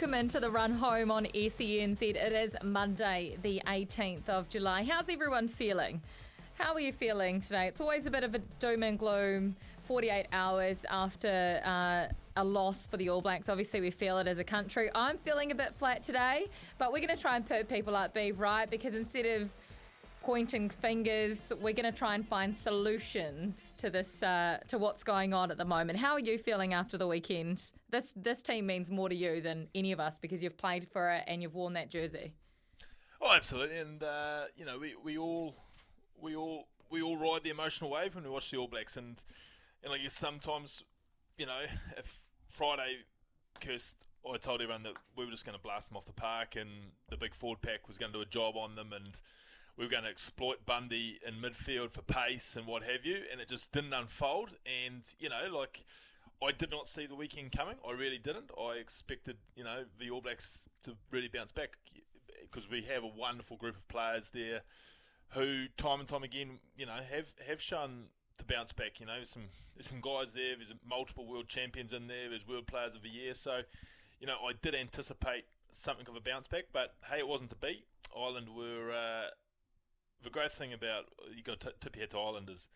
Welcome into the run home on SENZ. It is Monday, the 18th of July. How's everyone feeling? How are you feeling today? It's always a bit of a doom and gloom 48 hours after uh, a loss for the All Blacks. Obviously, we feel it as a country. I'm feeling a bit flat today, but we're going to try and put people up, be right? Because instead of pointing fingers. We're going to try and find solutions to this, uh, to what's going on at the moment. How are you feeling after the weekend? This this team means more to you than any of us because you've played for it and you've worn that jersey. Oh, absolutely, and uh, you know we, we all we all we all ride the emotional wave when we watch the All Blacks, and and I guess sometimes you know if Friday, Kirst I told everyone that we were just going to blast them off the park, and the big Ford pack was going to do a job on them, and we were going to exploit Bundee in midfield for pace and what have you, and it just didn't unfold. And you know, like I did not see the weekend coming. I really didn't. I expected you know the All Blacks to really bounce back because we have a wonderful group of players there who time and time again you know have have shown to bounce back. You know, some there's some guys there. There's multiple world champions in there. There's world players of the year. So, you know, I did anticipate something of a bounce back, but hey, it wasn't to be. Ireland were uh, the great thing about you got to tip your to Ireland is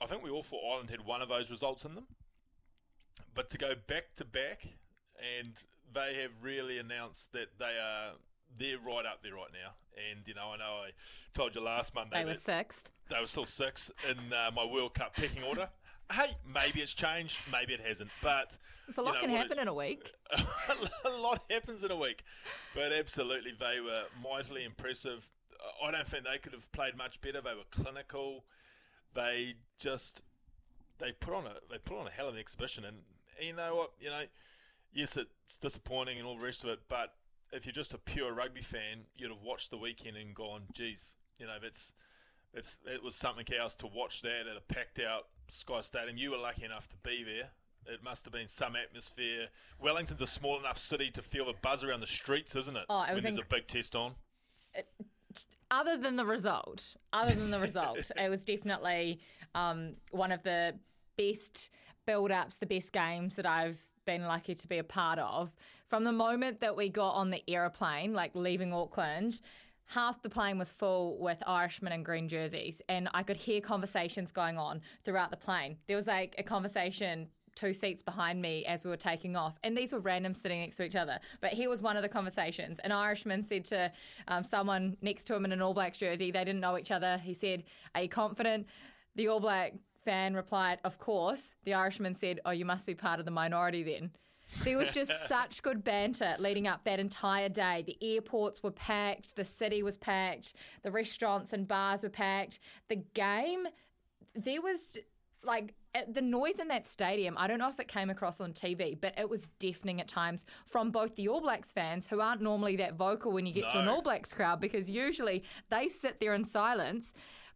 I think we all thought Ireland had one of those results in them, but to go back to back and they have really announced that they are they're right up there right now. And you know, I know I told you last Monday They were sixth. they were still sixth in uh, my World Cup pecking order. Hey, maybe it's changed, maybe it hasn't, but So a you lot know, can happen it- in a week. a lot happens in a week, but absolutely they were mightily impressive. I don't think they could have played much better. They were clinical. They just they put on a they put on a hell of an exhibition, and you know what you know. Yes, it's disappointing and all the rest of it, but if you're just a pure rugby fan, you'd have watched the weekend and gone, "Geez, you know that's." It's, it was something else to watch that at a packed out Sky Stadium. You were lucky enough to be there. It must have been some atmosphere. Wellington's a small enough city to feel the buzz around the streets, isn't it? Oh, it was when there's a big test on. Other than the result, other than the result, it was definitely um, one of the best build ups, the best games that I've been lucky to be a part of. From the moment that we got on the aeroplane, like leaving Auckland, half the plane was full with Irishmen in green jerseys, and I could hear conversations going on throughout the plane. There was like a conversation two seats behind me as we were taking off. And these were random sitting next to each other. But here was one of the conversations. An Irishman said to um, someone next to him in an All Blacks jersey, they didn't know each other. He said, Are you confident? The All Black fan replied, Of course. The Irishman said, Oh, you must be part of the minority then. There was just such good banter leading up that entire day. The airports were packed, the city was packed, the restaurants and bars were packed. The game, there was like Uh, the noise in that stadium. I don't know if it came across on TV, but it was deafening at times from both the All Blacks fans, who aren't normally that vocal when you get to an All Blacks crowd because usually they sit there in silence.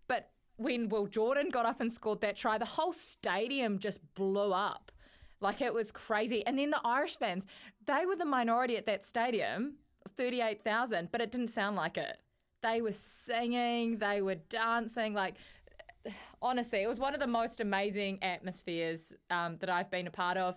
But when Will Jordan got up and scored that try, the whole stadium just blew up. Like it was crazy. And then the Irish fans, they were the minority at that stadium, 38,000, but it didn't sound like it. They were singing, they were dancing. Like, honestly, it was one of the most amazing atmospheres um, that I've been a part of.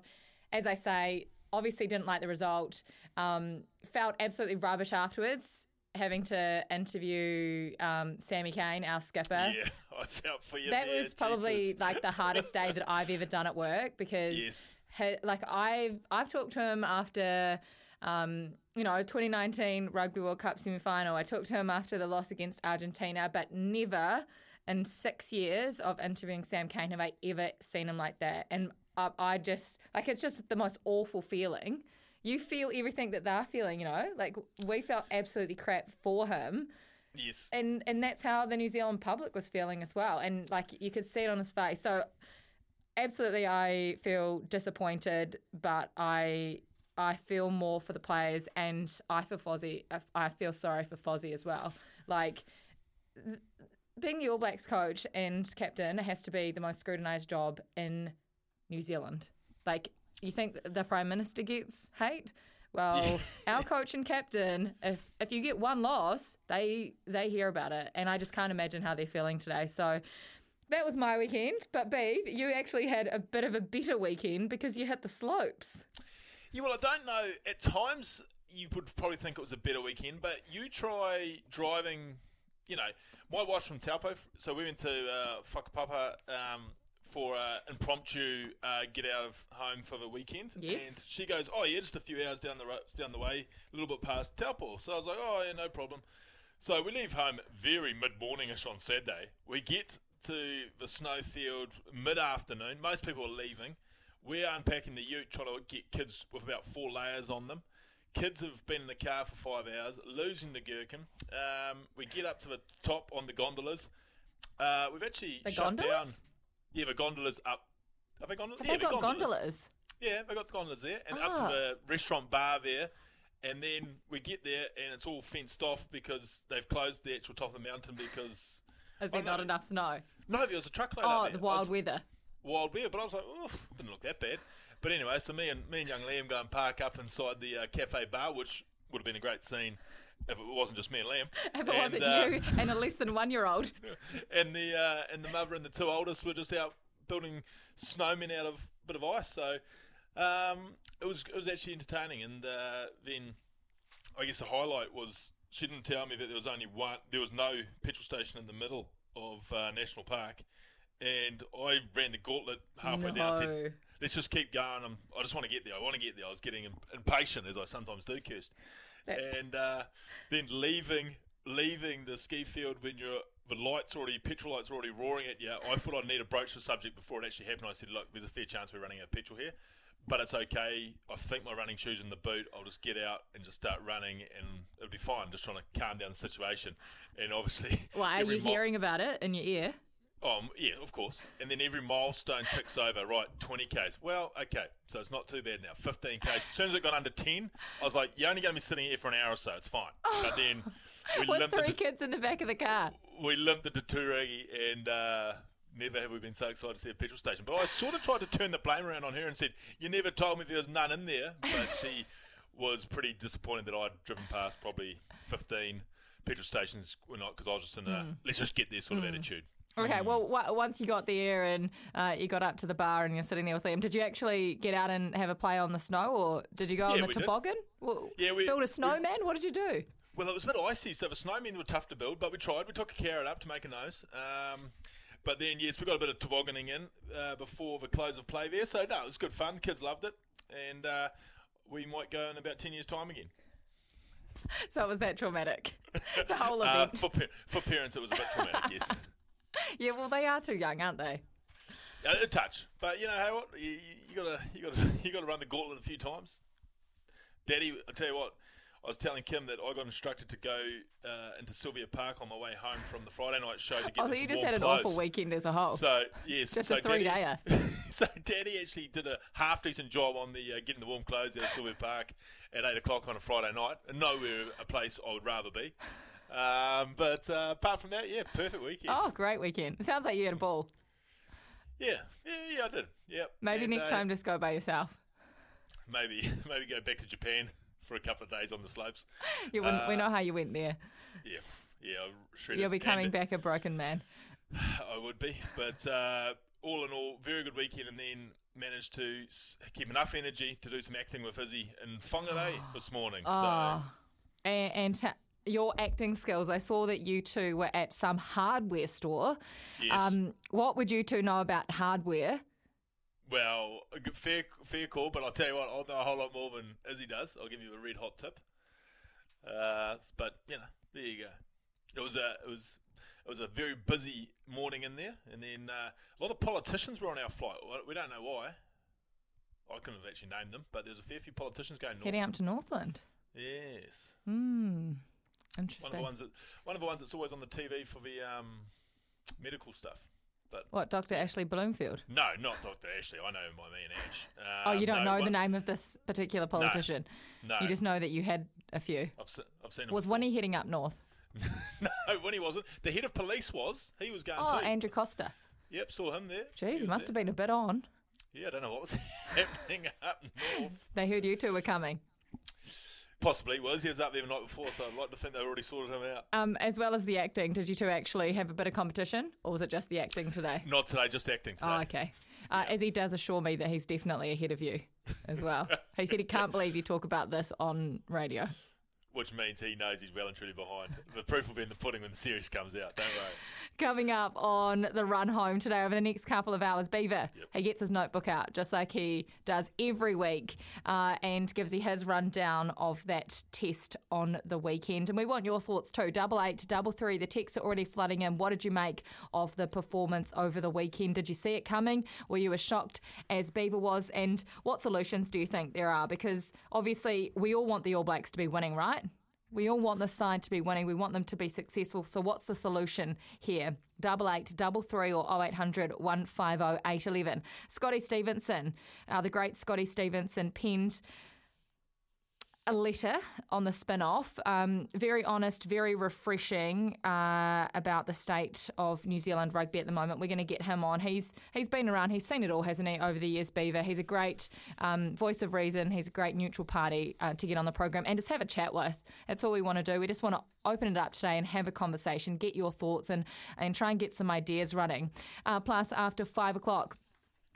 As I say, obviously didn't like the result, um, felt absolutely rubbish afterwards. Having to interview um, Sammy Cane, our skipper. Yeah, I felt for you. That there, was probably jeepers. like the hardest day that I've ever done at work because Yes. he- like I've I've talked to him after um, you know 2019 Rugby World Cup semi final. I talked to him after the loss against Argentina, but never in six years of interviewing Sam Cane have I ever seen him like that. And I, I just like it's just the most awful feeling. You feel everything that they're feeling, you know. Like we felt absolutely crap for him Yes. and and that's how the New Zealand public was feeling as well. And like you could see it on his face. So absolutely, I feel disappointed, but I I feel more for the players, and I feel Fozzie. I feel sorry for Fozzie as well. Like being the All Blacks coach and captain has to be the most scrutinised job in New Zealand. Like you think the prime minister gets hate? Well, our coach and captain, if if you get one loss, they they hear about it, and I just can't imagine how they're feeling today. So that was my weekend. But Beeve, you actually had a bit of a better weekend because you hit the slopes. Yeah, well, I don't know. At times, you would probably think it was a better weekend, but you try driving. You know, my wife's from Taupo, so we went to uh, Whakapapa um, for uh, impromptu uh, get out of home for the weekend. Yes. And she goes, "Oh yeah, just a few hours down the ro- down the way, a little bit past Taupo." So I was like, "Oh yeah, no problem." So we leave home very mid morningish on Saturday. We get to the snowfield mid afternoon. Most people are leaving. We're unpacking the ute, trying to get kids with about four layers on them. Kids have been in the car for five hours, losing the gherkin. Um, we get up to the top on the gondolas. Uh, we've actually The shut down. Yeah, the gondolas up. Have they gondolas? Have yeah, they the got gondolas? yeah, they got the gondolas there, and up Ah. to the restaurant bar there. And then we get there, and it's all fenced off because they've closed the actual top of the mountain because Is there Oh, no. not enough snow? no, there was a truckload. Oh, up the wild was- weather. wild weather, but I was like, oh, didn't look that bad. But anyway, so me and me and young Liam go and park up inside the uh, cafe bar, which would have been a great scene if it wasn't just me and Liam. If it And, wasn't uh, you and a less than one year old. and the uh, and the mother and the two oldest were just out building snowmen out of a bit of ice. So um, it was it was actually entertaining. And uh, then I guess the highlight was she didn't tell me that there was only one. There was no petrol station in the middle of uh, National Park, and I ran the gauntlet halfway down. No. said, Let's just keep going. I'm, I just want to get there. I want to get there. I was getting impatient, as I sometimes do, Kirst. And uh, then leaving leaving the ski field when you're the lights already petrol lights already roaring at you. I thought I'd need to broach the subject before it actually happened. I said, look, there's a fair chance we're running out of petrol here, but it's okay. I think my running shoes in the boot. I'll just get out and just start running, and it'll be fine. Just trying to calm down the situation. And obviously, Why are you mi- hearing about it in your ear? Um, yeah, of course. And then every milestone ticks over. Right, 20 k's. Well, okay, so it's not too bad now. 15 k's. As soon as it got under 10, I was like, you're only going to be sitting here for an hour or so. It's fine. But then we With limped, three into, kids in the back of the car. we limped into Turangi, and uh, never have we been so excited to see a petrol station. But I sort of tried to turn the blame around on her and said, you never told me there was none in there. But she was pretty disappointed that I'd driven past probably 15 petrol stations because I was just in a let's just get there sort of attitude. Okay, well, once you got there and uh, you got up to the bar and you're sitting there with Liam, did you actually get out and have a play on the snow, or did you go on the we toboggan? Well, Yeah, we- build a we- snowman. What did you do? Well, it was a bit icy, so the snowmen were tough to build, but we tried. We took a carrot up to make a nose. Um, but then, yes, we got a bit of tobogganing in uh, before the close of play there. So, no, it was good fun. The kids loved it. And uh, we might go in about 10 years' time again. So it was that traumatic, the whole Uh, event. for, pa- for parents, it was a bit traumatic, yes. yeah, well, they are too young, aren't they? Uh, a touch. But, you know, hey, what? You, you, gotta, you gotta, you gotta run the gauntlet a few times. Daddy, I tell you what, I was telling Kim that I got instructed to go uh, into Sylvia Park on my way home from the Friday night show to get Oh, so you just had an clothes. awful weekend as a whole. So yes, Just so a three dayer. so Daddy actually did a half decent job on the uh, getting the warm clothes out of Sylvia Park at eight o'clock on a Friday night. Nowhere a place I would rather be. Um, but uh, apart from that, yeah, perfect weekend. oh, great weekend. It sounds like you had a ball. Yeah, yeah, yeah, I did. Yep. Maybe And, next uh, time just go by yourself. Maybe, maybe go back to Japan for a couple of days on the slopes. You wouldn't, we Uh, know how you went there. Yeah, yeah. You'll be coming back a broken man. I would be, but uh, all in all, very good weekend, and then managed to keep enough energy to do some acting with Izzy in Whangarei this morning. Oh, and, and ta- your acting skills. I saw that you two were at some hardware store. Yes, Um, what would you two know about hardware? well, fair fair call, but I'll tell you what, I'll know a whole lot more than Izzy does. I'll give you a red hot tip. Uh, but you know, there you go. It was a it was it was a very busy morning in there, and then uh, a lot of politicians were on our flight. We- don't know why. I couldn't have actually named them, but there's a fair few politicians going north. Heading up to Northland. Yes. Hmm. One of the ones that one of the ones that's always on the TV for the um, medical stuff. But What, Dr. Ashley Bloomfield? no, not Dr. Ashley. I know him by me and Ash. oh, Um, you don't no, know the name of this particular politician. No, You just know that you had a few. I've, se- I've seen. Was Winnie heading up north? no, when he wasn't. The head of police was. He was going Oh, too. Andrew Coster. yep, saw him there. Jeez, he must have been a bit on. Yeah, I don't know what was happening up north. They heard you two were coming. Possibly was. He was up there the night before, so I'd like to think they already sorted him out. Um, as well as the acting, did you two actually have a bit of competition, or was it just the acting today? Not today, just acting today. Oh, okay. Uh, As he does assure me that he's definitely ahead of you as well. he said he can't believe you talk about this on radio. Which means he knows he's well and truly behind. The proof will be in the pudding when the series comes out. Don't worry. Coming up on the run home today over the next couple of hours, Beaver. He gets his notebook out just like he does every week uh, and gives you his rundown of that test on the weekend. And we want your thoughts too. Double eight, double three. The texts are already flooding in. What did you make of the performance over the weekend? Did you see it coming? Were you as shocked as Beaver was? And what solutions do you think there are? Because obviously we all want the All Blacks to be winning, right? We all want the side to be winning. We want them to be successful. So what's the solution here? Double eight, double three, or 0800 150 811. Scotty Stevenson, uh, the great Scotty Stevenson, penned a letter on the spin off. Um, very honest, very refreshing uh, about the state of New Zealand rugby at the moment. We're going to get him on. He's he's been around. He's seen it all, hasn't he? Over the years, Beaver. He's a great um, voice of reason. He's a great neutral party uh, to get on the program and just have a chat with. That's all we want to do. We just want to open it up today and have a conversation, get your thoughts, and and try and get some ideas running. Uh, plus, after five o'clock.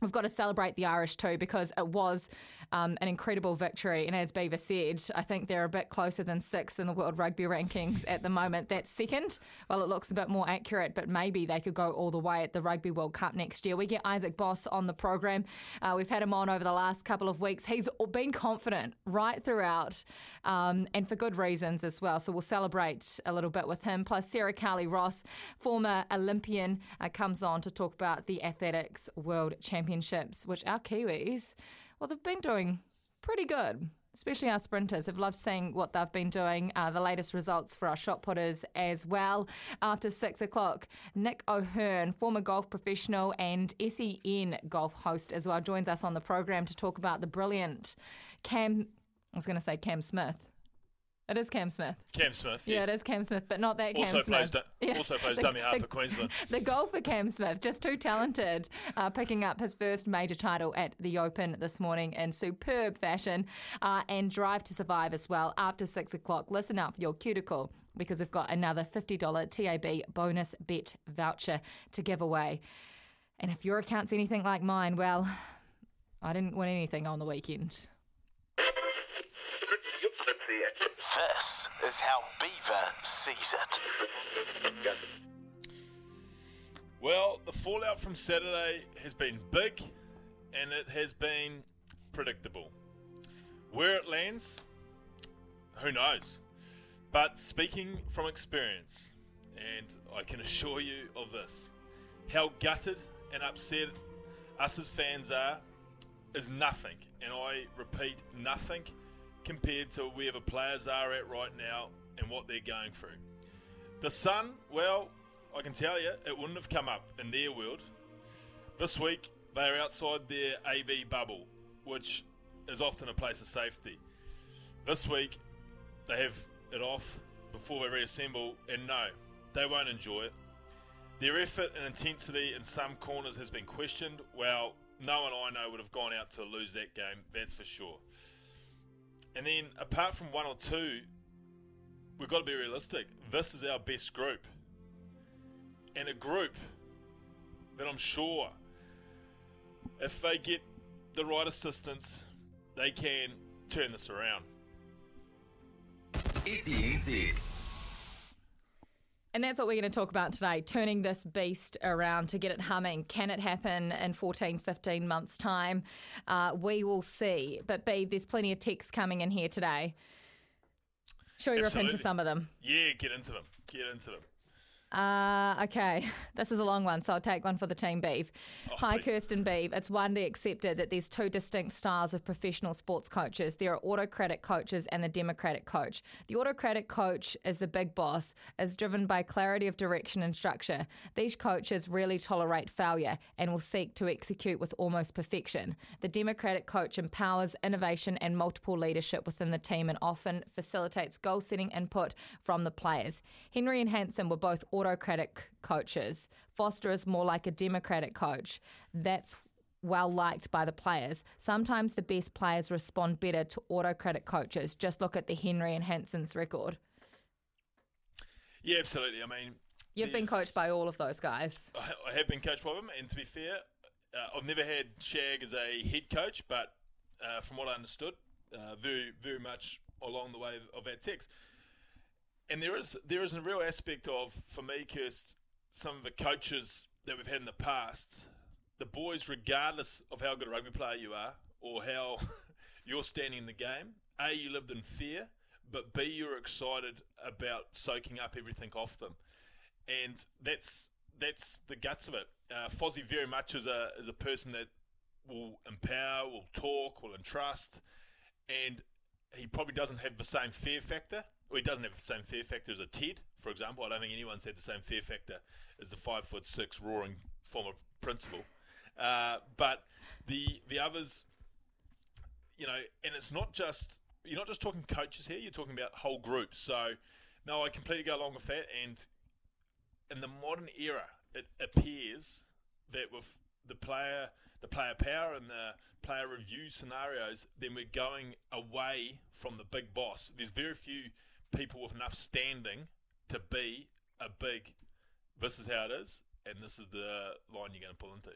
We've got to celebrate the Irish too because it was um, an incredible victory. And as Beaver said, I think they're a bit closer than sixth in the World Rugby rankings at the moment. That's second. Well, it looks a bit more accurate, but maybe they could go all the way at the Rugby World Cup next year. We get Isaac Boss on the program. Uh, we've had him on over the last couple of weeks. He's been confident right throughout um, and for good reasons as well. So we'll celebrate a little bit with him. Plus, Sarah Cowley Ross, former Olympian, uh, comes on to talk about the Athletics World Championships, which our Kiwis, well, they've been doing pretty good. Especially our sprinters have loved seeing what they've been doing. Uh, the latest results for our shot putters as well. After six o'clock, Nick O'Hern, former golf professional and SEN golf host as well, joins us on the program to talk about the brilliant Cam. I was going to say Cam Smith. It is Cam Smith. Cam Smith. Yeah, yes. it is Cam Smith, but not that Cam Also Smith. plays, du- also plays The- dummy half the- for Queensland. The golfer Cam Smith, just too talented, uh, picking up his first major title at the Open this morning in superb fashion, uh, and Drive to Survive as well after six o'clock. Listen out for your cuticle because we've got another $50 TAB bonus bet voucher to give away. And if your account's anything like mine, well, I didn't win anything on the weekend. This is how Beaver sees it. Well, the fallout from Saturday has been big and it has been predictable. Where it lands, who knows? But speaking from experience, and I can assure you of this, how gutted and upset us as fans are is nothing, and I repeat, nothing compared to where the players are at right now and what they're going through. The Sun, well, I can tell you, it wouldn't have come up in their world. This week, they are outside their AB bubble, which is often a place of safety. This week, they have it off before they reassemble, and no, they won't enjoy it. Their effort and intensity in some corners has been questioned. Well, no one I know would have gone out to lose that game, that's for sure. And then, apart from one or two, we've got to be realistic. This is our best group. And a group that I'm sure, if they get the right assistance, they can turn this around. And that's what we're going to talk about today turning this beast around to get it humming. Can it happen in 14, 15 months' time? Uh, we will see. But, Beeve, there's plenty of texts coming in here today. Shall we rip Absolutely. into some of them? Yeah, get into them. Get into them. Uh, okay, this is a long one, so I'll take one for the team, Beeve. Hi, please. Kirsten Beeve. It's widely accepted that there's two distinct styles of professional sports coaches. There are autocratic coaches and the democratic coach. The autocratic coach is the big boss, is driven by clarity of direction and structure. These coaches rarely tolerate failure and will seek to execute with almost perfection. The democratic coach empowers innovation and multiple leadership within the team and often facilitates goal setting input from the players. Henry and Hansen were both autocratic coaches. Foster is more like a democratic coach. That's well liked by the players. Sometimes the best players respond better to autocratic coaches. Just look at the Henry and Hansen's record. Yeah, absolutely. I mean, You've been coached by all of those guys. I have been coached by them, and to be fair, uh, I've never had Shag as a head coach, but uh, from what I understood, uh, very, very much along the way of, of that text. And there is there is a real aspect of, for me, Kirst, some of the coaches that we've had in the past, the boys, regardless of how good a rugby player you are or how you're standing in the game, A, you lived in fear, but B, you're excited about soaking up everything off them and that's that's the guts of it. Uh, Fozzie very much is a is a person that will empower, will talk, will entrust, and he probably doesn't have the same fear factor. Or he doesn't have the same fear factor as a Ted, for example. I don't think anyone's had the same fear factor as the five foot six roaring former principal. Uh, but the the others, you know, and it's not just you're not just talking coaches here. You're talking about whole groups. So, no, I completely go along with that. And in the modern era, it appears that with the player, the player power and the player review scenarios, then we're going away from the big boss. There's very few people with enough standing to be a big. This is how it is, and this is the line you're going to pull into.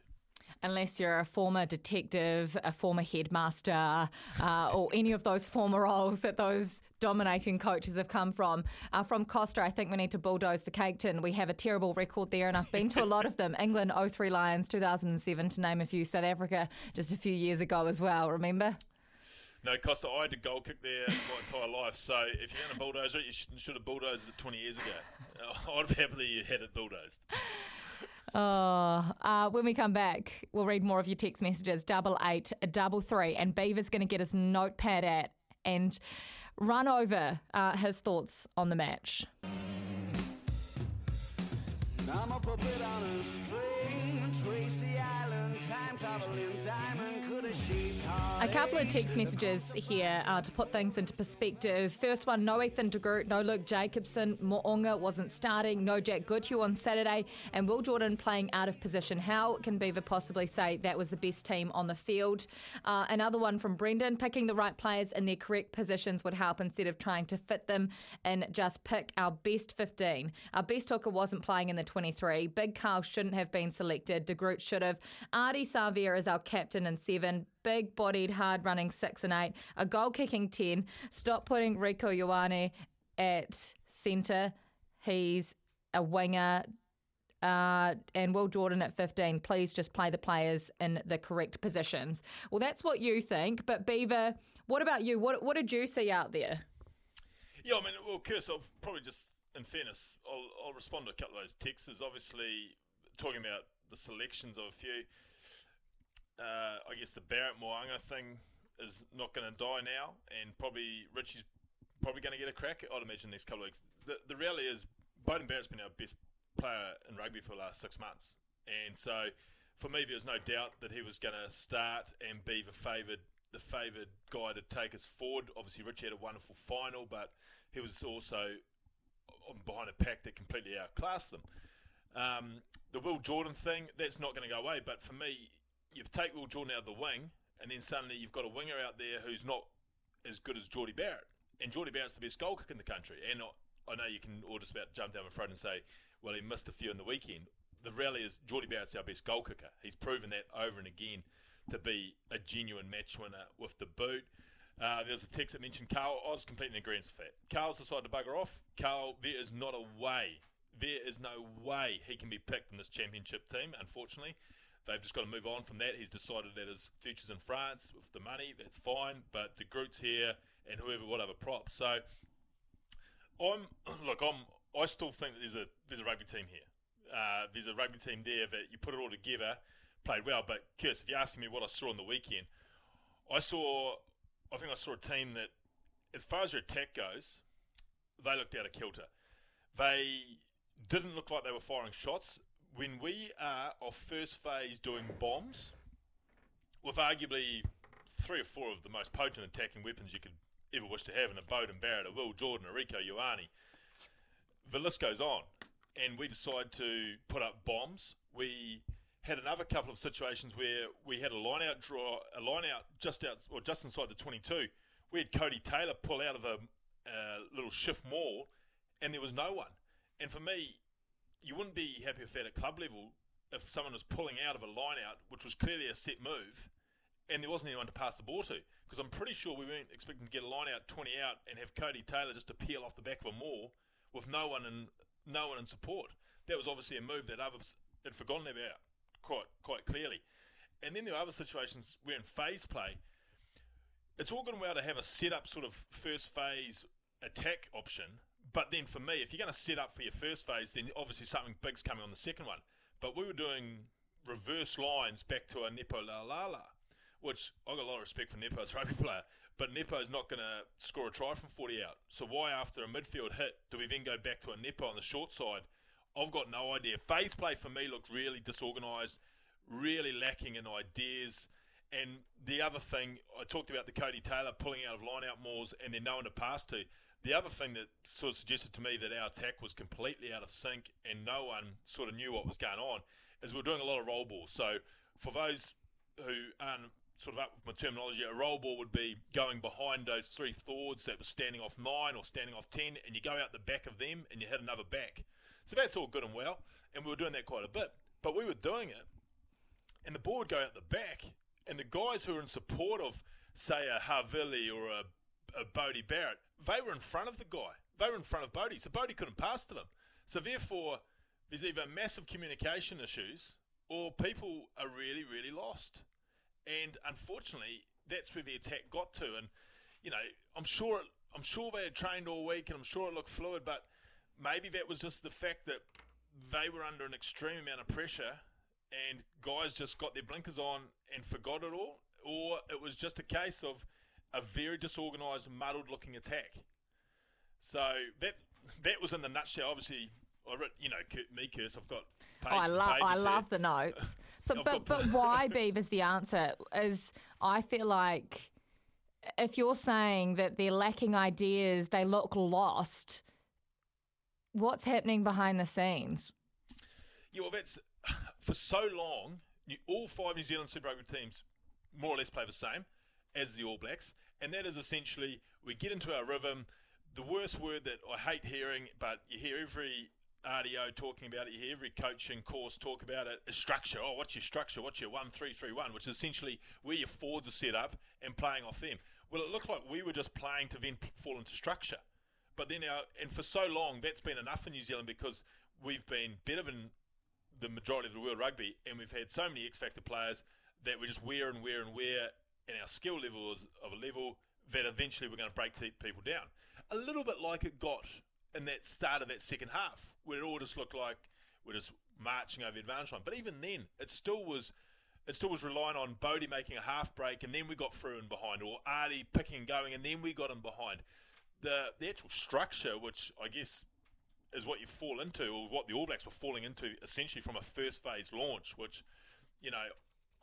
Unless you're a former detective, a former headmaster, uh, or any of those former roles that those dominating coaches have come from. Uh, from Costa, I think we need to bulldoze the cake tin. We have a terrible record there, and I've been to a lot of them. England 03 Lions 2007, to name a few. South Africa just a few years ago as well, remember? No, Costa, I had to goal kick there my entire life. So if you're going to bulldoze it, you should, should have bulldozed it 20 years ago. I'd have happily had it bulldozed. Oh, uh, when we come back, we'll read more of your text messages. Double eight, double three, and Beaver's going to get his notepad out and run over uh, his thoughts on the match. I'm a puppet on a string, Tracy Island, a couple of text messages here uh, to put things into perspective. First one, no Ethan de Groot, no Luke Jacobson, Mo'unga wasn't starting, no Jack Goodhue on Saturday, and Will Jordan playing out of position. How can Beaver possibly say that was the best team on the field? Uh, another one from Brendan, picking the right players in their correct positions would help instead of trying to fit them and just pick our best 15. Our best hooker wasn't playing in the 23. Big Karl shouldn't have been selected. De Groot should have. Ardie Savea is our captain in seven. Big bodied, hard running six and eight. A goal kicking 10. Stop putting Rieko Ioane at centre. He's a winger. Uh, and Will Jordan at 15, please just play the players in the correct positions. Well, that's what you think. But Beaver, what about you? What, what did you see out there? Yeah, I mean, well, Kirst, I'll probably just, in fairness, I'll, I'll respond to a couple of those texts. Obviously talking about the selections of a few. Uh, I guess the Barrett Mo'unga thing is not going to die now, and probably Richie's probably going to get a crack. I'd imagine next couple of weeks. The, the reality is, Beauden Barrett's been our best player in rugby for the last six months, and so for me, there's no doubt that he was going to start and be the favoured the favoured guy to take us forward. Obviously, Richie had a wonderful final, but he was also behind a pack that completely outclassed them. Um, the Will Jordan thing, that's not going to go away. But for me, you take Will Jordan out of the wing, and then suddenly you've got a winger out there who's not as good as Jordie Barrett. And Jordie Barrett's the best goal kicker in the country. And I know you can all just about jump down my throat and say, well, he missed a few in the weekend. The reality is Jordie Barrett's our best goal kicker. He's proven that over and again to be a genuine match winner with the boot. Uh, there's a text that mentioned Karl. I was completely in agreement with that. Karl's decided to bugger off. Karl, there is not a way, there is no way he can be picked in this championship team, unfortunately. They've just got to move on from that. He's decided that his future's in France with the money. That's fine. But De Groot's here and whoever, whatever props. So I'm look. I'm. I still think that there's a there's a rugby team here. Uh, there's a rugby team there that you put it all together, played well. But Kirst, if you're asking me what I saw on the weekend, I saw. I think I saw a team that, as far as their attack goes, they looked out of kilter. They didn't look like they were firing shots. When we are off first phase doing bombs, with arguably three or four of the most potent attacking weapons you could ever wish to have in a Beauden Barrett, a Will Jordan, a Rieko Ioane. The list goes on. And we decide to put up bombs. We had another couple of situations where we had a line out draw, a line out just out or just inside the 22. We had Codie Taylor pull out of a uh, little shift maul, and there was no one. And for me, you wouldn't be happy with that at club level if someone was pulling out of a line out, which was clearly a set move, and there wasn't anyone to pass the ball to. Because I'm pretty sure we weren't expecting to get a line out 20 out and have Codie Taylor just to peel off the back of a maul with no one in no one in support. That was obviously a move that others had forgotten about quite quite clearly. And then there other situations where in phase play, it's all good and well to have a set up sort of first phase attack option. But then for me, if you're going to set up for your first phase, then obviously something big's coming on the second one. But we were doing reverse lines back to a Nepo Laulala, which I've got a lot of respect for Nepo as a rugby player. But Nepo's not going to score a try from 40 out. So why, after a midfield hit, do we then go back to a Nepo on the short side? I've got no idea. Phase play for me looked really disorganised, really lacking in ideas. And the other thing, I talked about the Codie Taylor pulling out of line out mauls and then no one to pass to. The other thing that sort of suggested to me that our attack was completely out of sync and no one sort of knew what was going on is we are doing a lot of roll balls. So for those who aren't sort of up with my terminology, a roll ball would be going behind those three forwards that were standing off nine or standing off ten, and you go out the back of them and you hit another back. So that's all good and well, and we were doing that quite a bit. But we were doing it, and the ball would go out the back, and the guys who were in support of, say, a Havili or a, a Bodie Barrett, they were in front of the guy. They were in front of Bodie, so Bodie couldn't pass to them. So therefore, there's either massive communication issues or people are really, really lost. And unfortunately, that's where the attack got to. And you know, I'm sure I'm sure they had trained all week, and I'm sure it looked fluid. But maybe that was just the fact that they were under an extreme amount of pressure, and guys just got their blinkers on and forgot it all, or it was just a case of a very disorganised, muddled-looking attack. So that that was in the nutshell. Obviously, I wrote, you know, me, Kirst, I've got oh, I love, I love the notes. So, but, but why Beaver's the answer is I feel like if you're saying that they're lacking ideas, they look lost, what's happening behind the scenes? Yeah, well, that's for so long, all five New Zealand Super Rugby teams more or less play the same as the All Blacks, and that is essentially we get into our rhythm. The worst word that I hate hearing, but you hear every RDO talking about it. You hear every coaching course talk about it. A structure. Oh, what's your structure? What's your one three three one? Which is essentially where your forwards are set up and playing off them. Well, it looked like we were just playing to then fall into structure. But then our and for so long that's been enough for New Zealand because we've been better than the majority of the world rugby, and we've had so many X factor players that we're just wear and wear and wear, and our skill level is of a level that eventually we're going to break people down. A little bit like it got in that start of that second half, where it all just looked like we're just marching over the advantage line. But even then, it still was it still was relying on Bodie making a half break, and then we got through and behind, or Ardie picking and going, and then we got him behind. The the actual structure, which I guess is what you fall into, or what the All Blacks were falling into, essentially from a first phase launch, which you know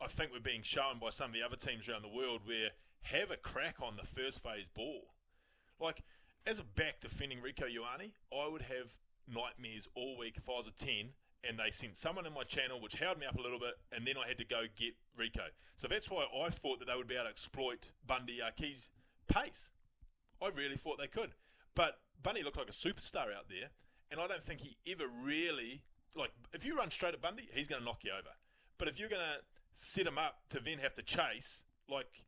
I think we're being shown by some of the other teams around the world, where have a crack on the first phase ball, like as a back defending Rieko Ioane, I would have nightmares all week if I was a 10 and they sent someone in my channel which held me up a little bit, and then I had to go get Rieko. So that's why I thought that they would be able to exploit Bundee Aki's pace. I really thought they could. But Bundee looked like a superstar out there, and I don't think he ever really like if you run straight at Bundee, he's going to knock you over. But if you're going to set him up to then have to chase, like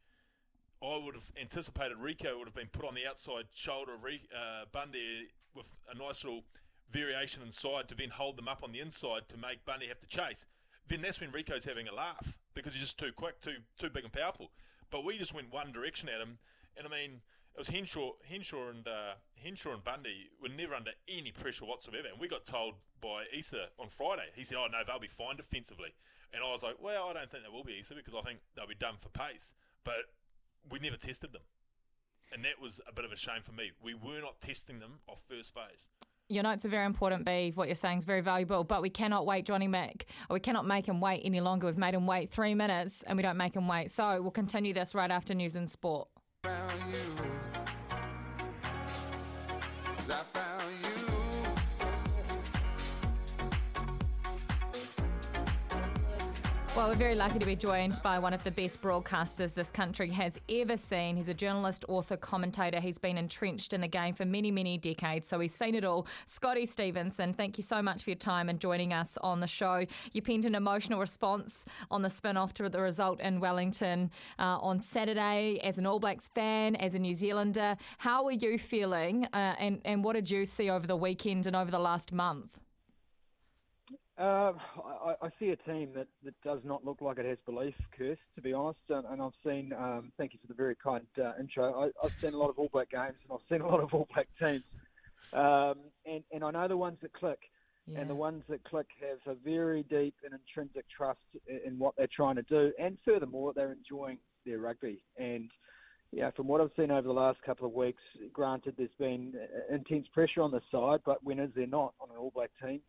I would have anticipated, Rieko would have been put on the outside shoulder of uh, Bundee with a nice little variation inside to then hold them up on the inside to make Bundee have to chase. Then that's when Rieko's having a laugh because he's just too quick, too too big and powerful. But we just went one direction at him, and I mean it was Henshaw, Henshaw and uh, Henshaw and Bundee were never under any pressure whatsoever. And we got told by Issa on Friday. He said, "Oh no, they'll be fine defensively." And I was like, "Well, I don't think they will be Issa because I think they'll be done for pace." But we never tested them, and that was a bit of a shame for me. We were not testing them off first phase. Your notes are very important, Beeve. What you're saying is very valuable, but we cannot wait Johnny Mack. We cannot make him wait any longer. We've made him wait three minutes and we don't make him wait. So we'll continue this right after News and Sport. Well, we're very lucky to be joined by one of the best broadcasters this country has ever seen. He's a journalist, author, commentator. He's been entrenched in the game for many, many decades, so he's seen it all. Scotty Stevenson, thank you so much for your time and joining us on the show. You penned an emotional response on the spin off to the result in Wellington uh, on Saturday as an All Blacks fan, as a New Zealander. How are you feeling, uh, and, and what did you see over the weekend and over the last month? Uh, I, I, see a team that, that does not look like it has belief, Kirst, to be honest. And, and I've seen, um, thank you for the very kind uh, intro. I, have seen a lot of All Black games and I've seen a lot of All Black teams. Um, and, and I know the ones that click. Yeah. And the ones that click have a very deep and intrinsic trust in, what they're trying to do. And furthermore, they're enjoying their rugby. And yeah, from what I've seen over the last couple of weeks, granted there's been uh, intense pressure on the side, but when is there not on an All Black team?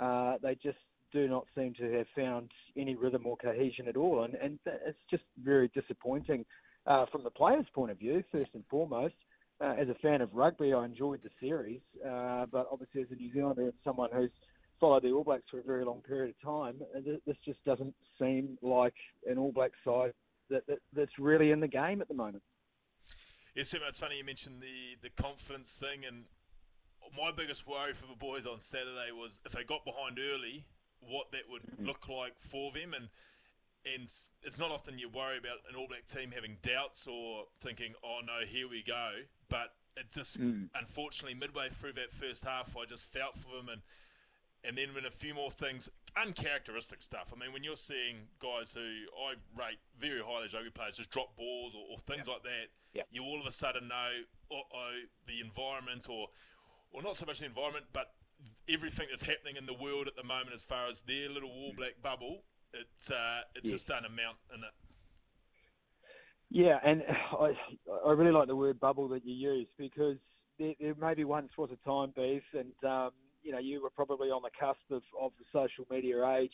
Uh, they just do not seem to have found any rhythm or cohesion at all, and, and it's just very disappointing uh, from the players' point of view, first and foremost. Uh, as a fan of rugby, I enjoyed the series, uh, but obviously as a New Zealander and someone who's followed the All Blacks for a very long period of time, uh, this just doesn't seem like an All Black side that, that, that's really in the game at the moment. Yeah, it's funny you mentioned the, the confidence thing, and my biggest worry for the boys on Saturday was if they got behind early, what that would mm-hmm. look like for them. And and it's not often you worry about an All Black team having doubts or thinking, oh no, here we go. But it just, mm. unfortunately, midway through that first half, I just felt for them. And and then when a few more things, uncharacteristic stuff. I mean, when you're seeing guys who I rate very highly as rugby players just drop balls or, or things yep. like that, yep. you all of a sudden know oh, the environment or well, not so much the environment, but everything that's happening in the world at the moment as far as their little All Black bubble, it's uh, it's yeah. just starting to mount in it. Yeah, and I I really like the word bubble that you use because there, there maybe once was a time, Beeve, and um, you know you were probably on the cusp of, of the social media age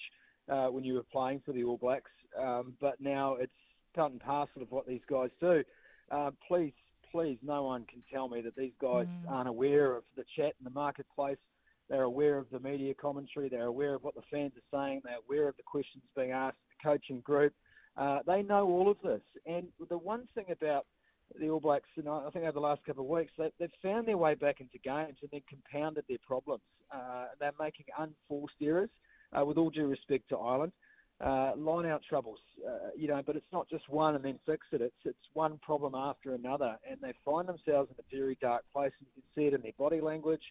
uh, when you were playing for the All Blacks, um, but now it's part and parcel of what these guys do. Uh, please please, no one can tell me that these guys mm. aren't aware of the chat in the marketplace. They're aware of the media commentary. They're aware of what the fans are saying. They're aware of the questions being asked, the coaching group. Uh, they know all of this. And the one thing about the All Blacks, and I think over the last couple of weeks, they, have found their way back into games and then compounded their problems. Uh, they're making unforced errors, uh, with all due respect to Ireland uh, line out troubles, uh, you know, but it's not just one and then fix it. It's it's one problem after another, and they find themselves in a very dark place. And you can see it in their body language,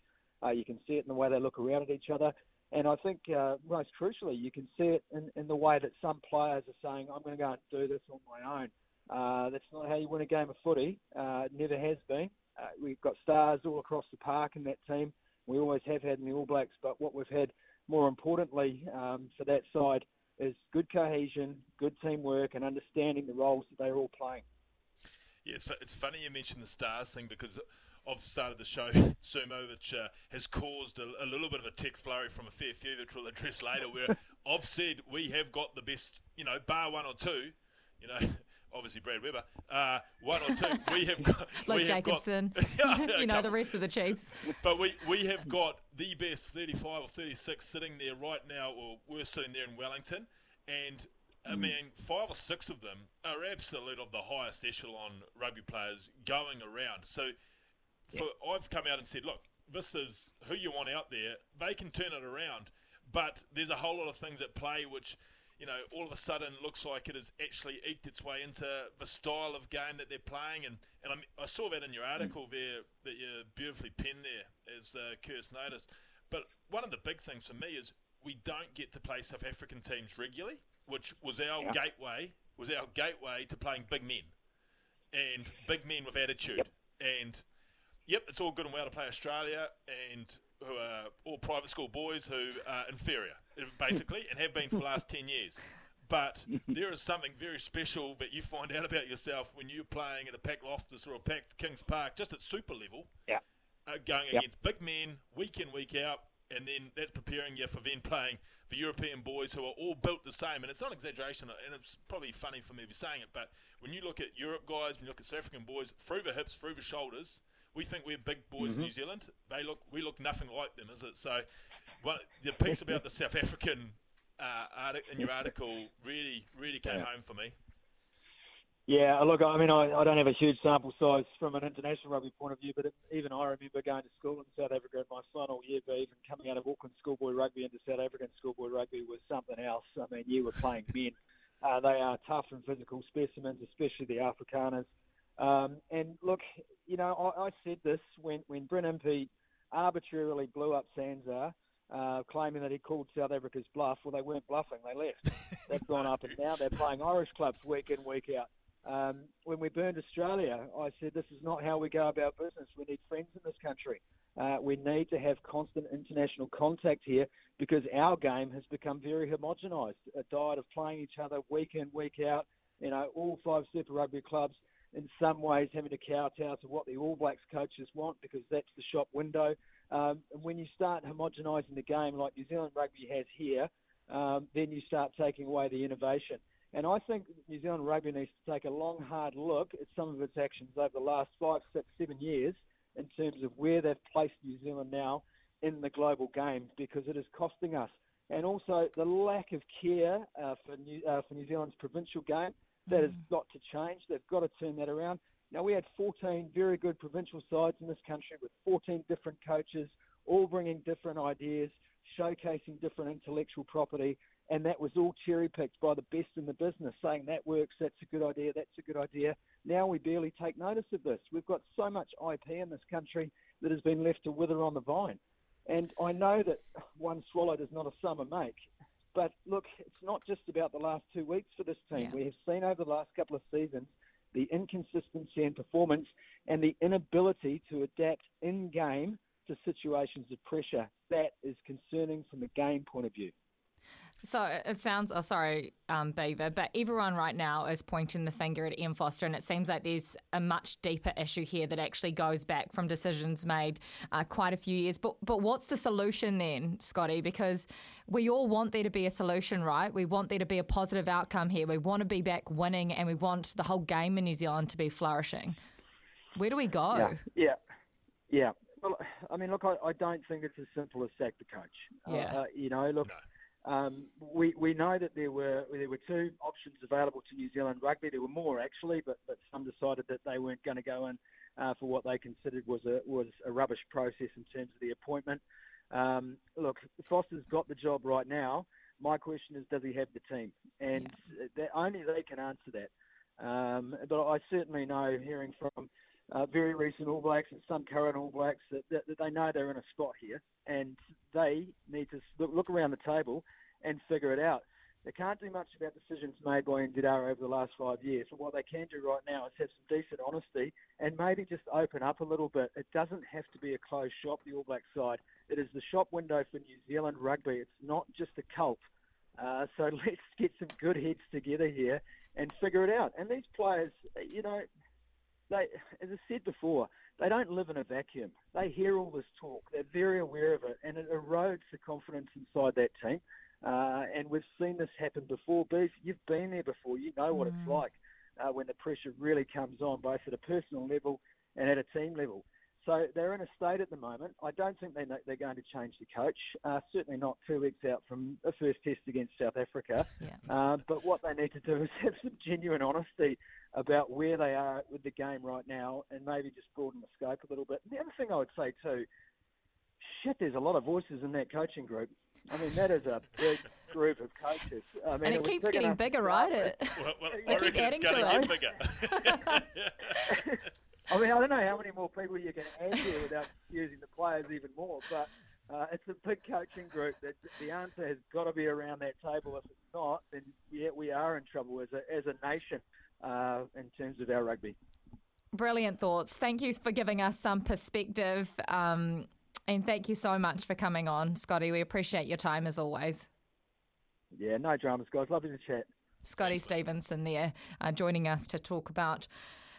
uh, you can see it in the way they look around at each other, and I think uh, most crucially, you can see it in, in the way that some players are saying, "I'm going to go and do this on my own." Uh, that's not how you win a game of footy. Uh, it never has been. We've got stars all across the park in that team. We always have had in the All Blacks, but what we've had more importantly um, for that side is good cohesion, good teamwork, and understanding the roles that they're all playing. Yeah, it's, it's funny you mentioned the stars thing because I've started the show, Sumo, which uh, has caused a, a, little bit of a text flurry from a fair few that we'll address later, where I've said we have got the best, you know, bar one or two, you know, obviously Brad Weber. Uh, one or two. We have got Luke we got- Jacobson, Yeah, you know, the rest of the Chiefs. But we, we have got the best 35 or 36 sitting there right now, or we're sitting there in Wellington, and I mean, five or six of them are absolute of the highest echelon rugby players going around. So for I've come out and said, look, this is who you want out there. They can turn it around, but there's a whole lot of things at play which, you know, all of a sudden looks like it has actually eked its way into the style of game that they're playing. And, and I, I saw that in your article there that you beautifully penned there, as uh, Kirst noticed. But one of the big things for me is we don't get to play South African teams regularly, which was our gateway was our gateway to playing big men and big men with attitude. And yep, it's all good and well to play Australia and who are all private school boys who are inferior, basically, and have been for the last 10 years. But there is something very special that you find out about yourself when you're playing at a packed Loftus or a packed Kings Park, just at super level, Yeah. uh, going Yep. against big men week in, week out, and then that's preparing you for then playing for European boys who are all built the same. And it's not an exaggeration, and it's probably funny for me to be saying it, but when you look at Europe guys, when you look at South African boys, through the hips, through the shoulders, we think we're big boys in New Zealand. They look, we look nothing like them, is it? So, one, the piece about the South African uh, artic- in your article really, really came Yeah. home for me. Yeah, look, I mean, I, I don't have a huge sample size from an international rugby point of view, but it, even I remember going to school in South Africa in my final year, but even coming out of Auckland schoolboy rugby into South African schoolboy rugby was something else. I mean, you were playing men. Uh, they are tough and physical specimens, especially the Afrikaners. Um, and look, you know, I, I said this when, when Brent Impey arbitrarily blew up Sanzar, uh, claiming that he called South Africa's bluff. Well, they weren't bluffing; they left. They've gone up and down. They're playing Irish clubs week in, week out. Um, when we burned Australia, I said this is not how we go about business. We need friends in this country. Uh, we need to have constant international contact here because our game has become very homogenised. A diet of playing each other week in, week out. You know, all five Super Rugby clubs in some ways having to kowtow to what the All Blacks coaches want because that's the shop window. Um, and when you start homogenising the game like New Zealand rugby has here, um, then you start taking away the innovation. And I think New Zealand rugby needs to take a long, hard look at some of its actions over the last five, six, seven years in terms of where they've placed New Zealand now in the global game because it is costing us. And also the lack of care uh, for, New, uh, for New Zealand's provincial game, that has got to change. They've got to turn that around. Now, we had 14 very good provincial sides in this country with 14 different coaches, all bringing different ideas, showcasing different intellectual property, and that was all cherry picked by the best in the business, saying that works, that's a good idea, that's a good idea. Now we barely take notice of this. We've got so much IP in this country that has been left to wither on the vine. And I know that one swallow does not a summer make, but look, it's not just about the last two weeks for this team. Yeah. We have seen over the last couple of seasons the inconsistency in performance and the inability to adapt in game to situations of pressure. That is concerning from a game point of view. So it sounds, oh, sorry, um, Beaver, but everyone right now is pointing the finger at Ian Foster, and it seems like there's a much deeper issue here that actually goes back from decisions made uh, quite a few years. But but what's the solution then, Scotty? Because we all want there to be a solution, right? We want there to be a positive outcome here. We want to be back winning, and we want the whole game in New Zealand to be flourishing. Where do we go? Yeah, yeah, yeah. Well, I mean, look, I, I don't think it's as simple as sack the coach. Yeah. Uh, uh, you know, look, um, we we know that there were there were two options available to New Zealand rugby. There were more actually, but but some decided that they weren't going to go in uh, for what they considered was a was a rubbish process in terms of the appointment. Um, look, Foster's got the job right now. My question is, does he have the team? And that, only they can answer that. Um, but I certainly know, hearing from uh, very recent All Blacks and some current All Blacks, that, that, that they know they're in a spot here, and they need to look, look around the table and figure it out. They can't do much about decisions made by NZR over the last five years. But what they can do right now is have some decent honesty and maybe just open up a little bit. It doesn't have to be a closed shop, the All Black side. It is the shop window for New Zealand rugby. It's not just a cult. Uh, so let's get some good heads together here and figure it out. And these players, you know, they, as I said before, they don't live in a vacuum. They hear all this talk. They're very aware of it, and it erodes the confidence inside that team. Uh, and we've seen this happen before. Beef, you've been there before. You know what it's like. uh, when the pressure really comes on, both at a personal level and at a team level. So they're in a state at the moment. I don't think they they're going to change the coach. Uh, certainly not two weeks out from the first test against South Africa. Yeah. Uh, but what they need to do is have some genuine honesty about where they are with the game right now, and maybe just broaden the scope a little bit. And the other thing I would say too, shit, there's a lot of voices in that coaching group. I mean, that is a big group of coaches. I mean, and it, was keeps big getting bigger, right? It, Well, well, They I keep reckon it's adding going to to it. I mean, I don't know how many more people you can add here without using the players even more, but uh, it's a big coaching group. That the answer has got to be around that table. If it's not, then yeah, we are in trouble as a as a nation uh, in terms of our rugby. Brilliant thoughts. Thank you for giving us some perspective. Um, and thank you so much for coming on, Scotty. We appreciate your time as always. Yeah, no dramas, guys. Lovely to chat. Scotty Stevenson there uh, joining us to talk about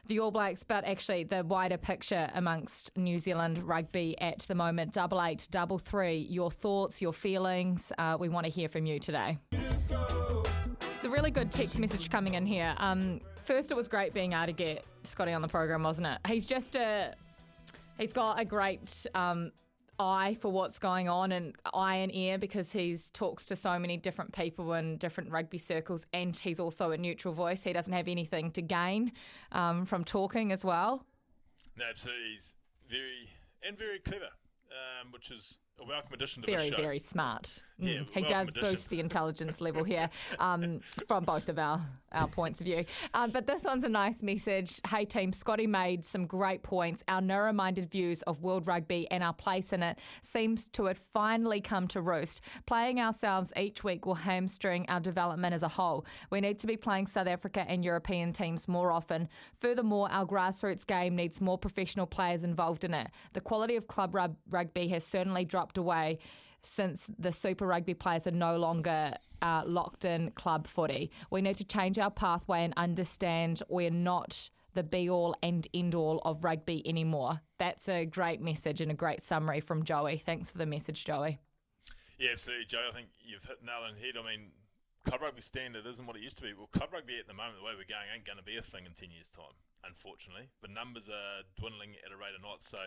the All Blacks, but actually the wider picture amongst New Zealand rugby at the moment. Double eight, double three. Your thoughts, your feelings. Uh, we want to hear from you today. It's a really good text message coming in here. Um, first, it was great being able to get Scotty on the program, wasn't it? He's just a he's got a great um, eye for what's going on and eye and ear because he's talks to so many different people in different rugby circles and he's also a neutral voice. He doesn't have anything to gain um, from talking as well. No, absolutely. He's very and very clever, um, which is a welcome addition to Very, the show. very smart. Mm. Yeah, he does addition. boost the intelligence level here um, from both of our, our points of view. Um, but this one's a nice message. Hey, team, Scotty made some great points. Our narrow minded views of world rugby and our place in it seems to have finally come to roost. Playing ourselves each week will hamstring our development as a whole. We need to be playing South Africa and European teams more often. Furthermore, our grassroots game needs more professional players involved in it. The quality of club rug- rugby has certainly dropped away since the Super Rugby players are no longer uh, locked in club footy. We need to change our pathway and understand we're not the be all and end all of rugby anymore. That's a great message and a great summary from Joey. Thanks for the message, Joey. Yeah, absolutely, Joe. I think you've hit nail on the head. I mean, club rugby standard isn't what it used to be. Well, club rugby at the moment, the way we're going, ain't going to be a thing in 10 years' time, unfortunately. The numbers are dwindling at a rate of knots. So,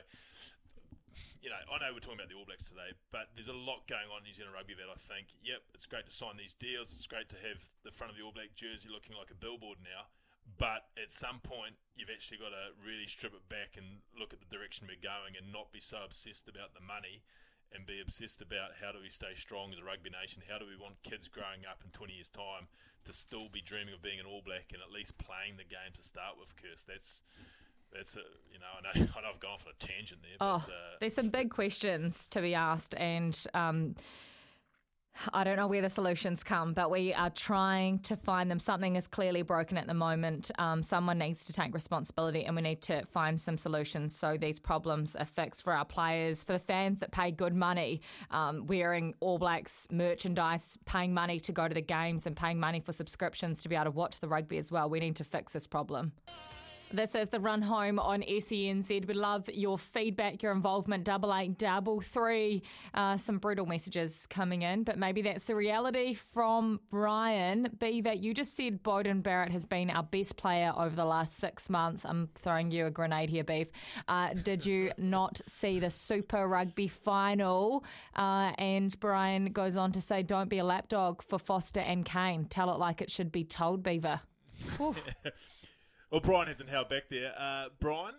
you know, I know we're talking about the All Blacks today, but there's a lot going on in New Zealand rugby that I think, yep, it's great to sign these deals. It's great to have the front of the All Black jersey looking like a billboard now. But at some point, you've actually got to really strip it back and look at the direction we're going and not be so obsessed about the money and be obsessed about how do we stay strong as a rugby nation? How do we want kids growing up in 20 years' time to still be dreaming of being an All Black and at least playing the game to start with, Kirst? That's that's a, you know I know I know I've gone off on a tangent there, Oh, uh, there's some big questions to be asked, and um, I don't know where the solutions come, but we are trying to find them. Something is clearly broken at the moment. Um, someone needs to take responsibility, and we need to find some solutions so these problems are fixed for our players, for the fans that pay good money, um, wearing All Blacks merchandise, paying money to go to the games, and paying money for subscriptions to be able to watch the rugby as well. We need to fix this problem. This is the run home on SENZ. We love your feedback, your involvement. Double eight, double three. Uh, some brutal messages coming in, but maybe that's the reality from Brian. Beaver, you just said Beauden Barrett has been our best player over the last six months. I'm throwing you a grenade here, Beef. Uh, did you not see the Super Rugby final? Uh, and Brian goes on to say, don't be a lapdog for Foster and Cane. Tell it like it should be told, Beaver. Well, Brian hasn't held back there. Uh, Brian,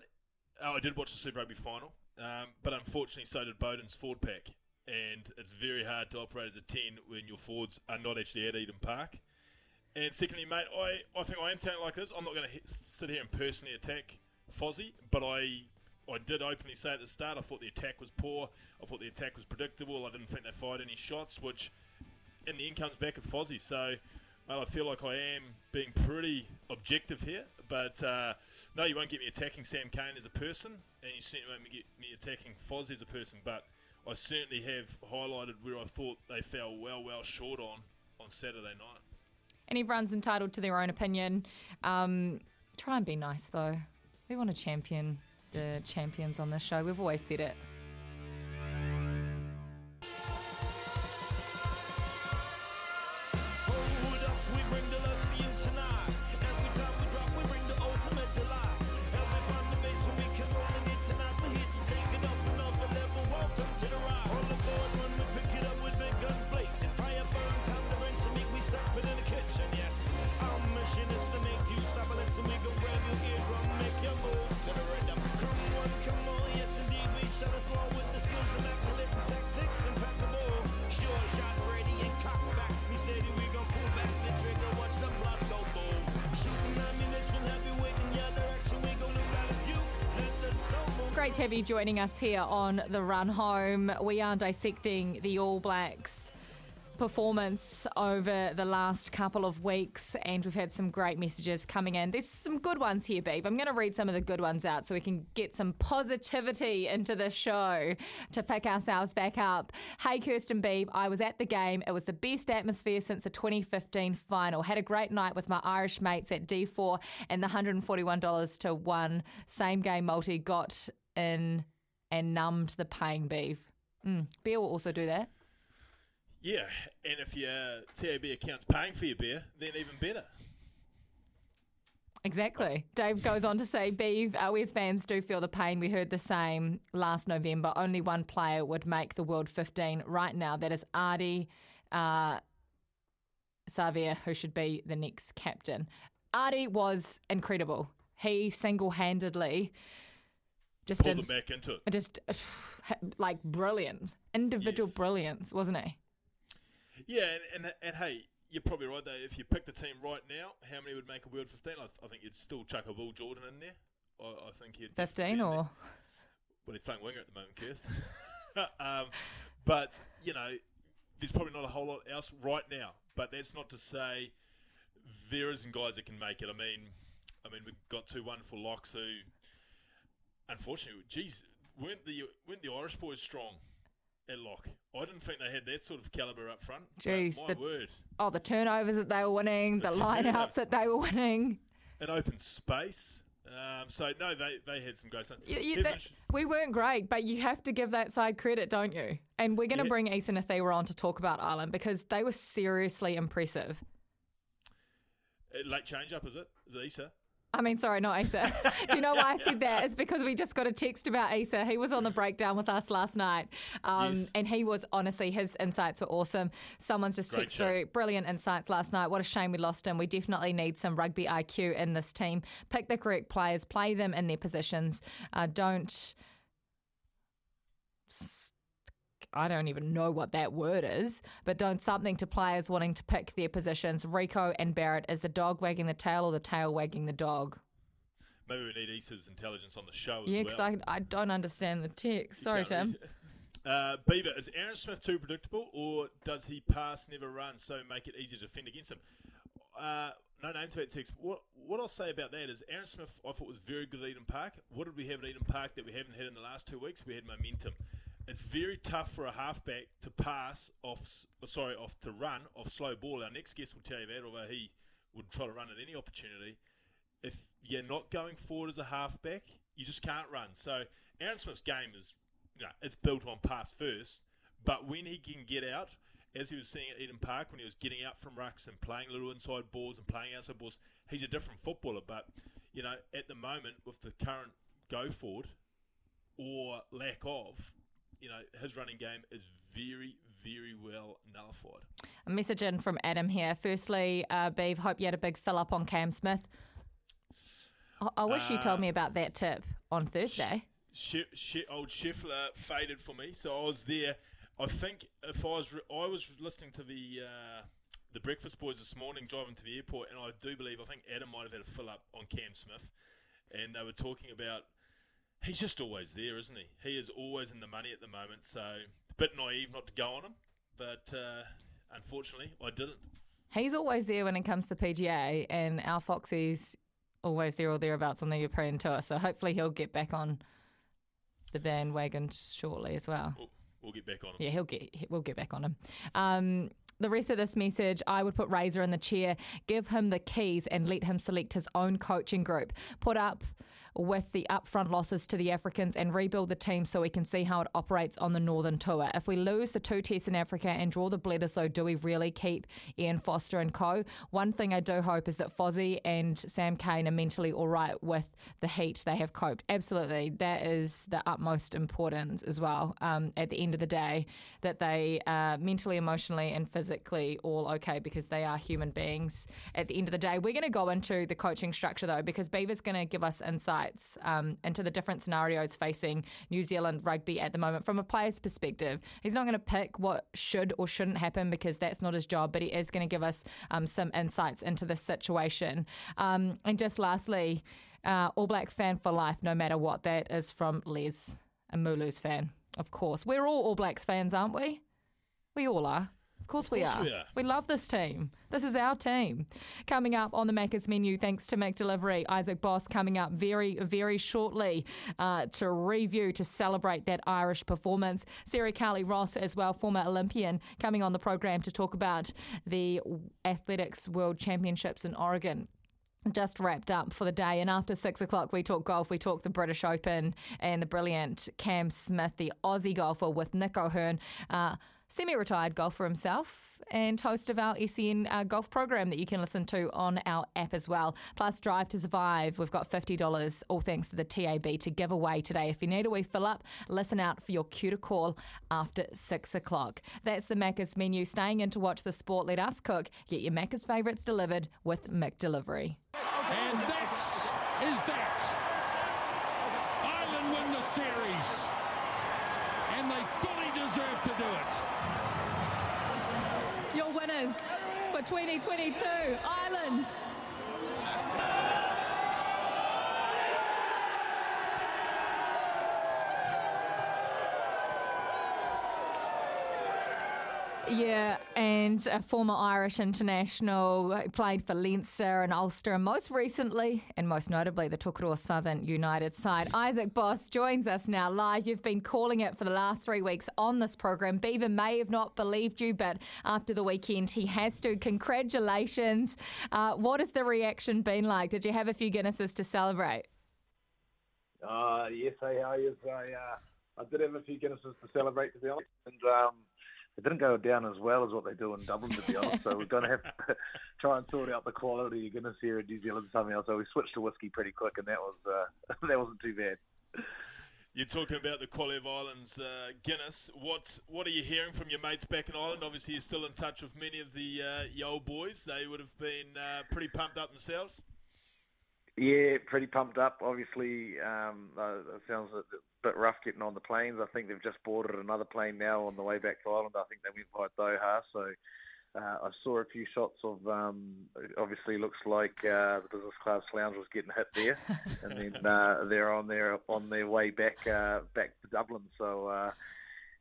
oh, I did watch the Super Rugby final, um, but unfortunately, so did Beauden's forward pack. And it's very hard to operate as a 10 when your forwards are not actually at Eden Park. And secondly, mate, I, I think I am taking like this. I'm not going to sit here and personally attack Fozzie, but I I did openly say at the start I thought the attack was poor. I thought the attack was predictable. I didn't think they fired any shots, which in the end comes back at Fozzie. So, mate, I feel like I am being pretty objective here. But uh, no, you won't get me attacking Sam Cane as a person, and you certainly won't get me attacking Foz as a person. But I certainly have highlighted where I thought they fell well, well short on on Saturday night. And everyone's entitled to their own opinion. Um, try and be nice, though. We want to champion the champions on this show. We've always said it. Great to have you joining us here on the run home. We are dissecting the All Blacks performance over the last couple of weeks, and we've had some great messages coming in. There's some good ones here, Beef. I'm going to read some of the good ones out so we can get some positivity into the show to pick ourselves back up. Hey, Kirsten Beef, I was at the game. It was the best atmosphere since the 2015 final. Had a great night with my Irish mates at D4, and the $141 to one same game multi got in and numbed the pain, Beef. Mm. Beer will also do that. Yeah, and if your TAB account's paying for your beer, then even better. Exactly. Dave goes on to say, Beeve, uh, West fans do feel the pain. We heard the same last November. Only one player would make the World 15 right now. That is Ardie uh, Savea, who should be the next captain. Ardie was incredible. He single handedly just Pulled did, them back into it. just like brilliant, individual Yes. brilliance, wasn't he? Yeah, and, and, and hey, you're probably right though. If you pick the team right now, how many would make a World 15? I, th- I think you'd still chuck a Will Jordan in there. I, I think he'd 15 be in there. or Well, he's playing winger at the moment, Kirst. um, but you know, there's probably not a whole lot else right now. But that's not to say there isn't guys that can make it. I mean, I mean, we've got two wonderful locks who, unfortunately, geez, weren't the weren't the Irish boys strong at lock? I didn't think they had that sort of caliber up front. Jeez, my the- word, oh, the turnovers that they were winning, the The lineouts that they were winning. an open space. Um, so no, they they had some great stuff. You, you, that, sh- we weren't great, but you have to give that side credit, don't you? And we're going to Yeah. bring Isa Nacewa on to talk about Ireland because they were seriously impressive. uh, late change up, is it? Is it Isa? I mean, sorry, not Isa. Do you know why I said that? It's because we just got a text about Isa. He was on the breakdown with us last night. Um, Yes. And he was, honestly, his insights were awesome. Someone's just Great texted through brilliant insights last night. What a shame we lost him. We definitely need some rugby IQ in this team. Pick the correct players, play them in their positions. Uh, don't. I don't even know what that word is, but don't something to players wanting to pick their positions. Rieko and Barrett, is the dog wagging the tail or the tail wagging the dog? Maybe we need Isa's intelligence on the show as well. Yeah, well. because I, I don't understand the text. Sorry, Tim. Uh, Beaver, is Aaron Smith too predictable, or does he pass, never run, so make it easier to defend against him? Uh, no name to that text. What what I'll say about that is Aaron Smith, I thought was very good at Eden Park. What did we have at Eden Park that we haven't had in the last two weeks? We had momentum. It's very tough for a halfback to pass off, sorry, off to run off slow ball. Our next guest will tell you that, although he would try to run at any opportunity. If you're not going forward as a halfback, you just can't run. So Aaron Smith's game is, you know, it's built on pass first. But when he can get out, as he was seeing at Eden Park, when he was getting out from rucks and playing little inside balls and playing outside balls, he's a different footballer. But you know, at the moment with the current go forward or lack of, you know, his running game is very, very well nullified. A message in from Adam here. Firstly, uh, Beeve, hope you had a big fill up on Cam Smith. I, I wish you told Uh, me about that tip on Thursday. She, she, old Scheffler faded for me, so I was there. I think if I was, re- I was listening to the uh, the Breakfast Boys this morning, driving to the airport, and I do believe I think Adam might have had a fill up on Cam Smith, and they were talking about he's just always there, isn't he? He is always in the money at the moment, so a bit naive not to go on him, but uh, unfortunately I didn't. He's always there when it comes to PGA, and our Foxy's always there or thereabouts on the European tour. So hopefully he'll get back on the bandwagon shortly as well. We'll, we'll get back on him. Yeah, he'll get. We'll get back on him. Um, the rest of this message, I would put Razor in the chair, give him the keys, and let him select his own coaching group. Put up with the upfront losses to the Africans and rebuild the team so we can see how it operates on the Northern Tour. If we lose the two tests in Africa and draw the though, do we really keep Ian Foster and co? One thing I do hope is that Fozzie and Sam Cane are mentally all right with the heat they have coped. Absolutely. That is the utmost importance as well um, at the end of the day, that they are mentally, emotionally, and physically all okay because they are human beings at the end of the day. We're going to go into the coaching structure though, because Beaver's going to give us insights um, into the different scenarios facing New Zealand rugby at the moment from a player's perspective. He's not going to pick what should or shouldn't happen because that's not his job, but he is going to give us um, some insights into this situation. Um, and just lastly, uh, All Black fan for life, no matter what. That is from Les, a Mulu's fan, of course. We're all All Blacks fans, aren't we? We all are. Of course, we, course are. we are. We love this team. This is our team. Coming up on the Macca's menu, thanks to McDelivery, Isaac Boss coming up very, very shortly uh, to review, to celebrate that Irish performance. Sarah Cowley Ross, as well, former Olympian, coming on the program to talk about the Athletics World Championships in Oregon just wrapped up for the day. And after six o'clock, we talk golf. We talk the British Open and the brilliant Cam Smith, the Aussie golfer with Nick O'Hern. Uh, Semi retired golfer himself and host of our SEN uh, golf program that you can listen to on our app as well. Plus, Drive to Survive. We've got $50, all thanks to the TAB, to give away today. If you need a wee fill up, listen out for your cue to call after six o'clock. That's the Macca's menu. Staying in to watch the sport, let us cook. Get your Macca's favourites delivered with McDelivery. And that's that. Ireland win the series. And they fully deserve to do it. Your winners for 2022, Ireland. Yeah, and a former Irish international played for Leinster and Ulster, and most recently, and most notably, the Tokoroa Southern United side. Isaac Boss joins us now live. You've been calling it for the last three weeks on this program. Beaver may have not believed you, but after the weekend, he has to. Congratulations. Uh, what has the reaction been like? Did you have a few Guinnesses to celebrate? Uh, yes, how is I? Uh, I did have a few Guinnesses to celebrate, to be honest, and um, it didn't go down as well as what they do in Dublin, to be honest. so we're going to have to try and sort out the quality of Guinness here in New Zealand somehow. So we switched to whiskey pretty quick, and that was uh, that wasn't too bad. You're talking about the quality of Ireland's uh, Guinness. What's what are you hearing from your mates back in Ireland? Obviously, you're still in touch with many of the uh, old boys. They would have been uh, pretty pumped up themselves. Yeah, pretty pumped up. Obviously, um, uh, it sounds a bit rough getting on the planes. I think they've just boarded another plane now on the way back to Ireland. I think they went by Doha. So uh, I saw a few shots of. Um, obviously, looks like uh, the business class lounge was getting hit there, and then uh, they're on their on their way back uh, back to Dublin. So.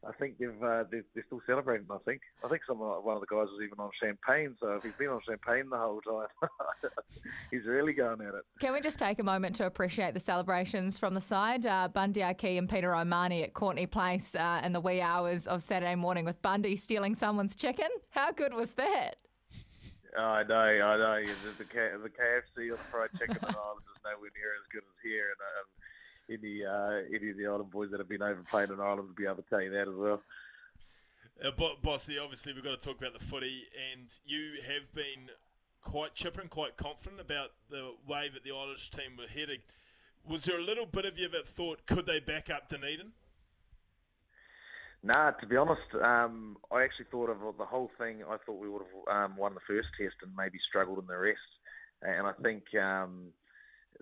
I think they've, uh, they're, they're still celebrating. I think. I think some one of the guys was even on champagne. So if he's been on champagne the whole time, he's really going at it. Can we just take a moment to appreciate the celebrations from the side? Uh, Bundee Aki and Peter O'Mahony at Courtney Place uh, in the wee hours of Saturday morning with Bundee stealing someone's chicken. How good was that? Oh, I know, I know. The, the, K- the KFC or the fried chicken in Ireland is nowhere near as good as here. And um, any uh, any of the Ireland boys that have been overplayed in Ireland will be able to tell you that as well. Uh, Bo- Bossy, obviously, we've got to talk about the footy, and you have been quite chipper and quite confident about the way that the Irish team were heading. Was there a little bit of you that thought, could they back up Dunedin? Nah, to be honest, um, I actually thought of the whole thing. I thought we would have um, won the first test and maybe struggled in the rest. And I think um,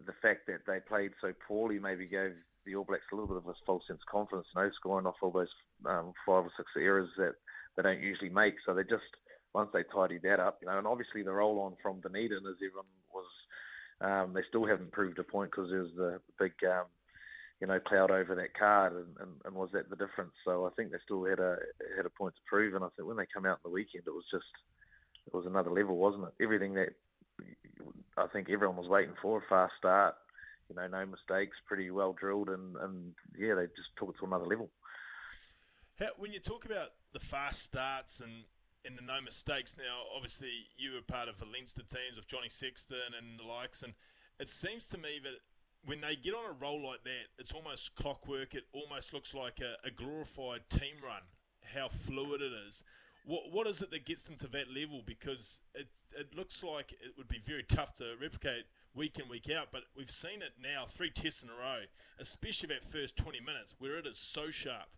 the fact that they played so poorly maybe gave the All Blacks a little bit of a false sense of confidence, know, scoring off all those um, five or six errors that they don't usually make. So they just, once they tidied that up, you know, and obviously the roll on from Dunedin, as everyone was, um, they still haven't proved a point because there's the big, um, you know, cloud over that card, and, and, and was that the difference? So I think they still had a had a point to prove, and I think when they come out in the weekend, it was just it was another level, wasn't it? Everything that I think everyone was waiting for, a fast start, you know, no mistakes, pretty well drilled, and, and yeah, they just took it to another level. How, when you talk about the fast starts and, and the no mistakes, now obviously you were part of the Leinster teams of Johnny Sexton and the likes, and it seems to me that when they get on a roll like that, it's almost clockwork. It almost looks like a, a glorified team run. How fluid it is. What what is it that gets them to that level? Because it it looks like it would be very tough to replicate week in week out. But we've seen it now three tests in a row, especially that first twenty minutes where it is so sharp.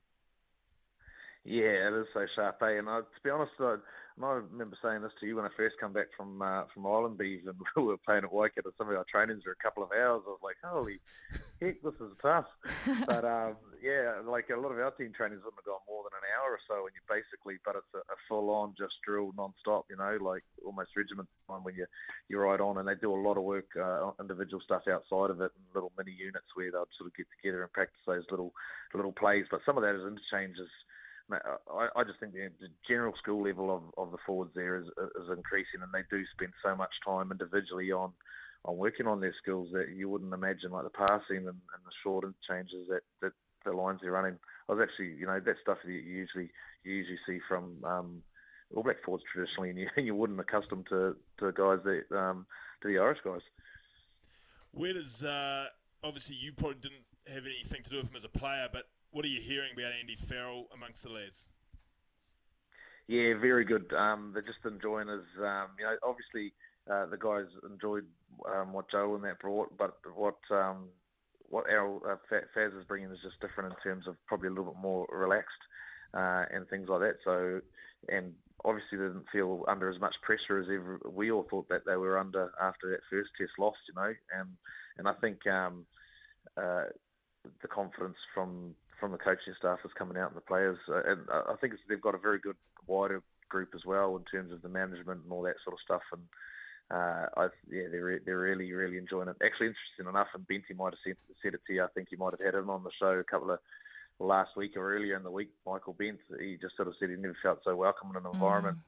Yeah, it is so sharp, eh? And I, to be honest, I, and I remember saying this to you when I first come back from uh, from Island Bees and we were playing at Waikato. Some of our trainings were a couple of hours. I was like, holy heck, this is tough. but um, yeah, like a lot of our team trainings wouldn't have gone more than an hour or so, and you basically, but it's a, a full-on just drill non-stop, you know, like almost regiment time when you you're right on, and they do a lot of work, uh, individual stuff outside of it, and little mini units where they'll sort of get together and practice those little little plays. But some of that is interchanges. I, just think the, general skill level of, of the forwards there is, is increasing, and they do spend so much time individually on on working on their skills that you wouldn't imagine, like the passing and, and the short interchanges that, that the lines they're running. I was actually, you know, that stuff that you usually you usually see from um, All Black forwards traditionally, and you, you wouldn't accustom to to guys that um, to the Irish guys. Where does uh, obviously you probably didn't have anything to do with him as a player, but what are you hearing about Andy Farrell amongst the lads? Yeah, very good. Um, they're just enjoying his, um, you know, obviously uh, the guys enjoyed um, what Joe and that brought, but what um, what Errol uh, Faz is bringing is just different in terms of probably a little bit more relaxed uh, and things like that. So, and obviously they didn't feel under as much pressure as ever we all thought that they were under after that first test loss, you know. And and I think um, uh, the confidence from from the coaching staff is coming out and the players, uh, and I think they've got a very good wider group as well in terms of the management and all that sort of stuff. And uh, I, yeah, they're they're really really enjoying it. Actually, interesting enough, and Benty might have said, said it to you. I think you might have had him on the show a couple of last week or earlier in the week. Michael Bent, he just sort of said he never felt so welcome in an environment. Mm.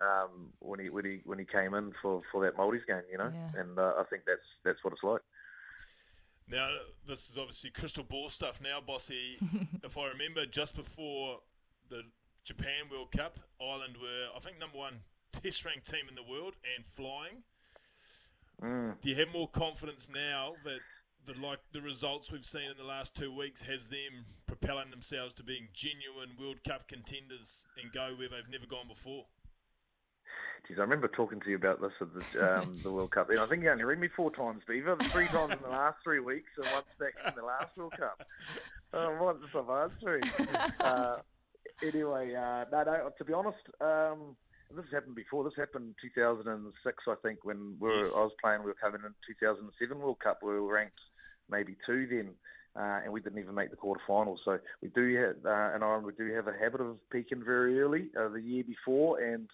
Um, when he when he when he came in for, for that Maldives game, you know, yeah. and uh, I think that's that's what it's like. Now, this is obviously crystal ball stuff now, Bossy. if I remember, just before the Japan World Cup, Ireland were, I think, number one test ranked team in the world and flying. Mm. Do you have more confidence now that the like the results we've seen in the last two weeks has them propelling themselves to being genuine World Cup contenders and go where they've never gone before? Geez, I remember talking to you about this at the, um, the World Cup. And I think you only read me four times, Beaver. Three times in the last three weeks and once back in the last World Cup. Oh, what a answering. Uh, anyway, uh, no, no. To be honest, um, this has happened before. This happened in 2006, I think, when we were, yes. I was playing. We were coming in 2007 World Cup. We were ranked maybe two then, uh, and we didn't even make the quarterfinals. So we do have, uh, in Ireland, we do have a habit of peaking very early uh, the year before, and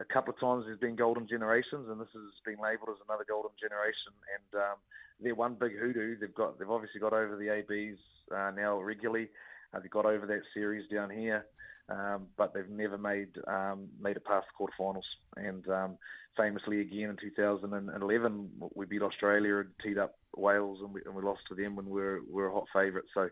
a couple of times there's been golden generations, and this has been labelled as another golden generation. And um, they're one big hoodoo. They've got, they've obviously got over the ABs uh, now regularly. Uh, they've got over that series down here um, but they've never made um, made it past the quarterfinals. And um, famously, again in 2011, we beat Australia and teed up Wales, and we, and we lost to them when we were, we were a hot favourite. So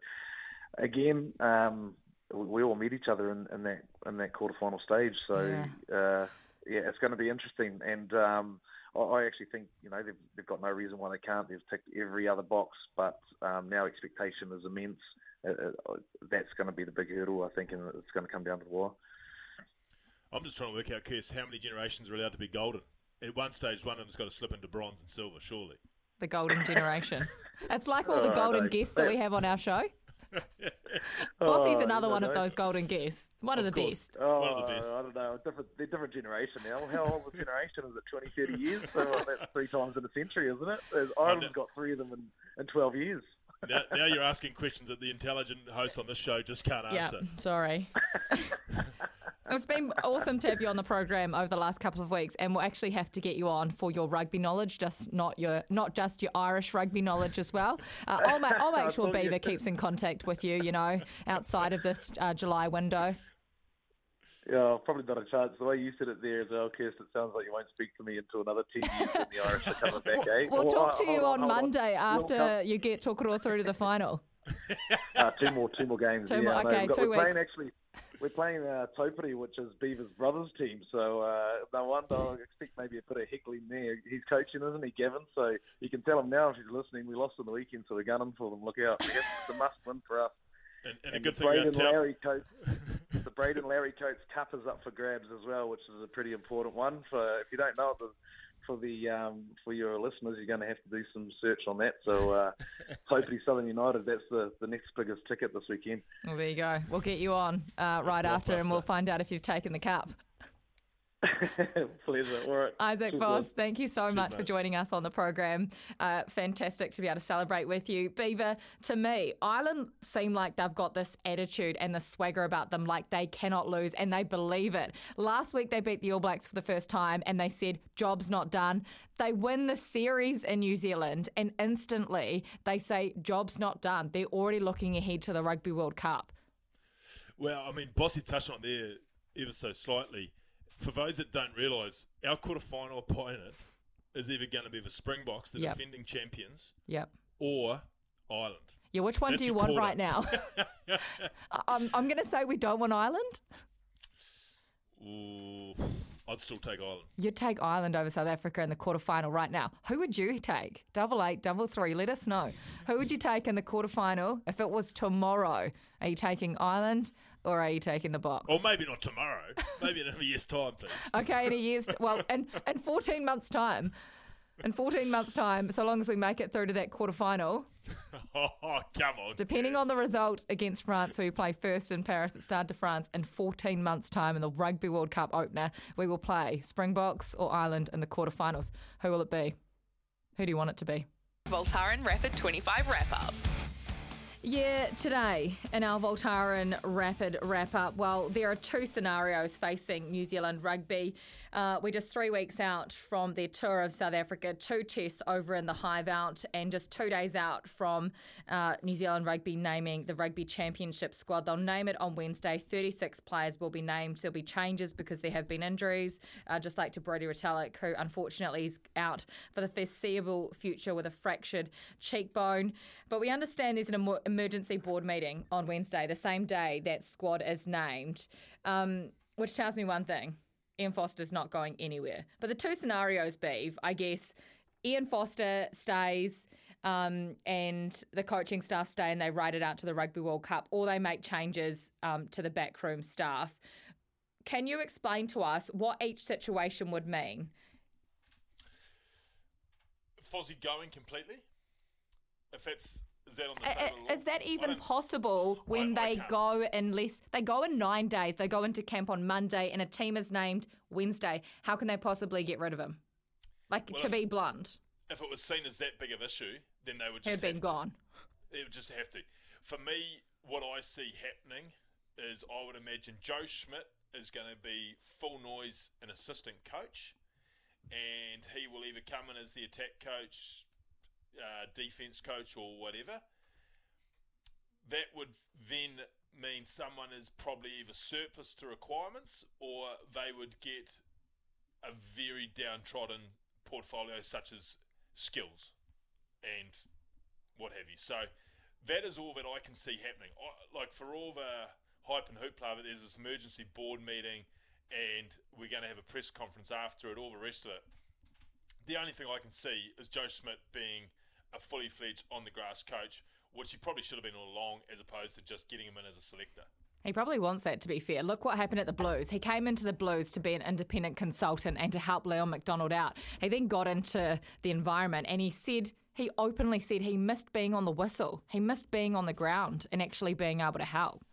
again, um, we all meet each other in, in that in that quarterfinal stage. So yeah, uh, yeah it's going to be interesting. And um, I actually think you know they've, they've got no reason why they can't. They've ticked every other box, but um, now expectation is immense. Uh, uh, that's going to be the big hurdle, I think, and it's going to come down to the wire. I'm just trying to work out, Kirst, how many generations are allowed to be golden? At one stage, one of them's got to slip into bronze and silver, surely. The golden generation. it's like all the oh, golden guests that we have on our show. Bossy's oh, another one of those golden guests. One of, of the course. best. Oh, one of the best. I don't know. Different, they're different generation now. How old was generation? Is it 20, 30 years? So oh, that's three times in a century, isn't it? Ireland's got three of them in, in 12 years now, now, you're asking questions that the intelligent host on this show just can't answer. Yeah, sorry. it's been awesome to have you on the program over the last couple of weeks, and we'll actually have to get you on for your rugby knowledge, just not your not just your Irish rugby knowledge as well. Uh, I'll, ma- I'll make sure Beaver keeps in contact with you. You know, outside of this uh, July window. Yeah, probably not a chance. The way you said it there as well, Kirsten, it sounds like you won't speak to me until another 10 years when the Irish are coming back, eh? We'll, talk to you on, on Monday on. after you get Tokoroa through to the final. uh, two more, two more games. Two yeah, more, okay, got, 2 we're weeks. Playing actually, we're playing uh, which is Beaver's brother's team. So uh, no wonder I expect maybe a bit of heckling there. He's coaching, isn't he, Gavin? So you can tell him now if he's listening. We lost on the weekend, so we're gunning for them. Look out! It's a must win for us. And, and, and a good thing Braden about Larry Coates, the Braden Larry Coates Cup is up for grabs as well, which is a pretty important one. For if you don't know it, the, for the um, for your listeners, you're going to have to do some search on that. So uh, hopefully Southern United, that's the, the next biggest ticket this weekend. Well, there you go. We'll get you on uh, right after, and we'll find out if you've taken the cup. Pleasure. All right. Isaac Cheers, Boss, guys. thank you so much for joining us on the program. Uh, fantastic to be able to celebrate with you. Beaver, to me, Ireland seem like they've got this attitude and the swagger about them, like they cannot lose and they believe it. Last week they beat the All Blacks for the first time and they said, job's not done. They win the series in New Zealand and instantly they say, job's not done. They're already looking ahead to the Rugby World Cup. Well, I mean, Bossy touched on there ever so slightly. For those that don't realise, our quarterfinal opponent is either going to be the Springboks, the Yep. defending champions, Yep. or Ireland. Yeah, which one That's do you your want quarter. right now? I- I'm, I'm going to say we don't want Ireland. Ooh, I'd still take Ireland. You'd take Ireland over South Africa in the quarterfinal right now. Who would you take? Double eight, double three. Let us know. Who would you take in the quarterfinal if it was tomorrow? Are you taking Ireland or are you taking the Boks? Or maybe not tomorrow. maybe in a year's time, please. Okay, in a year's well, in in 14 months' time. In 14 months' time, so long as we make it through to that quarterfinal, oh, come on. depending on the result against France, who we play first in Paris at Stade de France, in 14 months' time in the Rugby World Cup opener, we will play Springboks or Ireland in the quarterfinals. Who will it be? Who do you want it to be? Voltaren Rapid 25 wrap up. Yeah, today in our Voltaren Rapid wrap up, well, there are two scenarios facing New Zealand rugby. Uh, we're just three weeks out from their tour of South Africa, two tests over in the Highveld, and just two days out from uh, New Zealand rugby naming the Rugby Championship squad. They'll name it on Wednesday. 36 players will be named. There'll be changes because there have been injuries, uh, just like to Brodie Retallick, who unfortunately is out for the foreseeable future with a fractured cheekbone. But we understand there's an emergency board meeting on Wednesday, the same day that squad is named, um, which tells me one thing Ian Foster's not going anywhere. But the two scenarios, Beeve, I guess Ian Foster stays. Um, and the coaching staff stay and they write it out to the Rugby World Cup, or they make changes um, to the backroom staff. Can you explain to us what each situation would mean? Fozzie going completely? If that's is that on the table? I- Is that even possible when I they can't. go unless they go in nine days? They go into camp on Monday and a team is named Wednesday. How can they possibly get rid of him? Like Well, to if- be blunt, If it was seen as that big of issue, then they would he'd just been have gone. It would just have to. For me, what I see happening is I would imagine Joe Schmidt is going to be full noise an assistant coach, and he will either come in as the attack coach, uh, defense coach, or whatever. That would then mean someone is probably either surplus to requirements or they would get a very downtrodden portfolio such as skills and what have you. So that is all that I can see happening. Like for all the hype and hoopla, there's this emergency board meeting and we're going to have a press conference after it, all the rest of it. The only thing I can see is Joe Schmidt being a fully fledged on the grass coach, which he probably should have been all along, as opposed to just getting him in as a selector. He probably wants that to be fair. Look what happened at the Blues. He came into the Blues to be an independent consultant and to help Leon MacDonald out. He then got into the environment and he said, he openly said he missed being on the whistle. He missed being on the ground and actually being able to help.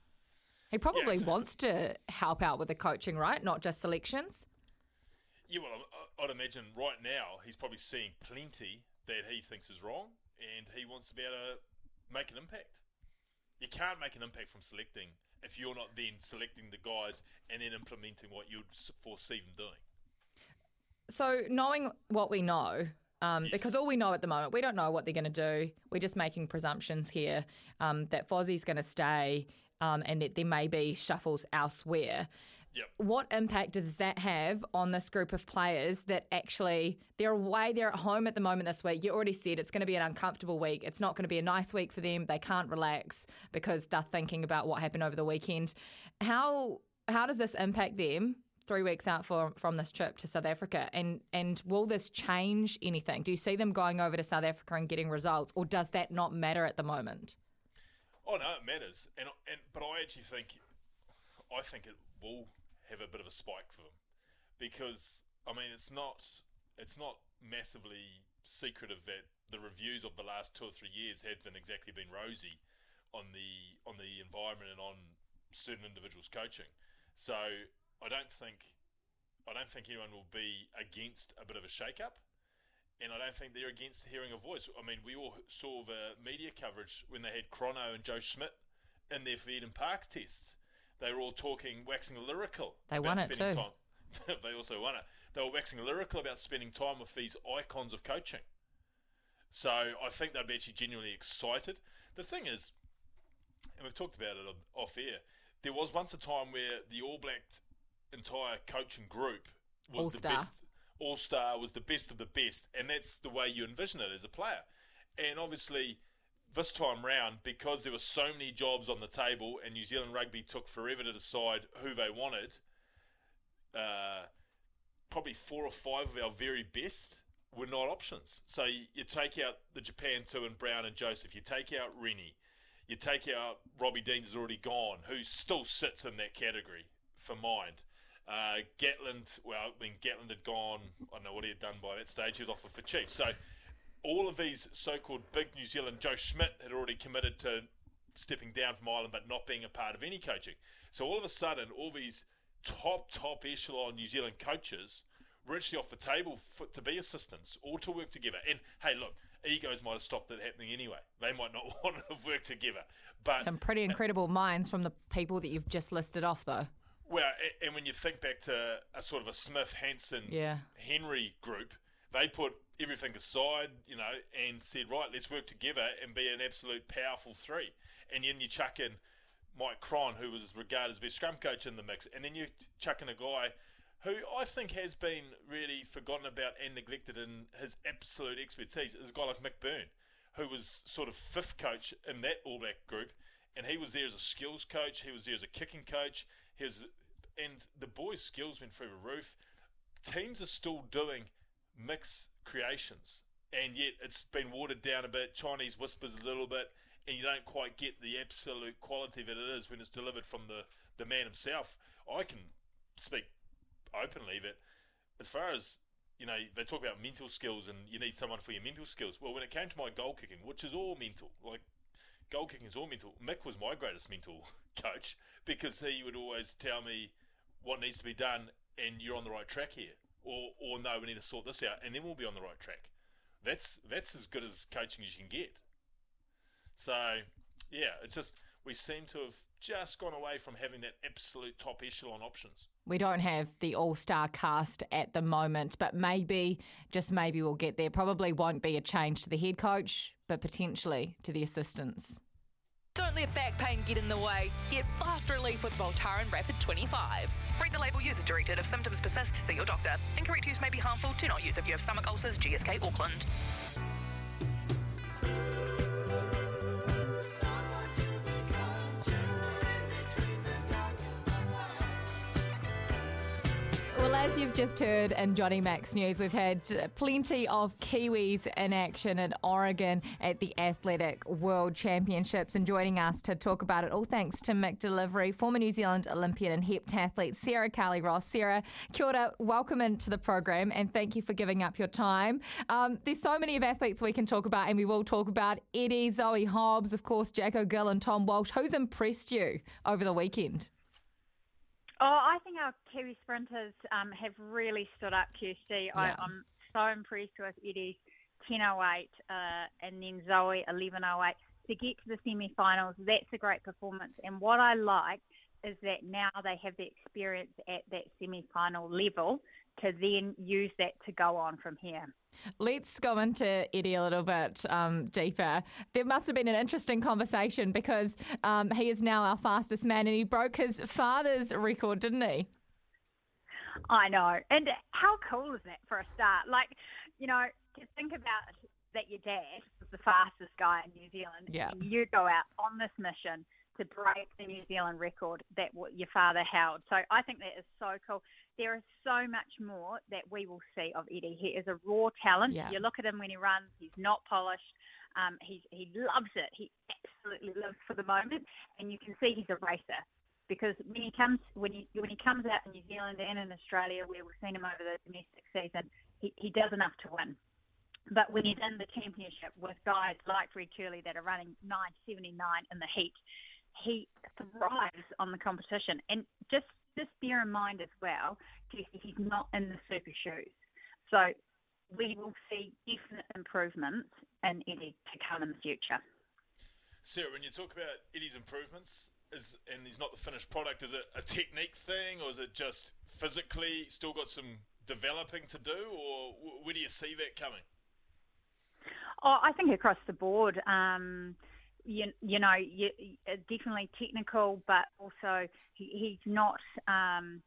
He probably Yes. wants to help out with the coaching, right? Not just selections. Yeah, well, I'd imagine right now he's probably seeing plenty that he thinks is wrong, and he wants to be able to make an impact. You can't make an impact from selecting if you're not then selecting the guys and then implementing what you'd foresee them doing. So, knowing what we know, um, because all we know at the moment, we don't know what they're going to do. We're just making presumptions here um, that Fozzie's going to stay um, and that there may be shuffles elsewhere. Yep. What impact does that have on this group of players that actually they're away, they're at home at the moment this week? You already said it's going to be an uncomfortable week. It's not going to be a nice week for them. They can't relax because they're thinking about what happened over the weekend. How how does this impact them three weeks out for, from this trip to South Africa? And and will this change anything? Do you see them going over to South Africa and getting results, or does that not matter at the moment? Oh no, it matters, and and but I actually think, I think it will have a bit of a spike for them, because I mean it's not it's not massively secretive that the reviews of the last two or three years haven't exactly been rosy on the on the environment and on certain individuals coaching. So I don't think I don't think anyone will be against a bit of a shake-up. And I don't think they're against hearing a voice. I mean, we all saw the media coverage when they had Chrono and Joe Schmidt in their Eden Park test. They were all talking, waxing lyrical. They about won it spending too. Time. they also won it. They were waxing lyrical about spending time with these icons of coaching. So I think they'd be actually genuinely excited. The thing is, and we've talked about it off air, there was once a time where the All Black entire coaching group was All-star. the best. All star was the best of the best, and that's the way you envision it as a player. And obviously, this time round, because there were so many jobs on the table, and New Zealand rugby took forever to decide who they wanted, uh, probably four or five of our very best were not options. So you, you take out the Japan two and Brown and Joseph. You take out Rennie. You take out Robbie Deans is already gone, who still sits in that category for mind. Uh, Gatland, well, when Gatland had gone, I don't know what he had done by that stage. He was offered for chief. So all of these so-called big New Zealand, Joe Schmidt had already committed to stepping down from Ireland, but not being a part of any coaching. So all of a sudden, all these top, top echelon New Zealand coaches were actually off the table for, to be assistants or to work together. And hey, look, egos might have stopped that happening anyway. They might not want to have worked together. But Some pretty incredible minds from the people that you've just listed off, though. well, a- and when you think back to a sort of a Smith, Hansen, Yeah. Henry group, they put everything aside, you know, and said, right, let's work together and be an absolute powerful three. And then you chuck in Mike Cron, who was regarded as best scrum coach in the Mick's, and then you chuck in a guy who I think has been really forgotten about and neglected in his absolute expertise is a guy like Mick Byrne, who was sort of fifth coach in that All Black group, and he was there as a skills coach, he was there as a kicking coach, his and the boys' skills went through the roof. Teams are still doing mix creations, and yet it's been watered down a bit. Chinese whispers a little bit, and you don't quite get the absolute quality that it is when it's delivered from the, the man himself. I can speak openly that as far as you know, they talk about mental skills and you need someone for your mental skills. Well, when it came to my goal kicking, which is all mental, like goal kicking is all mental. Mick was my greatest mental coach because he would always tell me what needs to be done and you're on the right track here, or or no, we need to sort this out, and then we'll be on the right track. That's that's as good as coaching as you can get. So yeah, it's just we seem to have just gone away from having that absolute top echelon options. We don't have the all star cast at the moment, but maybe, just maybe, we'll get there. Probably won't be a change to the head coach, but potentially to the assistants. Don't let back pain get in the way. Get fast relief with Voltaren Rapid 25. Read the label user directed. If symptoms persist, see your doctor. Incorrect use may be harmful. Do not use if you have stomach ulcers. GSK Auckland. As you've just heard in Johnny Max News, we've had plenty of Kiwis in action in Oregon at the Athletic World Championships. And joining us to talk about it, all thanks to McDelivery, former New Zealand Olympian and heptathlete Sarah Cowley Ross. Sarah, kia ora, welcome into the program and thank you for giving up your time. Um, there's so many of athletes we can talk about, and we will talk about Eddie, Zoe Hobbs, of course, Jacko Gill, and Tom Walsh. Who's impressed you over the weekend? Oh, I think our Kiwi sprinters um, have really stood up. I, Yeah. I'm so impressed with Eddie's 10.08 uh, and then Zoe 11.08. To get to the semi-finals, that's a great performance. And what I like is that now they have the experience at that semi-final level to then use that to go on from here. Let's go into Eddie a little bit um, deeper. There must have been an interesting conversation because um, he is now our fastest man and he broke his father's record, didn't he? I know. And how cool is that for a start? Like, you know, to think about that your dad was the fastest guy in New Zealand. Yeah. And you go out on this mission to break the New Zealand record that your father held. So I think that is so cool. There is so much more that we will see of Eddie. He is a raw talent. Yeah. You look at him when he runs, he's not polished. Um, he, he loves it. He absolutely lives for the moment. And you can see he's a racer because when he comes when he when he comes out in New Zealand and in Australia, where we've seen him over the domestic season, he, he does enough to win. But when he's in the championship with guys like Fred Kerley that are running 9.79 in the heat, he thrives on the competition. And just just bear in mind as well, Jesse, he's not in the super shoes. So we will see definite improvements in Eddie to come in the future. Sarah, when you talk about Eddie's improvements, is and he's not the finished product, is it a technique thing or is it just physically still got some developing to do, or where do you see that coming? Oh, I think across the board. Um, you, you know, you, definitely technical, but also he, he's not. Um,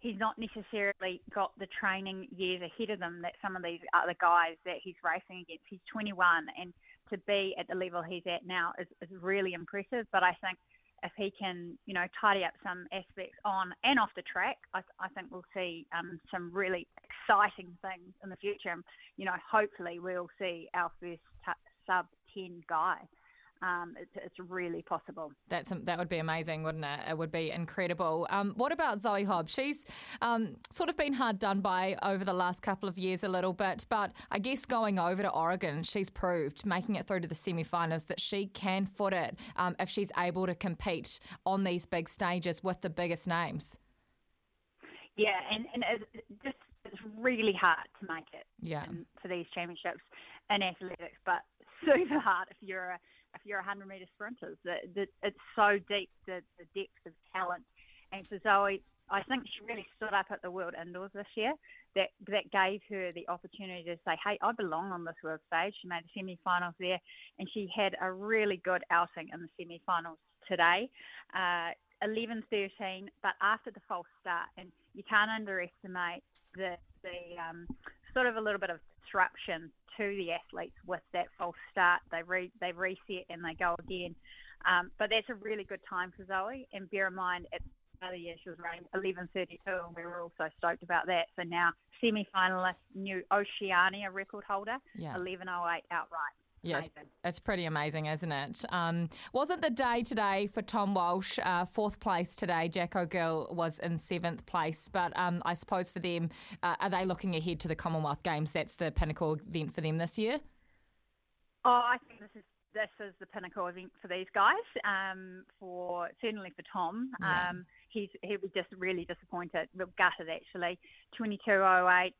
he's not necessarily got the training years ahead of them that some of these other guys that he's racing against. He's 21, and to be at the level he's at now is, is really impressive. But I think if he can, you know, tidy up some aspects on and off the track, I, I think we'll see um, some really exciting things in the future. And, you know, hopefully we'll see our first t- sub 10 guy um, it's, it's, really possible. That's that would be amazing, wouldn't it? It would be incredible. Um, what about Zoe Hobbs? She's um, sort of been hard done by over the last couple of years a little bit, but I guess going over to Oregon, she's proved making it through to the semi-finals that she can foot it um, if she's able to compete on these big stages with the biggest names. Yeah, and, and it's just it's really hard to make it yeah. for these championships in athletics, but super hard if you're a if you're a 100 metre sprinters. The, the, it's so deep, the, the depth of talent. And so Zoe, I think she really stood up at the World Indoors this year. That that gave her the opportunity to say, "Hey, I belong on this world stage." She made the semi-finals there, and she had a really good outing in the semi-finals today. Uh, 11-13, but after the false start, and you can't underestimate the the um, sort of a little bit of disruption to the athletes with that false start. They re, they reset and they go again. Um, but that's a really good time for Zoe. And bear in mind, at the other year she was running 11:32, and we were also stoked about that. So now semi-finalist, new Oceania record holder, yeah. 11:08 outright. Yeah, it's, it's, pretty amazing, isn't it? Um, wasn't the day today for Tom Walsh, uh, fourth place today? Jacko Gill was in seventh place, but um, I suppose for them, uh, are they looking ahead to the Commonwealth Games? That's the pinnacle event for them this year. Oh, I think this is this is the pinnacle event for these guys. Um, for certainly for Tom, yeah. He's he was just really disappointed, real gutted actually. 22.08,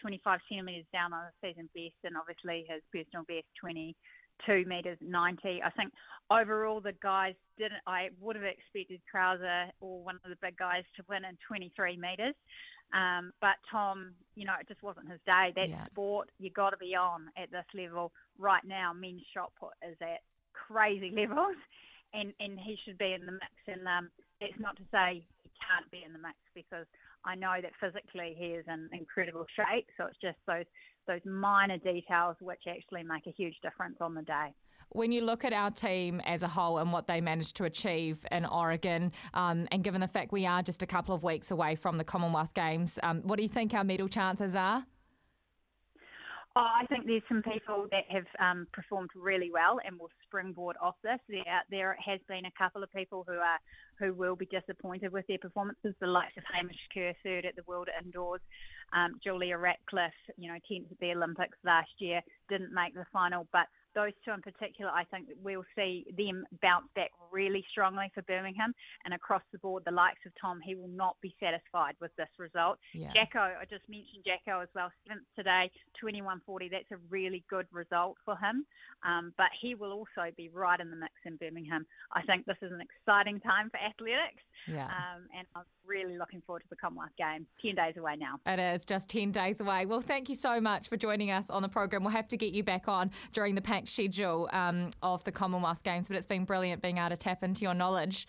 25 centimetres down on the season best, and obviously his personal best 22 metres 90. I think overall the guys didn't. I would have expected Crouser or one of the big guys to win in 23 metres. Um, but Tom, you know, it just wasn't his day. That yeah. sport you got to be on at this level right now. Men's shot put is at crazy levels, and and he should be in the mix. And um, it's not to say he can't be in the mix because I know that physically he is in incredible shape. So it's just those those minor details which actually make a huge difference on the day when you look at our team as a whole and what they managed to achieve in Oregon, um, and given the fact we are just a couple of weeks away from the Commonwealth Games, um, what do you think our medal chances are? Oh, I think there's some people that have um, performed really well and will springboard off this. There, there has been a couple of people who are who will be disappointed with their performances. The likes of Hamish Kerr, third at the World Indoors, um, Julia Ratcliffe, you know, tenth at the Olympics last year, didn't make the final, but those two in particular, I think we'll see them bounce back really strongly for Birmingham. And across the board, the likes of Tom, he will not be satisfied with this result. Yeah. Jacko, I just mentioned Jacko as well, seventh today, 21.40. That's a really good result for him. Um, but he will also be right in the mix in Birmingham. I think this is an exciting time for athletics. Yeah. Um, and I'm really looking forward to the Commonwealth Games. 10 days away now. It is just 10 days away. Well, thank you so much for joining us on the program. We'll have to get you back on during the packed schedule um, of the Commonwealth Games, but it's been brilliant being able to tap into your knowledge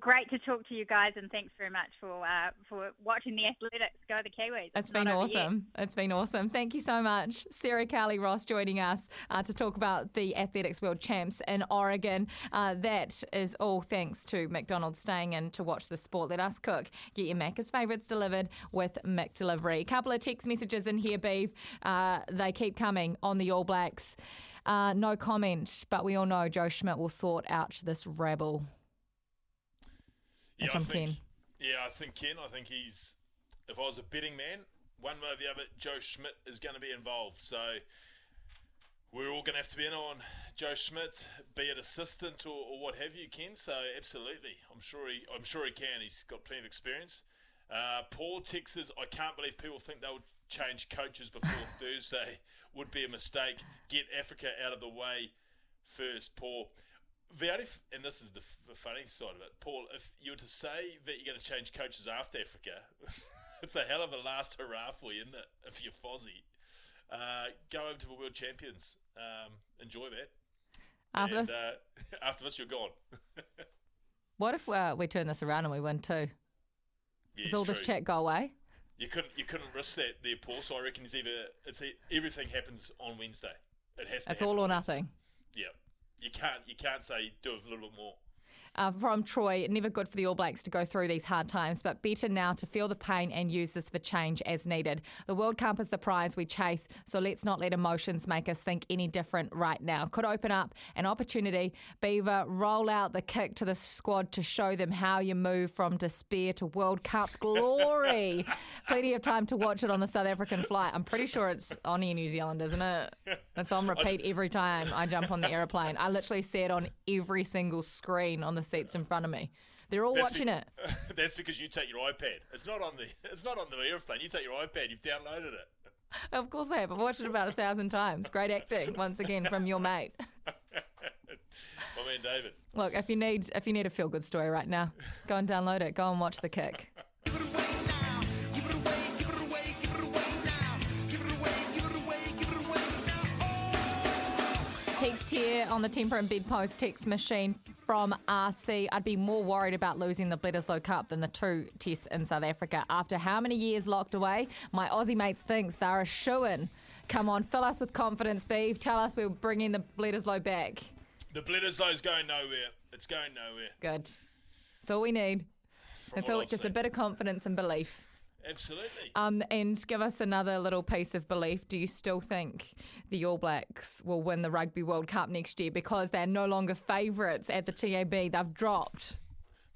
great to talk to you guys, and thanks very much for uh, for watching the athletics go the Kiwis. It's, it's been awesome. It's been awesome. Thank you so much, Sarah Cowley Ross, joining us uh, to talk about the athletics world champs in Oregon. Uh, that is all thanks to McDonald's staying in to watch the sport. Let us cook. Get your Macca's favourites delivered with McDelivery. A couple of text messages in here, Beeve. Uh, they keep coming on the All Blacks. Uh, no comment, but we all know Joe Schmidt will sort out this rabble. That's yeah, I think, Ken. Yeah, I think Ken. I think he's. If I was a betting man, one way or the other, Joe Schmidt is going to be involved. So we're all going to have to be in on Joe Schmidt, be it assistant or, or, what have you, Ken. So absolutely, I'm sure he, I'm sure he can. He's got plenty of experience. Uh, Paul Texas, I can't believe people think they'll change coaches before Thursday. Would be a mistake. Get Africa out of the way first, Paul. The only, f- and this is the, f- the funny side of it, Paul. If you were to say that you're going to change coaches after Africa, it's a hell of a last hurrah for you, isn't it? If you're Fozzie. Uh, go over to the World Champions. Um, enjoy that. After and, this, uh, after this, you're gone. what if uh, we turn this around and we win too? Yeah, Does all it's this true. chat go away? You couldn't you couldn't risk that there, Paul. So I reckon it's either it's everything happens on Wednesday. It has to. It's all or Wednesday. nothing. Yeah, you can't you can't say do a little bit more. Uh, from Troy, never good for the All Blacks to go through these hard times, but better now to feel the pain and use this for change as needed. The World Cup is the prize we chase, so let's not let emotions make us think any different right now. Could open up an opportunity. Beaver, roll out the kick to the squad to show them how you move from despair to World Cup glory. Plenty of time to watch it on the South African flight. I'm pretty sure it's on Air New Zealand, isn't it? It's on repeat every time I jump on the aeroplane. I literally see it on every single screen on the seats in front of me. They're all That's watching be- it. That's because you take your iPad. It's not on the it's not on the airplane. You take your iPad. You've downloaded it. Of course I have. I've watched it about a thousand times. Great acting, once again, from your mate. My man David. Look, if you need if you need a feel good story right now, go and download it. Go and watch the kick. Oh. Text here on the Tempur and Bedpost text machine from RC. I'd be more worried about losing the Bledisloe Cup than the two tests in South Africa. After how many years locked away, my Aussie mates thinks they're a shoo-in. Come on, fill us with confidence, Beeve. Tell us we're bringing the Bledisloe back. The Bledisloe's going nowhere. It's going nowhere. Good. That's all we need. From That's all, I've just a bit of confidence and belief. Absolutely. Um, and give us another little piece of belief. Do you still think the All Blacks will win the Rugby World Cup next year because they're no longer favourites at the TAB? They've dropped.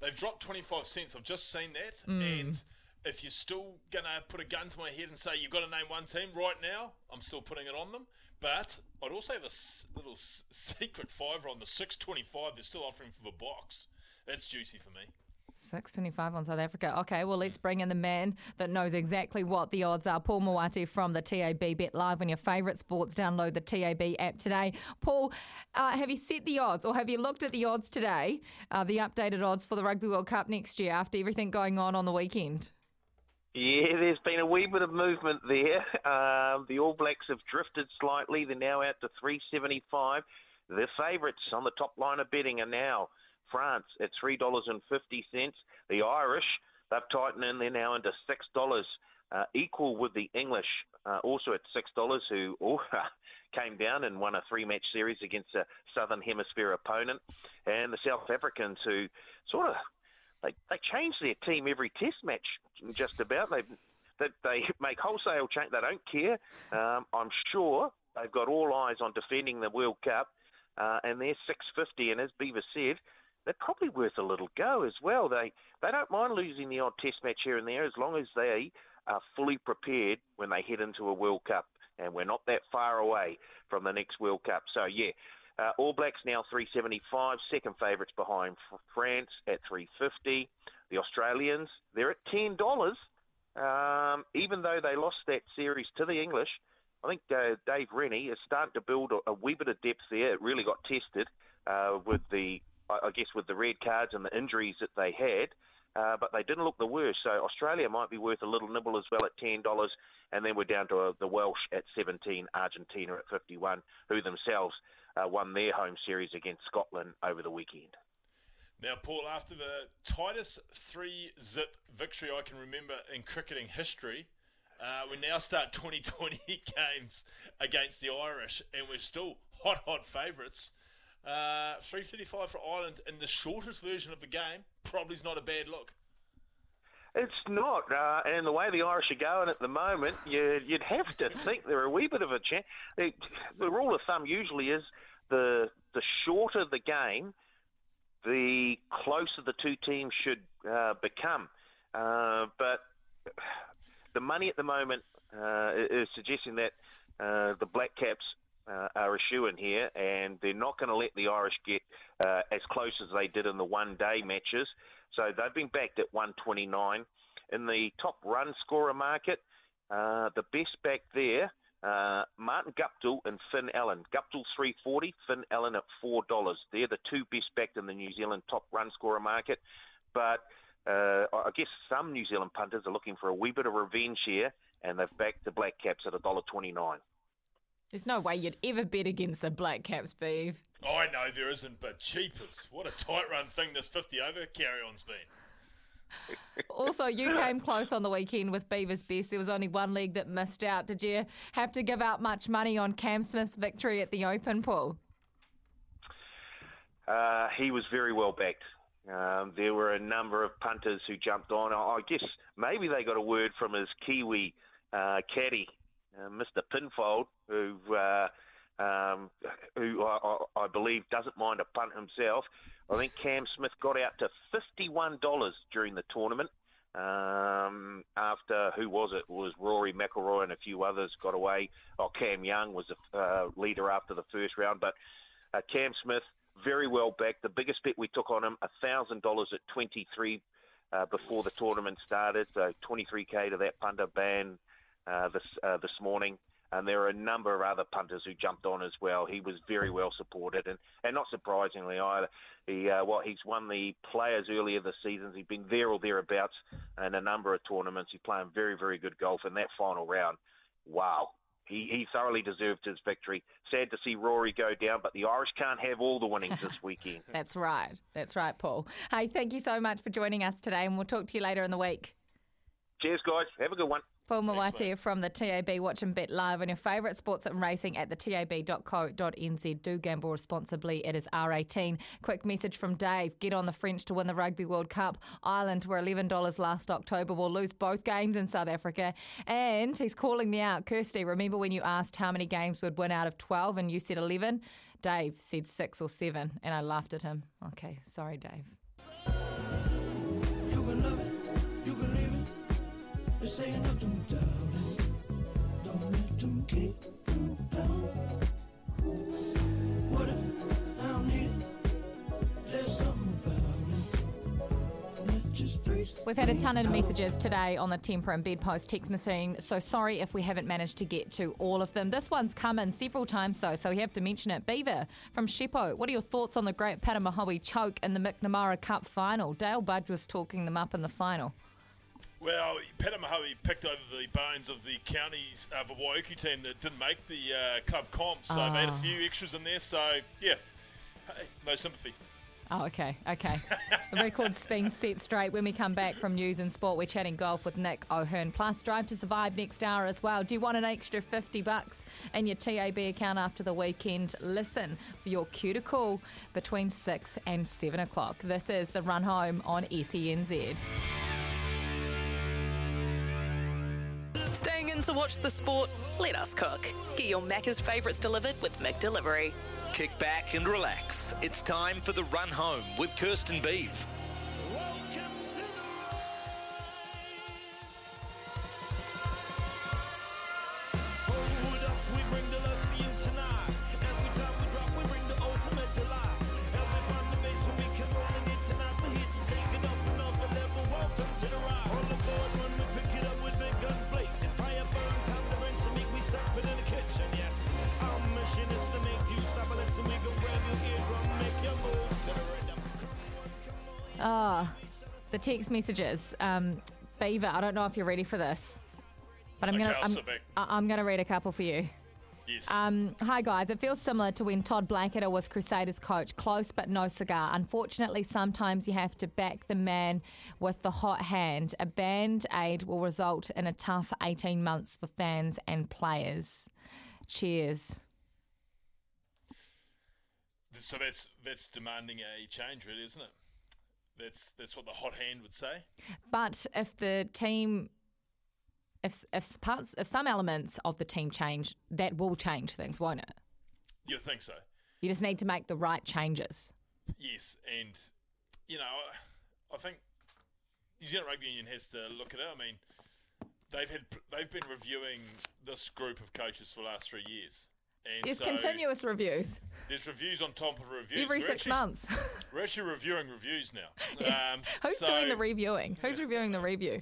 They've dropped 25 cents. I've just seen that. Mm. And if you're still going to put a gun to my head and say you've got to name one team right now, I'm still putting it on them. But I'd also have a little secret fiver on the 625 they're still offering for the Boks. That's juicy for me. Six twenty-five on South Africa. Okay, well let's bring in the man that knows exactly what the odds are. Paul Mawati from the TAB Bet Live on your favourite sports. Download the TAB app today. Paul, uh, have you set the odds, or have you looked at the odds today? Uh, the updated odds for the Rugby World Cup next year after everything going on on the weekend. Yeah, there's been a wee bit of movement there. Um, the All Blacks have drifted slightly. They're now out to 375. The favourites on the top line of betting are now France at $3.50. The Irish, they've tightened in. They're now into $6, uh, equal with the English, uh, also at $6, who all came down and won a three-match series against a Southern Hemisphere opponent. And the South Africans, who sort of they, they change their team every test match, just about. They they, they make wholesale change. They don't care. Um, I'm sure they've got all eyes on defending the World Cup, uh, and they're 650. And as Beaver said, they're probably worth a little go as well. They they don't mind losing the odd test match here and there as long as they are fully prepared when they head into a World Cup. And we're not that far away from the next World Cup. So yeah. Uh, All Blacks now 375, second favourites behind France at 350. The Australians, they're at $10. Um, even though they lost that series to the English, I think uh, Dave Rennie is starting to build a, a wee bit of depth there. It really got tested uh, with the, I I guess, with the red cards and the injuries that they had. Uh, but they didn't look the worst. So Australia might be worth a little nibble as well at ten dollars, and then we're down to uh, the Welsh at seventeen, Argentina at fifty-one, who themselves uh, won their home series against Scotland over the weekend. Now, Paul, after the tightest three zip victory I can remember in cricketing history, uh, we now start 2020 games against the Irish, and we're still hot, hot favourites. Uh, 335 for Ireland in the shortest version of the game probably is not a bad look. It's not, uh, and the way the Irish are going at the moment, you, you'd have to think they're a wee bit of a chance. The rule of thumb usually is the the shorter the game, the closer the two teams should uh, become. Uh, but the money at the moment uh, is suggesting that uh, the Black Caps uh, are a shoe in here, and they're not going to let the Irish get uh, as close as they did in the one day matches. So they've been backed at 129. In the top run scorer market, uh, the best back there, uh, Martin Guptill and Finn Allen. Guptill 340, Finn Allen at $4. They're the two best backed in the New Zealand top run scorer market. But uh, I guess some New Zealand punters are looking for a wee bit of revenge here, and they've backed the Black Caps at $1.29. There's no way you'd ever bet against the Black Caps, Beeve. I know there isn't, but cheapers. What a tight run thing this 50 over carry on's been. Also, you came close on the weekend with Beaver's Best. There was only one leg that missed out. Did you have to give out much money on Cam Smith's victory at the Open Pool? Uh, he was very well backed. Um, there were a number of punters who jumped on. I guess maybe they got a word from his Kiwi uh, caddy, uh, Mr. Pinfold, who uh, um, who I, I, believe doesn't mind a punt himself. I think Cam Smith got out to fifty-one dollars during the tournament. Um, after who was it? it? Was Rory McIlroy and a few others got away? Oh, Cam Young was the uh, leader after the first round, but uh, Cam Smith very well backed. The biggest bet we took on him, thousand dollars at twenty-three uh, before the tournament started. So twenty-three k to that punter ban uh, this uh, this morning and there are a number of other punters who jumped on as well. He was very well supported, and, and not surprisingly either. He uh, well, he's won the Players earlier this season. He's been there or thereabouts in a number of tournaments. He's playing very very good golf in that final round. Wow. He, he thoroughly deserved his victory. Sad to see Rory go down, but the Irish can't have all the winnings this weekend. That's right. That's right, Paul. Hey, thank you so much for joining us today, and we'll talk to you later in the week. Cheers, guys. Have a good one. Paul Mawati from the TAB. Watch and bet live on your favourite sports and racing at the tab.co.nz. Do gamble responsibly. It is R18. Quick message from Dave. Get on the French to win the Rugby World Cup. Ireland were $11 last October. Will lose both games in South Africa. And he's calling me out. Kirsty, remember when you asked how many games would win out of 12 and you said 11? Dave said six or seven, and I laughed at him. Okay, sorry, Dave. They're saying nothing without it. Don't let them keep you down. What if I don't need it? There's something about it. We've had a ton of messages today on the Tempur and Bedpost text machine, so sorry if we haven't managed to get to all of them. This one's come in several times though, so we have to mention it. Beaver from Shepo, what are your thoughts on the great Patumahoe choke in the McNamara Cup final? Dale Budge was talking them up in the final. Well, Patumahoe picked over the bones of the county's uh, Waiuku team that didn't make the uh, club comp, so oh. made a few extras in there. So yeah, hey, no sympathy. Oh, okay, okay. the record's being set straight. When we come back from news and sport, we're chatting golf with Nick O'Hern. Plus, Drive to Survive next hour as well. Do you want an extra 50 bucks in your TAB account after the weekend? Listen for your cuticle between 6 and 7 o'clock. This is The Run Home on SENZ. Staying in to watch the sport? Let us cook. Get your Macca's favourites delivered with McDelivery. Kick back and relax. It's time for the run home with Kirsten Beeve. Ah, oh, the text messages. Um, Beaver, I don't know if you're ready for this, but I'm okay, gonna I'm, I'm, gonna read a couple for you. Yes. Um, hi guys, it feels similar to when Todd Blackadder was Crusaders coach. Close but no cigar. Unfortunately, sometimes you have to back the man with the hot hand. A band aid will result in a tough 18 months for fans and players. Cheers. So that's that's demanding a change, really, isn't it? That's that's what the hot hand would say. But if the team, if if parts, if some elements of the team change, that will change things, won't it? You think so? You just need to make the right changes. Yes, and you know, I think New Zealand Rugby Union has to look at it. I mean, they've had they've been reviewing this group of coaches for the last three years. And so continuous reviews There's reviews on top of reviews. every We're six actually- months. We're actually reviewing reviews now. Yeah. Um, Who's so doing the reviewing? Who's reviewing the review?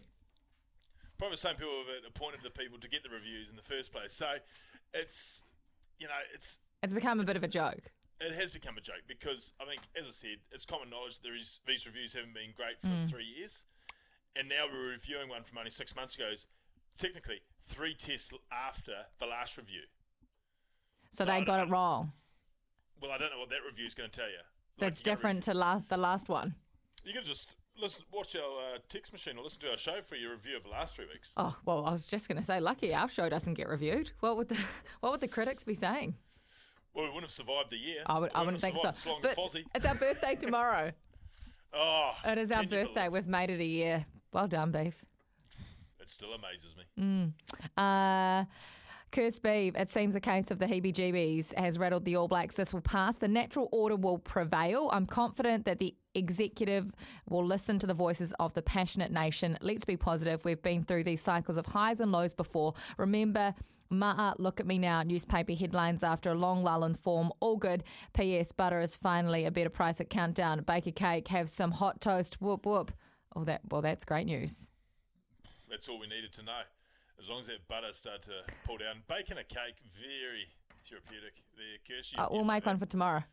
Probably the same people have appointed the people to get the reviews in the first place. So it's, you know, it's It's become a bit of a joke. it has become a joke because I think, as I said, it's common knowledge that these, these reviews haven't been great for Mm. three years, and now we're reviewing one from only six months ago. Technically, three tests after the last review. So, So they got it wrong. Well, I don't know what that review is going to tell you. That's different to la- the last one. You can just listen, watch our uh, text machine or listen to our show for your review of the last three weeks. Oh well, I was just going to say, lucky our show doesn't get reviewed. What would the what would the critics be saying? Well, we wouldn't have survived the year. I would, I wouldn't think so. As long But as Fozzie. it's our birthday tomorrow. Oh, it is our birthday. We've made it a year. Well done, beef. It still amazes me. Mm. Uh, Curse Beeve, it seems a case of the heebie jeebies has rattled the All Blacks. This will pass. The natural order will prevail. I'm confident that the executive will listen to the voices of the passionate nation. Let's be positive. We've been through these cycles of highs and lows before. Remember, Ma'a, look at me now. Newspaper headlines after a long lull in form. All good. P.S. Butter is finally a better price at Countdown. Bake a cake. Have some hot toast. Whoop whoop. Oh, that well, that's great news. That's all we needed to know. As long as that butter starts to pull down, bacon a cake, very therapeutic. There, Kirsch. You, Uh, we'll make one for tomorrow.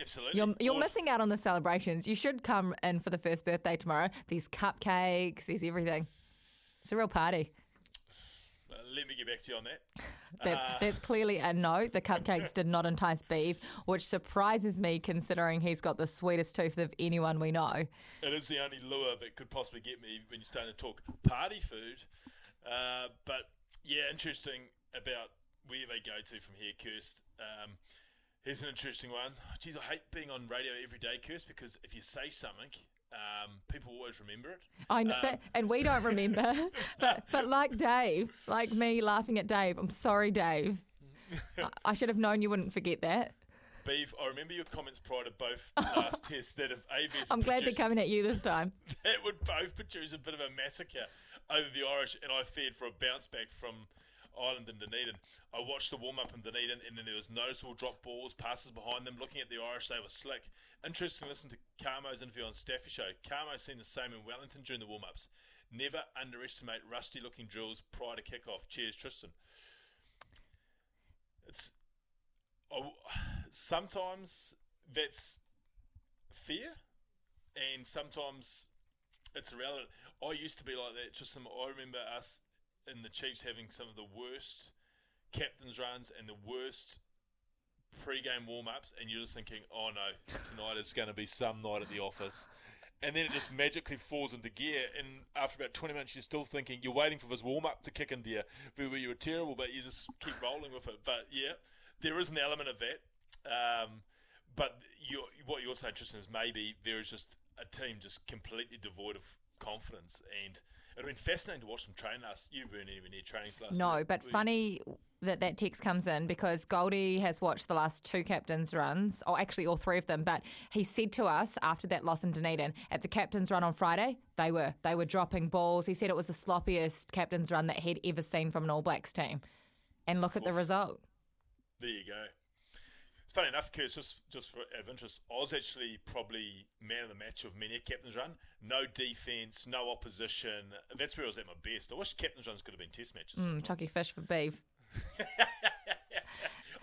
absolutely. You're, you're missing out on the celebrations. You should come in for the first birthday tomorrow. There's cupcakes, there's everything. It's a real party. Uh, let me get back to you on that. That's, Uh, that's clearly a no. The cupcakes did not entice Beef, which surprises me considering he's got the sweetest tooth of anyone we know. It is the only lure that could possibly get me when you're starting to talk party food. Uh, but yeah, interesting about where they go to from here, Kirst. Um, here's an interesting one. Geez, I hate being on radio every day, Kirst, because if you say something, um, people always remember it. I know Um, that, and we don't remember. but but like Dave, like me laughing at Dave. I'm sorry, Dave. I, I should have known you wouldn't forget that. Beef, I remember your comments prior to both last tests that if ABS I'm glad they're coming at you this time. that would both produce a bit of a massacre over the Irish, and I feared for a bounce back from Ireland and Dunedin. I watched the warm up in Dunedin, and then there was noticeable drop balls, passes behind them. Looking at the Irish, they were slick. Interesting to listen to Carmo's interview on Staffy Show. Carmo's seen the same in Wellington during the warm ups. Never underestimate rusty looking drills prior to kick off. Cheers, Tristan. It's I, sometimes that's fear, and sometimes it's irrelevant. I used to be like that. Just some, I remember us in the Chiefs having some of the worst captains runs and the worst pre-game warm-ups, and you're just thinking, "Oh no, tonight is going to be some night at the office." And then it just magically falls into gear, and after about 20 minutes, you're still thinking you're waiting for this warm-up to kick into you, where you were terrible, but you just keep rolling with it. But yeah, there is an element of that. Um, but you what you're saying, Tristan, is maybe there is just a team just completely devoid of confidence, and it'd been fascinating to watch them train last. You weren't anywhere near trainings last. No, but you? funny that that text comes in because Goldie has watched the last two captains' runs, or actually all three of them. But he said to us after that loss in Dunedin at the captains' run on Friday, they were they were dropping balls. He said it was the sloppiest captains' run that he'd ever seen from an All Blacks team. And look at the result. There you go. Funny enough, Curtis, just, just for of interest, I was actually probably man of the match of many a captain's run. No defence, no opposition. That's where I was at my best. I wish captain's runs could have been test matches. Mm, chucky fish for beef.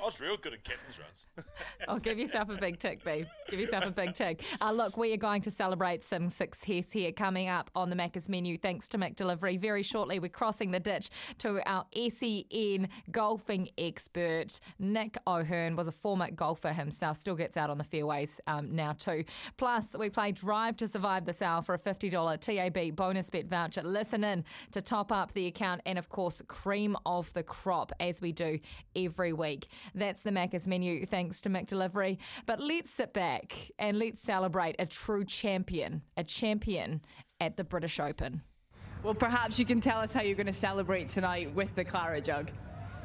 I was real good at captain's runs. Oh, give yourself a big tick, babe. Give yourself a big tick. Uh, look, we are going to celebrate some success here coming up on the Macca's menu thanks to McDelivery. Very shortly, we're crossing the ditch to our SEN golfing expert. Nick O'Hern was a former golfer himself, still gets out on the fairways um, now too. Plus, we play Drive to Survive this hour for a $50 TAB bonus bet voucher. Listen in to top up the account and, of course, cream of the crop as we do every week. That's the Macca's menu thanks to McDelivery. But let's sit back and let's celebrate a true champion, a champion at the British Open. Well, perhaps you can tell us how you're going to celebrate tonight with the Claret jug.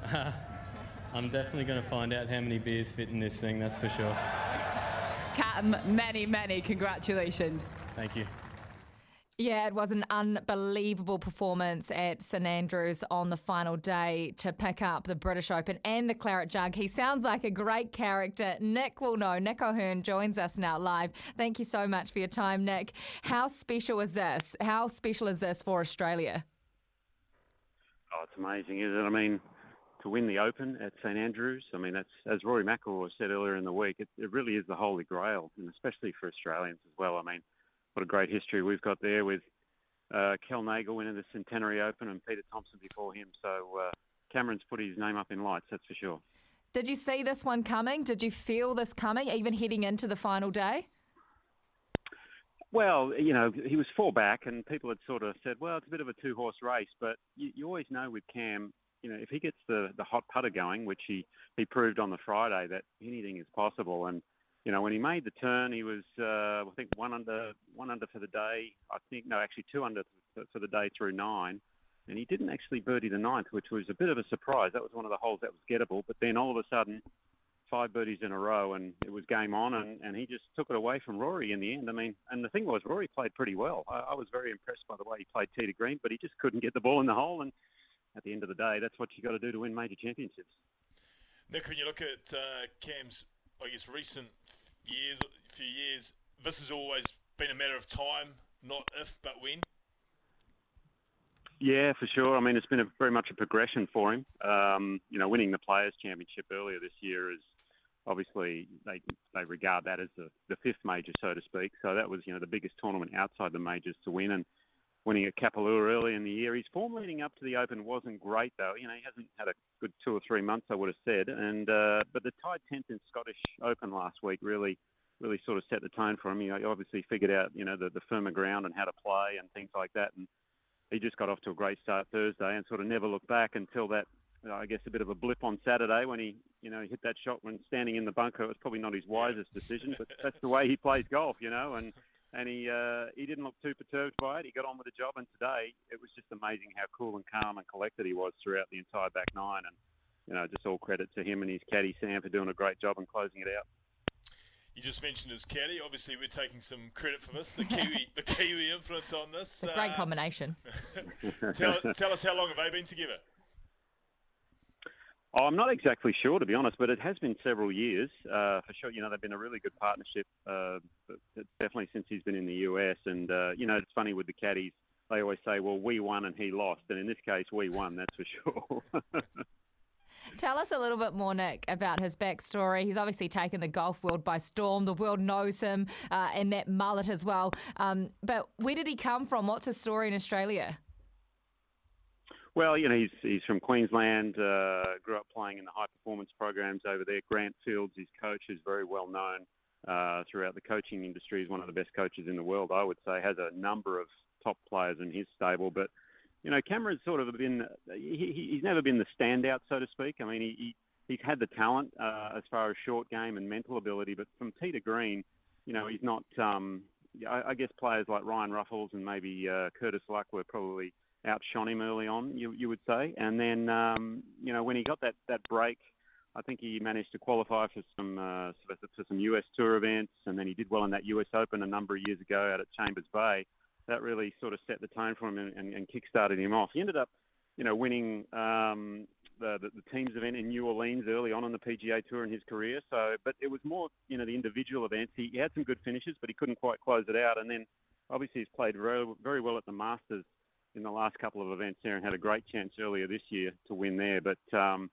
I'm definitely going to find out how many beers fit in this thing, that's for sure. Cam, many, many congratulations. Thank you. Yeah, it was an unbelievable performance at St Andrews on the final day to pick up the British Open and the Claret Jug. He sounds like a great character. Nick will know. Nick O'Hern joins us now live. Thank you so much for your time, Nick. How special is this? How special is this for Australia? Oh, it's amazing, isn't it? I mean, to win the Open at St Andrews, I mean, that's as Rory McIlroy said earlier in the week, it, it really is the holy grail, and especially for Australians as well. I mean, what a great history we've got there with uh, Kel Nagle winning the Centenary Open and Peter Thomson before him. So uh, Cameron's put his name up in lights, that's for sure. Did you see this one coming? Did you feel this coming, even heading into the final day? Well, you know, he was four back, and people had sort of said, well, it's a bit of a two horse race, but you, you always know with Cam, you know, if he gets the, the hot putter going, which he, he proved on the Friday, that anything is possible. And, you know, when he made the turn, he was, uh, I think, one under one under for the day. I think, no, actually two under for, the day through nine. And he didn't actually birdie the ninth, which was a bit of a surprise. That was one of the holes that was gettable. But then all of a sudden, five birdies in a row, and it was game on, and, and he just took it away from Rory in the end. I mean, and the thing was, Rory played pretty well. I, I was very impressed by the way he played tee to green, but he just couldn't get the ball in the hole. And at the end of the day, that's what you got to do to win major championships. Nick, when you look at uh, Cam's, I guess, recent years, a few years, this has always been a matter of time, not if, but when. Yeah, for sure. I mean, it's been a, very much a progression for him. Um, you know, winning the Players' Championship earlier this year is obviously they they regard that as the, the fifth major, so to speak. So that was you know the biggest tournament outside the majors to win, and winning at Kapalua early in the year. His form leading up to the Open wasn't great though. You know, he hasn't had a good two or three months, I would have said. And uh, but the tied tenth in Scottish Open last week really really sort of set the tone for him. He obviously figured out you know the, the firmer ground and how to play and things like that, and he just got off to a great start Thursday and sort of never looked back until that. I guess a bit of a blip on Saturday when he, you know, hit that shot when standing in the bunker. It was probably not his wisest decision, but that's the way he plays golf, you know. And and he uh, he didn't look too perturbed by it. He got on with the job, and today it was just amazing how cool and calm and collected he was throughout the entire back nine. And you know, just all credit to him and his caddy Sam for doing a great job and closing it out. You just mentioned his caddy. Obviously, we're taking some credit for this. The Kiwi, the Kiwi influence on this. It's a great uh, combination. tell, tell us how long have they been together? Oh, I'm not exactly sure, to be honest, but it has been several years uh, for sure. You know, they've been a really good partnership, uh, definitely since he's been in the US. And uh, you know, it's funny with the caddies; they always say, "Well, we won and he lost," and in this case, we won. That's for sure. Tell us a little bit more, Nick, about his backstory. He's obviously taken the golf world by storm. The world knows him uh, and that mullet as well. Um, but where did he come from? What's his story in Australia? Well, you know, he's he's from Queensland. Uh, grew up playing in the high performance programs over there. Grant Fields, his coach, is very well known uh, throughout the coaching industry. He's one of the best coaches in the world, I would say. Has a number of top players in his stable, but you know, Cameron's sort of been he, he's never been the standout, so to speak. I mean, he, he he's had the talent uh, as far as short game and mental ability, but from tee to green, you know, he's not. Um, I, I guess players like Ryan Ruffels and maybe uh, Curtis Luck were probably outshone him early on, you, you would say. And then, um, you know, when he got that, that break, I think he managed to qualify for some uh, for some US Tour events, and then he did well in that US Open a number of years ago out at Chambers Bay. That really sort of set the tone for him and, and, and kick-started him off. He ended up, you know, winning um, the, the, the teams event in New Orleans early on in the PGA Tour in his career. So, but it was more, you know, the individual events. He, he had some good finishes, but he couldn't quite close it out. And then, obviously, he's played very, very well at the Masters in the last couple of events there and had a great chance earlier this year to win there. But um,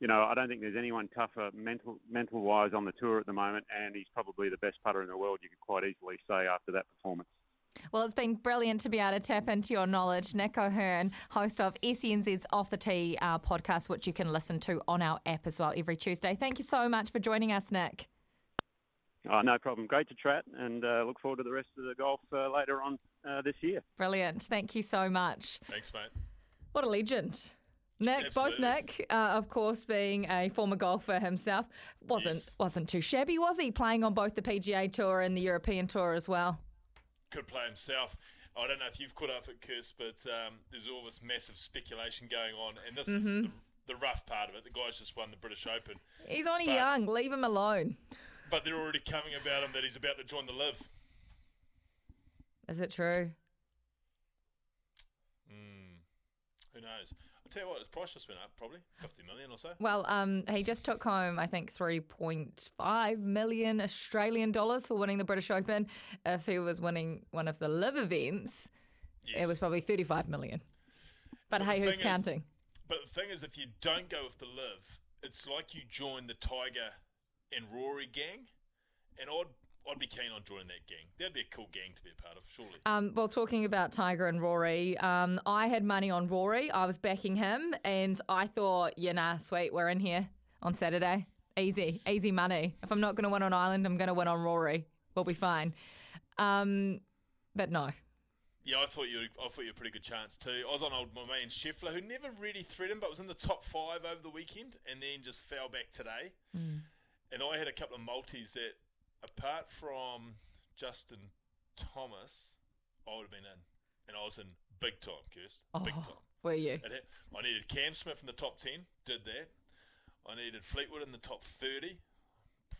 you know, I don't think there's anyone tougher mental mental wise on the tour at the moment, and he's probably the best putter in the world. You could quite easily say after that performance. Well, it's been brilliant to be able to tap into your knowledge. Nick O'Hern, host of SENZ's Off the Tee uh, podcast, which you can listen to on our app as well every Tuesday. Thank you so much for joining us, Nick. Oh, no problem. Great to chat and uh, look forward to the rest of the golf uh, later on uh, this year. Brilliant. Thank you so much. Thanks, mate. What a legend. Nick, Absolutely. both Nick, uh, of course, being a former golfer himself, wasn't Yes. wasn't too shabby, was he? Playing on both the PGA Tour and the European Tour as well. Could play himself. I don't know if you've caught up at Kirst, but um, there's all this massive speculation going on, and this is Mhm. the, the rough part of it. The guy's just won the British Open, He's only But- young. Leave him alone. but they're already coming about him that he's about to join the LIV. Is it true? Mm, who knows? I'll tell you what, his price just went up probably 50 million or so. Well, um, he just took home, I think, 3.5 million Australian dollars for winning the British Open. If he was winning one of the LIV events, yes. it was probably 35 million. But, but hey, who's counting? Is, but the thing is, if you don't go with the LIV, it's like you join the Tiger and Rory gang. And I'd I'd be keen on joining that gang. That'd be a cool gang to be a part of, surely. Um, well, talking about Tiger and Rory, um, I had money on Rory. I was backing him, and I thought, yeah, nah, sweet, we're in here on Saturday. Easy, easy money. If I'm not going to win on Ireland, I'm going to win on Rory. We'll be fine. Um, but no. Yeah, I thought you. I thought you had a pretty good chance too. I was on old my man Scheffler, who never really threatened, but was in the top five over the weekend, and then just fell back today. Mm. And I had a couple of multis that, apart from Justin Thomas, I would have been in, and I was in big time, Kirst, big Oh, time. Were you? Had- I needed Cam Smith in the top ten, did that. I needed Fleetwood in the top thirty.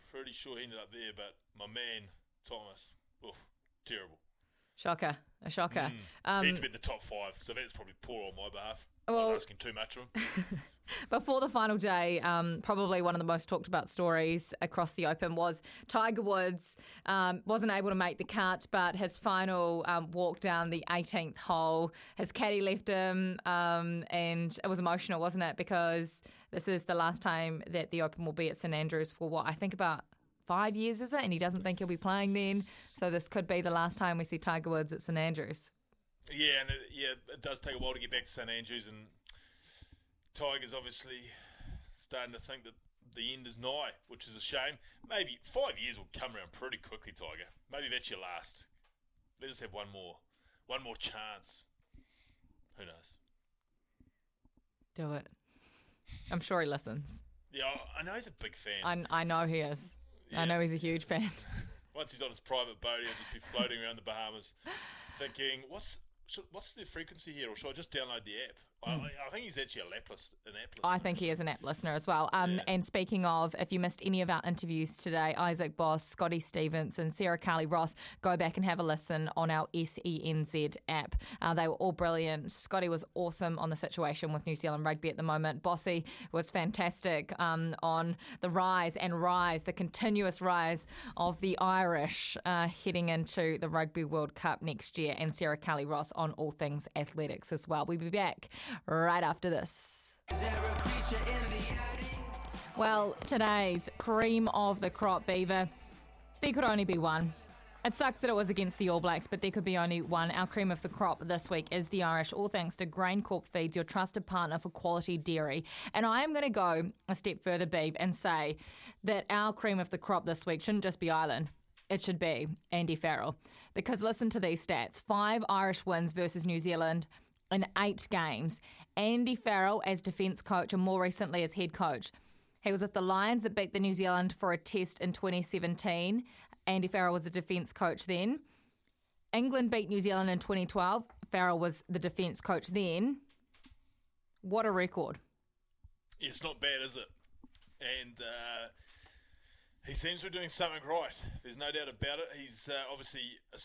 Pretty sure he ended up there, but my man Thomas, oof, terrible. Shocker. A shocker. Mm. Um, he had to be in the top five, so that's probably poor on my behalf. Well- I'm asking too much of him. Before the final day, um, probably one of the most talked about stories across the Open was Tiger Woods um, wasn't able to make the cut, but his final um, walk down the 18th hole, his caddy left him, um, and it was emotional, wasn't it? Because this is the last time that the Open will be at St Andrews for what I think about five years, is it? And he doesn't think he'll be playing then, so this could be the last time we see Tiger Woods at St Andrews. Yeah, and it, yeah, it does take a while to get back to St Andrews, and Tiger's obviously starting to think that the end is nigh, which is a shame. Maybe five years will come around pretty quickly, Tiger. Maybe that's your last. Let us have one more, one more chance. Who knows? Do it. I'm sure he listens. Yeah, I- I know he's a big fan. I, I know he is. I know he's a huge fan. Once he's on his private boat, he'll just be floating around the Bahamas, thinking, "What's should, what's the frequency here, or should I just download the app?" I, Hmm. I think he's actually a lap an app I think he is an app listener as well. Um, And speaking of, if you missed any of our interviews today, Isaac Boss, Scotty Stevens, and Sarah Cowley Ross, go back and have a listen on our SENZ app. Uh, they were all brilliant. Scotty was awesome on the situation with New Zealand rugby at the moment. Bossy was fantastic um, on the rise and rise, the continuous rise of the Irish uh, heading into the Rugby World Cup next year, and Sarah Cowley Ross on all things athletics as well. We'll be back right after this. Well, today's cream of the crop beaver, there could only be one. It sucks that it was against the All Blacks, but there could be only one. Our cream of the crop this week is the Irish, all thanks to GrainCorp Feeds, your trusted partner for quality dairy. And I am going to go a step further, Beeve, and say that our cream of the crop this week shouldn't just be Ireland. It should be Andy Farrell. Because listen to these stats five Irish wins versus New Zealand in eight games. Andy Farrell as defence coach and more recently as head coach. He was with the Lions that beat the New Zealand for a test in 2017. Andy Farrell was the defence coach then. England beat New Zealand in 2012. Farrell was the defence coach then. What a record. It's not bad, is it? And uh, he seems to be doing something right. There's no doubt about it. He's uh, obviously a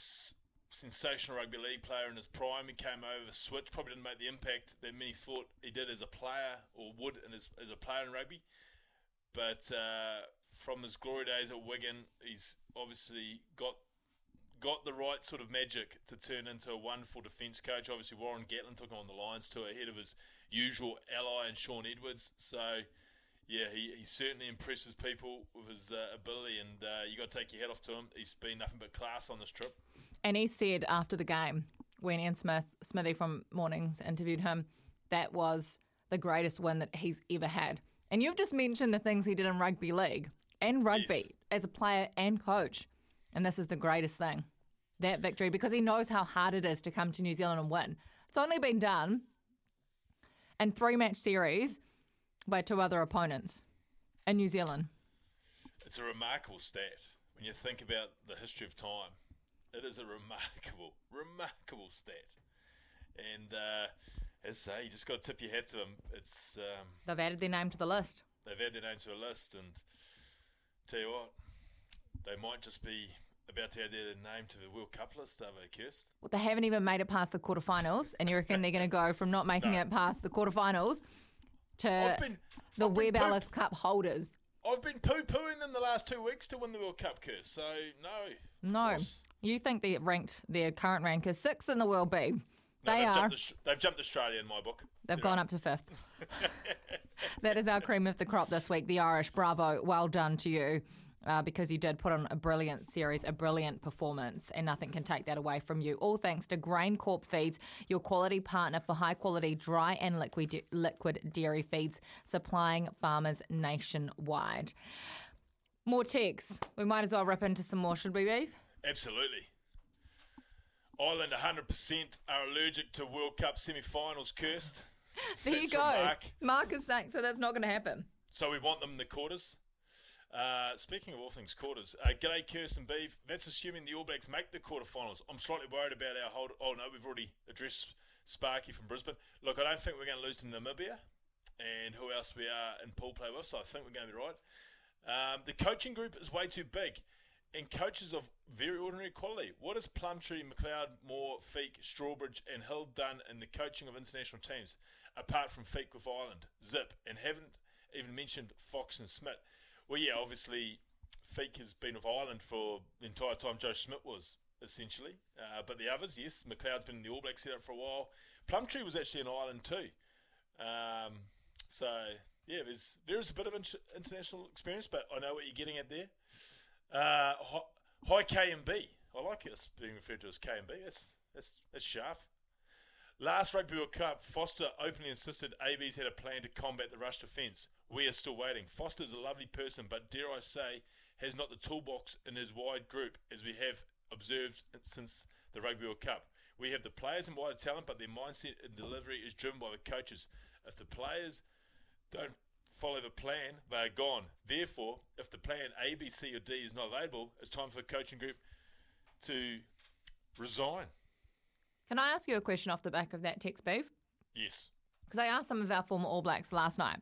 sensational rugby league player in his prime. He came over, switched, probably didn't make the impact that many thought he did as a player or would in his, as a player in rugby. But uh, from his glory days at Wigan, he's obviously got got the right sort of magic to turn into a wonderful defence coach. Obviously, Warren Gatland took him on the Lions tour ahead of his usual ally and Shaun Edwards. So, yeah, he, he certainly impresses people with his uh, ability, and uh, you got to take your hat off to him. He's been nothing but class on this trip. And he said after the game, when Ian Smith, Smithy from Mornings interviewed him, that was the greatest win that he's ever had. And you've just mentioned the things he did in rugby league and rugby as a player and coach. And this is the greatest thing that victory because he knows how hard it is to come to New Zealand and win. It's only been done in three match series by two other opponents in New Zealand. It's a remarkable stat when you think about the history of time. It is a remarkable, remarkable stat. And uh, as I say, you just got to tip your hat to them. It's um, They've added their name to the list. they've added their name to a list, and tell you what, they might just be about to add their name to the World Cup list, are they, Kirst? Well, they haven't even made it past the quarterfinals, and you reckon they're going to go from not making No. it past the quarterfinals to been- the been Webb Cup holders? I've been poo pooing them the last two weeks to win the World Cup, Kirst. So, no. No, you think they ranked their current rank is sixth in the World B. No, They they've are. Jumped, they've jumped Australia in my book. They've gone up to fifth. that is our cream of the crop this week. The Irish, bravo, well done to you. Uh, because you did put on a brilliant series, a brilliant performance, and nothing can take that away from you. All thanks to GrainCorp Feeds, your quality partner for high quality dry and liquid liquid dairy feeds, supplying farmers nationwide. More texts. We might as well rip into some more, should we, Beeve? Absolutely. Ireland 100% are allergic to World Cup semi-finals, Kirst. There you go. Mark. Mark is saying so that's not going to happen. So we want them in the quarters. Uh, speaking of all things quarters, uh, g'day Kirsten Beef. That's assuming the All Blacks make the quarterfinals. I'm slightly worried about our hold. Oh no, we've already addressed Sparky from Brisbane. Look, I don't think we're going to lose to Namibia, and who else we are in pool play with. So I think we're going to be right. Um, the coaching group is way too big, and coaches of very ordinary quality. What has Plumtree, McLeod, Mooar, Feek, Strawbridge, and Hill done in the coaching of international teams, apart from Feek with Ireland, Zip, and haven't even mentioned Fox and Smith? Well, yeah, obviously, Feek has been with Ireland for the entire time Joe Schmidt was, essentially. Uh, but the others, yes, McLeod's been in the All Black setup for a while. Plumtree was actually in Ireland too. Um, so, yeah, there's there is a bit of inter- international experience, but I know what you're getting at there. Uh, hi, hi K and B. I like it being referred to as K and B. That's that's that's sharp. Last Rugby World Cup, Foster openly insisted AB's had a plan to combat the rush defence. We are still waiting. Foster's a lovely person, but dare I say, has not the toolbox in his wide group as we have observed since the Rugby World Cup. We have the players and wider talent, but their mindset and delivery is driven by the coaches. If the players don't follow the plan, they are gone. Therefore, if the plan A, B, C, or D is not available, it's time for the coaching group to resign. Can I ask you a question off the back of that text, Beeve? Yes. Because I asked some of our former All Blacks last night.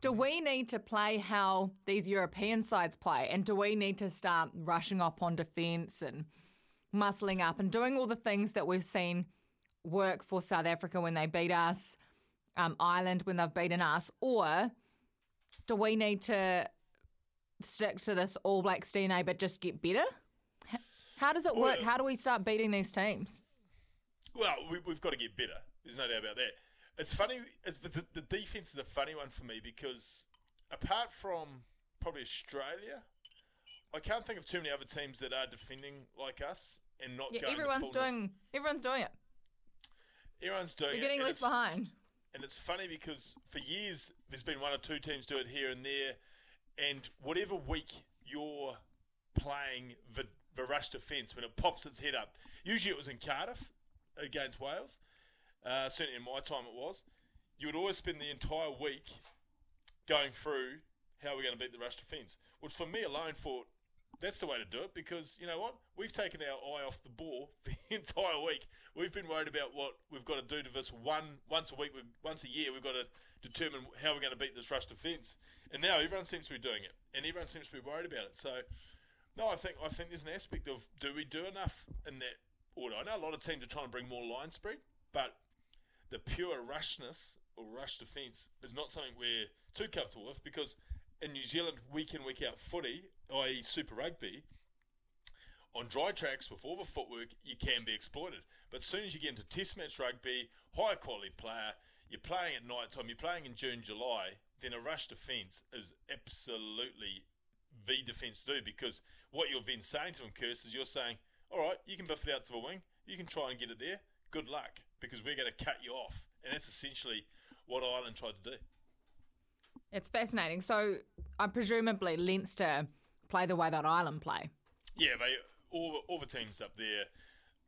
Do we need to play how these European sides play? And do we need to start rushing up on defence and muscling up and doing all the things that we've seen work for South Africa when they beat us, um, Ireland when they've beaten us? Or do we need to stick to this All Blacks DNA but just get better? How does it work? Well- How do we start beating these teams? Well, we, we've got to get better. There's no doubt about that. It's funny. It's, the, the defense is a funny one for me because apart from probably Australia, I can't think of too many other teams that are defending like us and not Yeah, going. everyone's doing everyone's doing it. Everyone's doing it. You're getting and left behind. And it's funny because for years there's been one or two teams do it here and there, and whatever week you're playing the, the rush defence when it pops its head up. Usually it was in Cardiff against Wales. Uh, certainly in my time it was. You would always spend the entire week going through how we're going to beat the rush defence, which for me alone thought that's the way to do it because you know what? We've taken our eye off the ball the entire week. We've been worried about what we've got to do to this one once a week, once a year. We've got to determine how we're going to beat this rush defence, and now everyone seems to be doing it, and everyone seems to be worried about it. So, no, I think I think there's an aspect of do we do enough in that order? I know a lot of teams are trying to bring more line spread, but the pure rushness or rush defence is not something we're too comfortable with because in New Zealand, week in, week out footy, i.e., Super Rugby, on dry tracks with all the footwork, you can be exploited. But as soon as you get into Test match rugby, high quality player, you're playing at night time, you're playing in June, July, then a rush defence is absolutely the defence to do because what you're then saying to them, Kirst, is you're saying, all right, you can buff it out to the wing, you can try and get it there, good luck because we're going to cut you off. And that's essentially what Ireland tried to do. It's fascinating. So, I presumably Leinster play the way that Ireland play. Yeah, they all, all the teams up there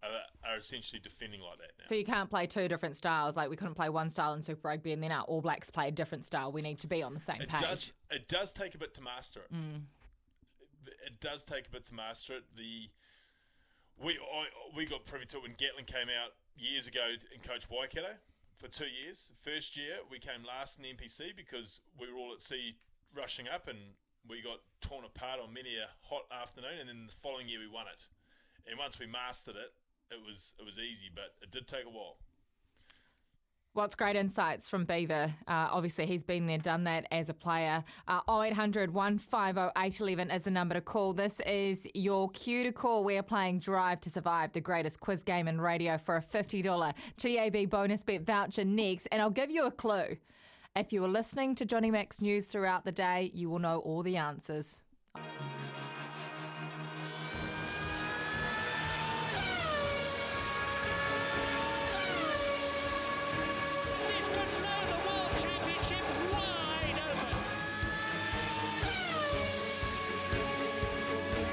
are, are essentially defending like that now. So you can't play two different styles. Like we couldn't play one style in Super Rugby and then our All Blacks play a different style. We need to be on the same it page. does it does take a bit to master it. Mm. It does take a bit to master it. The we I, we got privy to it when Gatland came out years ago and coached Waikato for two years. First year we came last in the NPC because we were all at sea rushing up and we got torn apart on many a hot afternoon, and then the following year we won it. And once we mastered it, it was it was easy, but it did take a while. Well, it's great insights from Beaver. Uh, obviously, he's been there, done that as a player. Uh, 0800 150 811 is the number to call. This is your cue to call. We are playing Drive to Survive, the greatest quiz game in radio, for a $50 TAB bonus bet voucher next. And I'll give you a clue. If you were listening to Johnny Max News throughout the day, you will know all the answers. This could blow the World Championship wide open.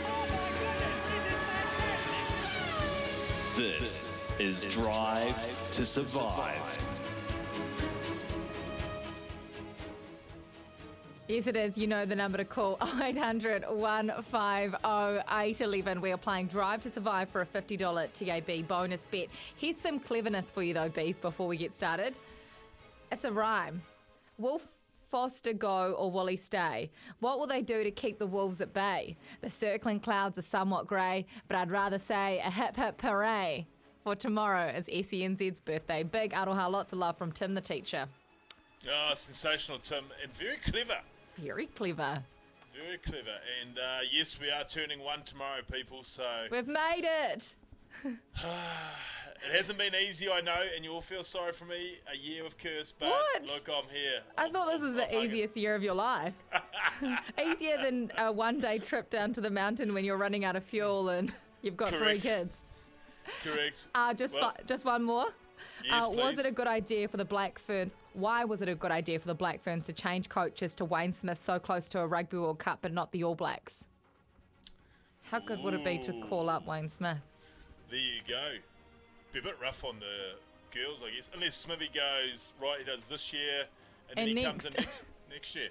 Oh my goodness, this is fantastic. This is Drive to Survive. Yes, it is. You know the number to call 0800 150 811. We are playing Drive to Survive for a $50 TAB bonus bet. Here's some cleverness for you, though, Beeve, before we get started. It's a rhyme. Wolf Foster go or will he stay? What will they do to keep the wolves at bay? The circling clouds are somewhat grey, but I'd rather say a hip hip hooray. For tomorrow is SENZ's birthday. Big aroha, lots of love from Tim the teacher. Oh, sensational, Tim, and very clever. Very clever. Very clever. And uh, yes, we are turning one tomorrow, people. So We've made it. it hasn't been easy, I know, and you all feel sorry for me. A year of curse, but What? look, I'm here. I thought this was the easiest year of your life. Easier than a one day trip down to the mountain when you're running out of fuel and you've got three kids. Correct. Uh, just, Well, fi- just one more. Yes, uh, was it a good idea for the Black Ferns? Why was it a good idea for the Black Ferns to change coaches to Wayne Smith so close to a Rugby World Cup but not the All Blacks? How good would it be to call up Wayne Smith? There you go. Be a bit rough on the girls, I guess. Unless Smithy goes, right, he does this year, and then And he comes in next. next, next year.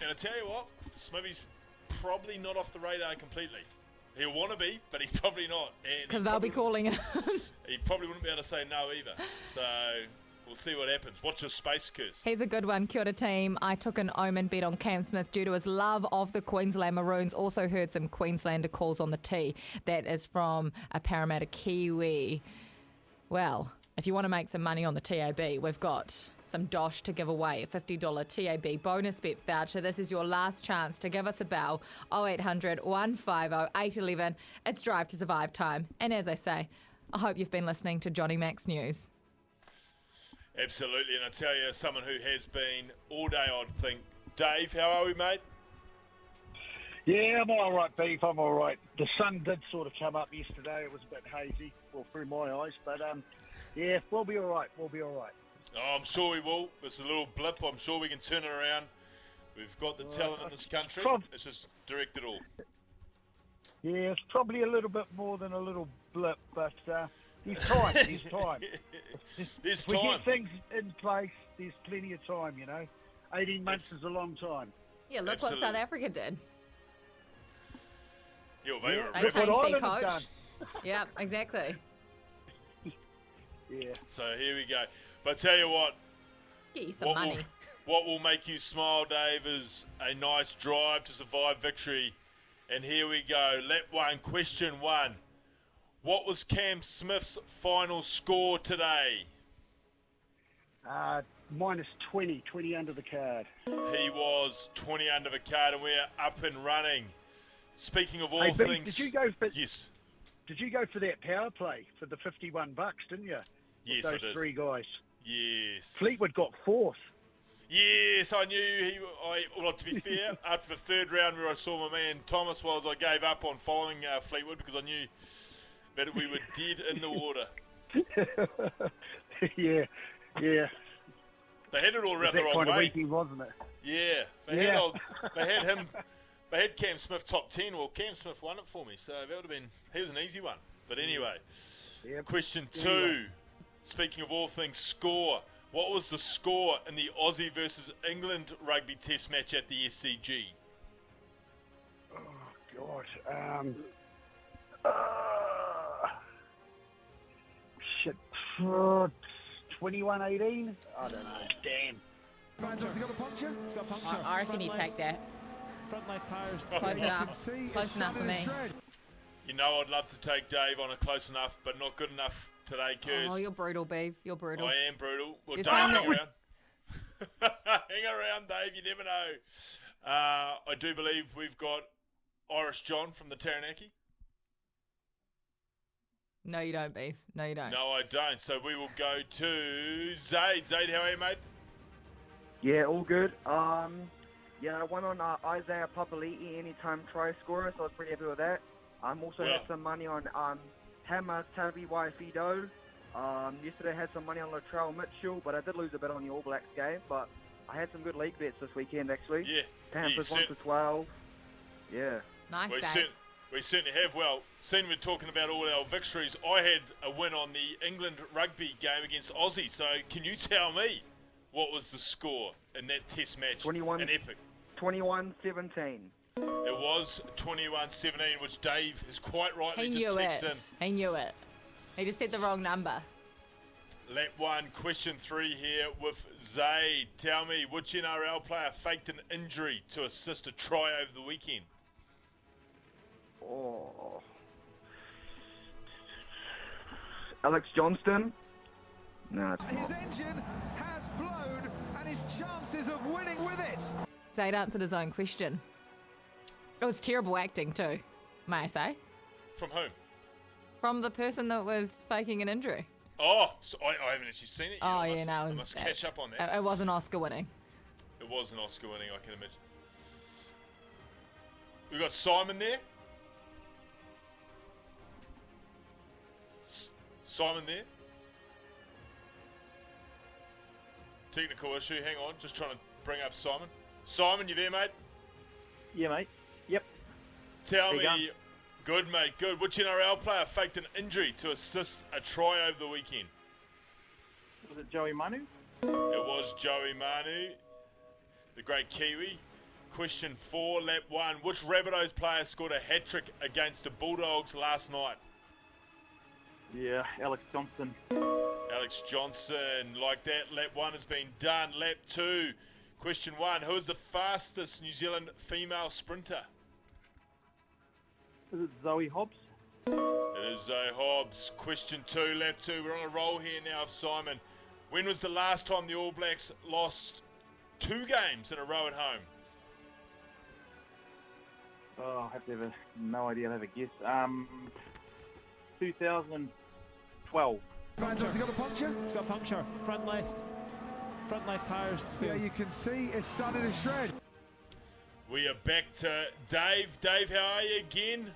And I tell you what, Smithy's probably not off the radar completely. He'll want to be, but he's probably not. Because they'll be calling him. He probably wouldn't be able to say no either. So we'll see what happens. Watch your space Kirst. Here's a good one. Kia team. I took an omen bet on Cam Smith due to his love of the Queensland Maroons. Also heard some Queenslander calls on the tee. That is from a Parramatta Kiwi. Well, if you want to make some money on the TAB, we've got some dosh to give away, a $50 TAB bonus bet voucher. This is your last chance to give us a bell, 0800 150 811. It's Drive to Survive time. And as I say, I hope you've been listening to Johnny Max News. Absolutely. And I tell you, someone who has been all day, I'd think. Dave, how are we, mate? Yeah, I'm all right, Beeve. I'm all right. The sun did sort of come up yesterday. It was a bit hazy, well, through my eyes. But um, yeah, we'll be all right. We'll be all right. Oh, I'm sure we will. It's a little blip. I'm sure we can turn it around. We've got the talent in this country. prob- It's just direct it all. Yeah, it's probably a little bit more than a little blip, but uh, there's time. There's time. There's if we time. get things in place, there's plenty of time, you know. 18 months is a long time. Yeah, look what South Africa did. Yo, they were They changed their coach. yeah, exactly. Yeah. So here we go. But tell you what, Let's get you some what money. will, what will make you smile, Dave, is a nice drive to survive victory. And here we go. Lap one, question one. What was Cam Smith's final score today? Uh, minus 20, 20 under the card. He was 20 under the card, and we're up and running. Speaking of all Hey, things, did you go for yes, Did you go for that power play for the 51 bucks, didn't you? With Yes, I those did. three guys. yes, Fleetwood got fourth. yes. I knew he. I well, to be fair, after the third round where I saw my man Thomas was, I gave up on following uh, Fleetwood because I knew that we were dead in the water. yeah, yeah. They had it all around the wrong way. weekend, wasn't it? Yeah, they had Yeah. old, they had him. They had Cam Smith top ten. Well, Cam Smith won it for me, so that would have been. He was an easy one. But anyway, question two. Anyway. Speaking of all things score, what was the score in the Aussie versus England rugby test match at the SCG? God. Um, uh, 2118? I don't know. Damn. I, I reckon you take that. Front left tires. Close enough. Close enough for me. You know, I'd love to take Dave on a close enough, but not good enough today, Kirst. Oh, you're brutal, Beeve. You're brutal. I am brutal. Well, You're Dave, hang around. hang around, Dave. You never know. Uh, I do believe we've got Irish John from the Taranaki. No, you don't, Beeve. No, you don't. No, I don't. So we will go to Zaid. Zaid, how are you, mate? Yeah, all good. Um, yeah, I went on uh, Isaiah Papali'i anytime try scorer, so I was pretty happy with that. I'm also Well- had some money on um, Hammer Tavi Waifido. Um, yesterday I had some money on Latrell Mitchell, but I did lose a bit on the All Blacks game. But I had some good league bets this weekend actually. Yeah. Panthers yeah, one to twelve. Yeah. Nice, we, Dave. cer- we certainly have. Well, seeing we're talking about all our victories, I had a win on the England rugby game against Aussie. So can you tell me what was the score in that test match? 21 An epic. 21-17. It was 21-17, which Dave has quite rightly He just knew texted it. He knew it. He just said the wrong number. in. Lap one, question three here with Zay. Tell me, which NRL player faked an injury to assist a try over the weekend? Oh. Alex Johnston. No, it's His engine has blown, and his chances of winning with it. Zaid answered his own question. It was terrible acting too, may I say, From whom? from the person that was faking an injury. Oh, so I, I haven't actually seen it yet. Oh I yeah, must, no, I was, must it- catch up on that. It, it wasn't Oscar winning. It was an Oscar winning, I can imagine. We've got Simon there. Simon there. Technical issue. Hang on, just trying to bring up Simon. Simon, you there, mate? Yeah, mate. Yep. Tell you me, good mate, good. Which NRL player faked an injury to assist a try over the weekend? Was it Joey Manu? It was Joey Manu, the great Kiwi. Question four, lap one. Which Rabbitohs player scored a hat trick against the Bulldogs last night? Yeah, Alex Johnston. Alex Johnston. Like that, lap one has been done. Lap two, question one. Who is the fastest New Zealand female sprinter? Is it Zoe Hobbs? It is Zoe Hobbs. Question two, lap two. We're on a roll here now, Simon. When was the last time the All Blacks lost two games in a row at home? Oh, I have to have a, no idea. I have a guess. Um, 2012. Has he got a puncture? He's got a puncture. Front left. Front left tires. Yeah, you can see it's sun in a shred. We are back to Dave. Dave, how are you again?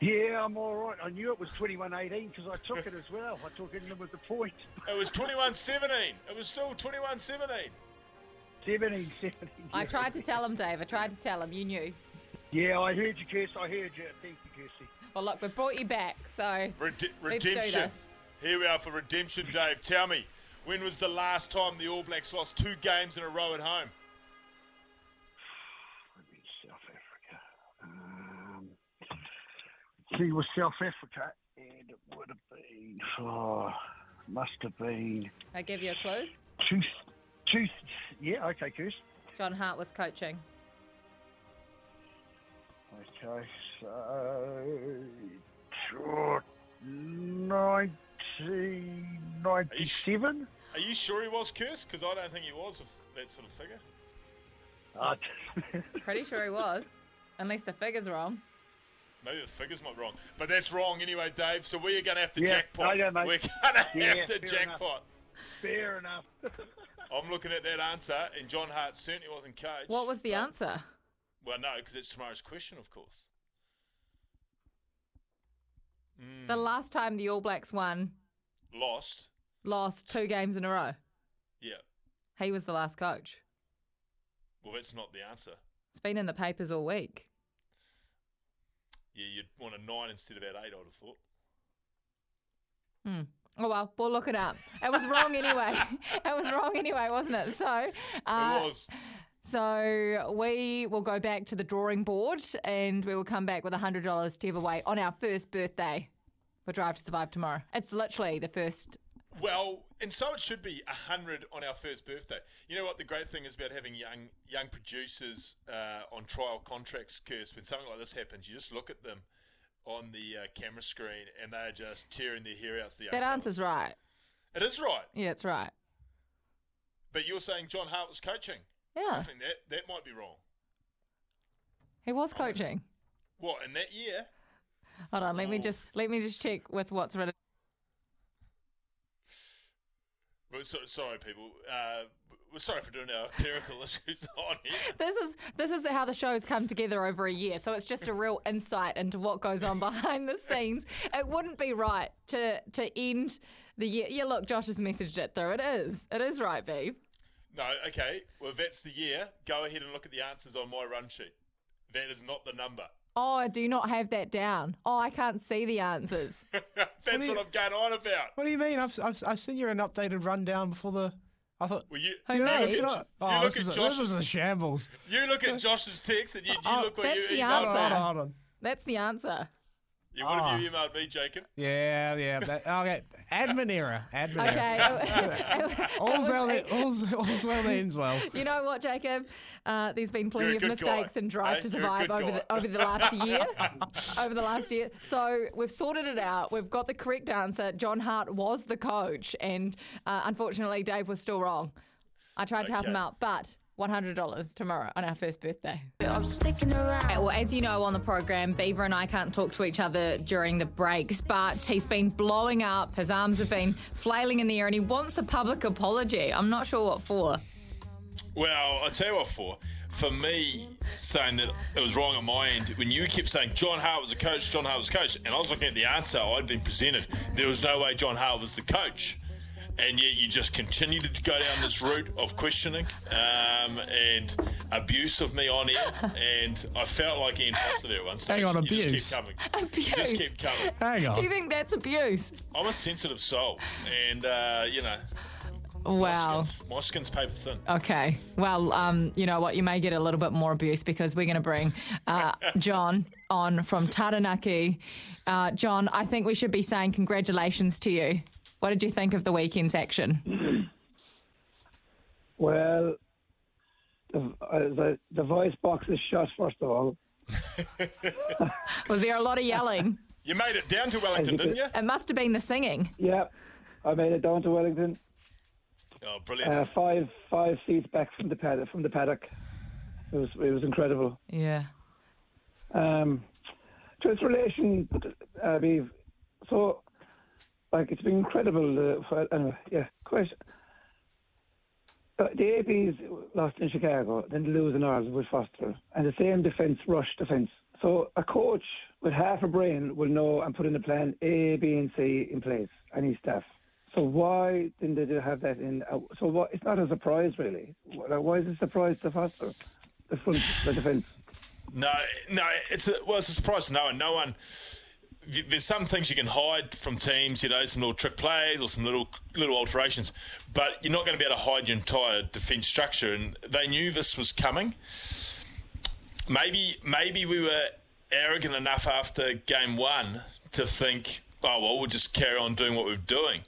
Yeah, I'm all right. I knew it was 21-18 because I took it as well. I took it in with the point. It was 21 17. It was still 21 17. 17, 17. I tried to tell him, Dave. I tried to tell him. You knew. Yeah, I heard you, Kirsty. I heard you. Thank you, Kirsty. Well, look, we brought you back, so Rede- let's do redemption. this. Here we are for redemption, Dave. Tell me, when was the last time the All Blacks lost two games in a row at home? South Africa. Um, see, with South Africa, and it would have been, oh, must have been I give you a clue. two, two, yeah, okay, Kirsty. John Hart was coaching. Okay, so oh, 1997? Are you sure he was Kirst? Because I don't think he was with that sort of figure. Uh, Pretty sure he was, unless the figure's wrong. Maybe the figure's not wrong. But that's wrong anyway, Dave. So we are going to have to Yeah, jackpot. okay, mate. We're going to Yeah, have to fair jackpot. Fair enough. I'm looking at that answer, and John Hart certainly wasn't coach. What was the answer? Well, no, because it's tomorrow's question, of course. Mm, The last time the All Blacks won, lost. lost two games in a row. Yeah. He was the last coach. Well, that's not the answer. It's been in the papers all week. Yeah, you'd want a nine instead of at eight, I'd have thought. Hmm. Oh well, we'll look it up. It was wrong anyway. it was wrong anyway, wasn't it? So uh, it was. So we will go back to the drawing board and we will come back with hundred dollars to give away on our first birthday for Drive to Survive tomorrow. It's literally the first Well, and so it should be hundred on our first birthday. You know what the great thing is about having young young producers uh, on trial contracts, Kirst. When something like this happens, you just look at them on the uh, camera screen, and they're just tearing their hair out. The That fellas. answer's right. It is right, Yeah, it's right. but you're saying John Hart was coaching. I think that that might be wrong. he was coaching. What in that year? Hold on, let me just let me just check with what's written. Well, so, sorry, people. Uh, we're sorry for doing our clerical issues on here. This is this is how the show's come together over a year. So it's just a real insight into what goes on behind the scenes. It wouldn't be right to to end the year. Yeah, look, Josh has messaged it through. It is. It is right, Beeve. No, okay. Well, if that's the year. Go ahead and look at the answers on my run sheet. That is not the number. Oh, I do not have that down. Oh, I can't see the answers. That's what I'm going on about. What do you mean? I've, I've, I sent you an updated rundown before the. I thought. Well, you, Do you Who, know- me? you know- You oh, look this at is, a, Josh's- this is a shambles. You look at Josh's text and you, you Oh, look what That's you the emailed. Hold on, answer. Oh, hold on. That's the answer. Yeah, what have Ah. you emailed me, Jacob? Yeah, yeah. That, okay, admin error. Admin Okay. error. all's, well, that- all's, all's well that ends well. You know what, Jacob? Uh, there's been plenty of good guy, mistakes and drive eh? to survive over guy. the over the last year. over the last year, so we've sorted it out. We've got the correct answer. John Hart was the coach, and uh, unfortunately, Dave was still wrong. I tried to help him out, but. $100 tomorrow on our first birthday. I'm sticking around. Well, as you know on the program, Beaver and I can't talk to each other during the breaks, but he's been blowing up. His arms have been flailing in the air, and he wants a public apology. I'm not sure what for. Well, I'll tell you what for. For me, saying that it was wrong on my end, when you kept saying John Hart was a coach, John Hart was a coach, and I was looking at the answer I'd been presented, there was no way John Hart was the coach. And yet you just continued to go down this route of questioning um, and abuse of me on air. And I felt like Ian Foster there at one stage. Hang on, You just abuse? coming. Abuse. You just kept coming. Hang on. Do you think that's abuse? I'm a sensitive soul. And, uh, you know, Wow. my, skin's, my skin's paper thin. Okay. Well, um, you know what? You may get a little bit more abuse because we're going to bring uh, John on from Taranaki. Uh, John, I think we should be saying congratulations to you. What did you think of the weekend's action? Well, the, uh, the the voice box is shut first of all. Was there a lot of yelling? You made it down to Wellington, didn't you? It must have been the singing. Yeah, I made it down to Wellington. Oh, brilliant. Uh, five five seats back from the paddock. From the paddock, it was it was incredible. Yeah. Um, to its relation, uh, so like it's been incredible. Uh, for, anyway, yeah, question. Uh, the ABs lost in Chicago, then they lose in Ireland with Foster, and the same defence, rush defence. So a coach with half a brain will know and put in a plan A, B, and C in place, and his staff. So why didn't they have that in? Uh, so what? It's not a surprise, really. Why is it a surprise to Foster, the front, the defence? No, no, it's a, well, it's a surprise to no one. No one. There's some things you can hide from teams, you know, some little trick plays or some little little alterations, but you're not going to be able to hide your entire defence structure. And they knew this was coming. Maybe, maybe we were arrogant enough after game one to think, oh well, we'll just carry on doing what we're doing.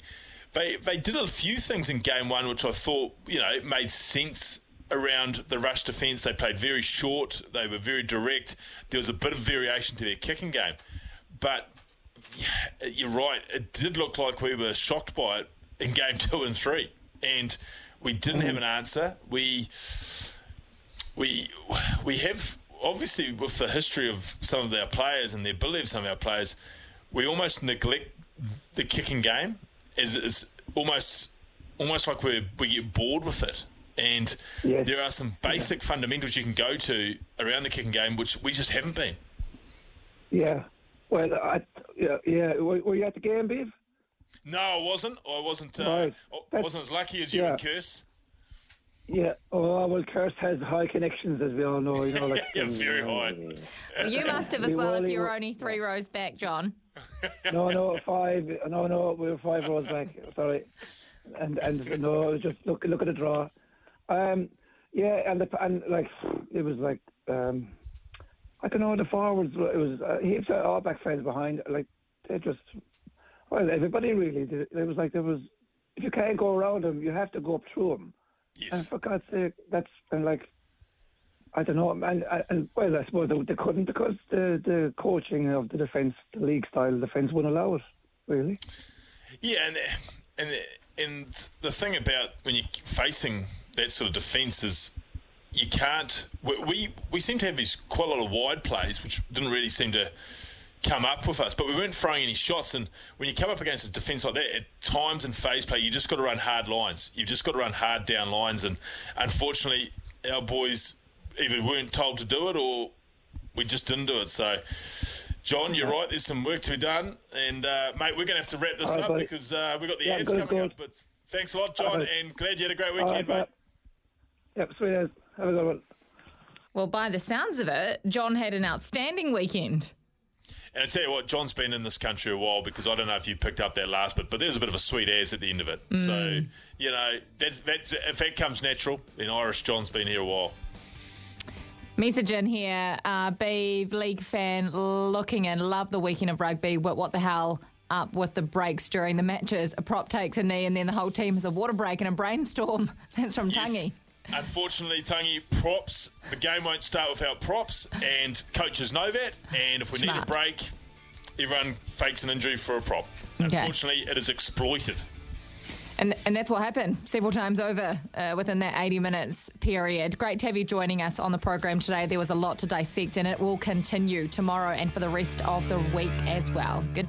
They they did a few things in game one which I thought you know made sense around the rush defence. They played very short. They were very direct. There was a bit of variation to their kicking game, but you're right. It did look like we were shocked by it in game two and three, and we didn't have an answer. We we we have obviously with the history of some of our players and the ability of some of our players, we almost neglect the kicking game. Is is almost almost like we we get bored with it. And Yes. there are some basic fundamentals you can go to around the kicking game, which we just haven't been. Yeah. Well, I, yeah, yeah. Were, were you at the game, Beav? No, I wasn't. I wasn't. Uh, Right. I wasn't as lucky as you yeah. and Kirst. Yeah. Oh well, Kirst has high connections, as we all know. You know, like yeah, very high. You must have as well if you were were- only three rows back, John. no, no, five. No, no, we were five rows back. Sorry, and and no, just look look at the draw. Um, yeah, and the and like it was like um, I don't know the forwards. It was uh, heaps of all back fans behind. Like they just well, everybody really. Did, it was like there was if you can't go around them, you have to go up through them. Yes. And for God's sake, that's and like, I don't know, and, and well, I suppose they, they couldn't because the the coaching of the defence, the league style defence, wouldn't allow it. Really. Yeah, and and and the thing about when you're facing that sort of defence is you can't. We we seem to have these quite a lot of wide plays, which didn't really seem to come up with us, but we weren't throwing any shots. And when you come up against a defence like that, at times in phase play, you just got to run hard lines. You've just got to run hard down lines. And unfortunately, our boys either weren't told to do it or we just didn't do it. So, John, you're right. There's some work to be done. And, uh, mate, we're going to have to wrap this right, up buddy. because uh, we've got the Yeah, ads good, coming good. up. But thanks a lot, John, right. and glad you had a great weekend, right, mate. Yep, sweet as. Have a good one. Well, by the sounds of it, John had an outstanding weekend. And I tell you what, John's been in this country a while because I don't know if you picked up that last bit, but there's a bit of a sweet airs at the end of it. Mm. So you know, that's that's if that comes natural, then Irish John's been here a while. Message in here, uh, Beeve, league fan, looking in, love the weekend of rugby, but what the hell up with the breaks during the matches? A prop takes a knee and then the whole team has a water break and a brainstorm. That's from Tangi. Unfortunately, Tangi, props. The game won't start without props, and coaches know that. And if we need a break, everyone fakes an injury for a prop. Okay. Unfortunately, it is exploited. And, and that's what happened several times over uh, within that 80 minutes period. Great to have you joining us on the program today. There was a lot to dissect, and it will continue tomorrow and for the rest of the week as well. Good.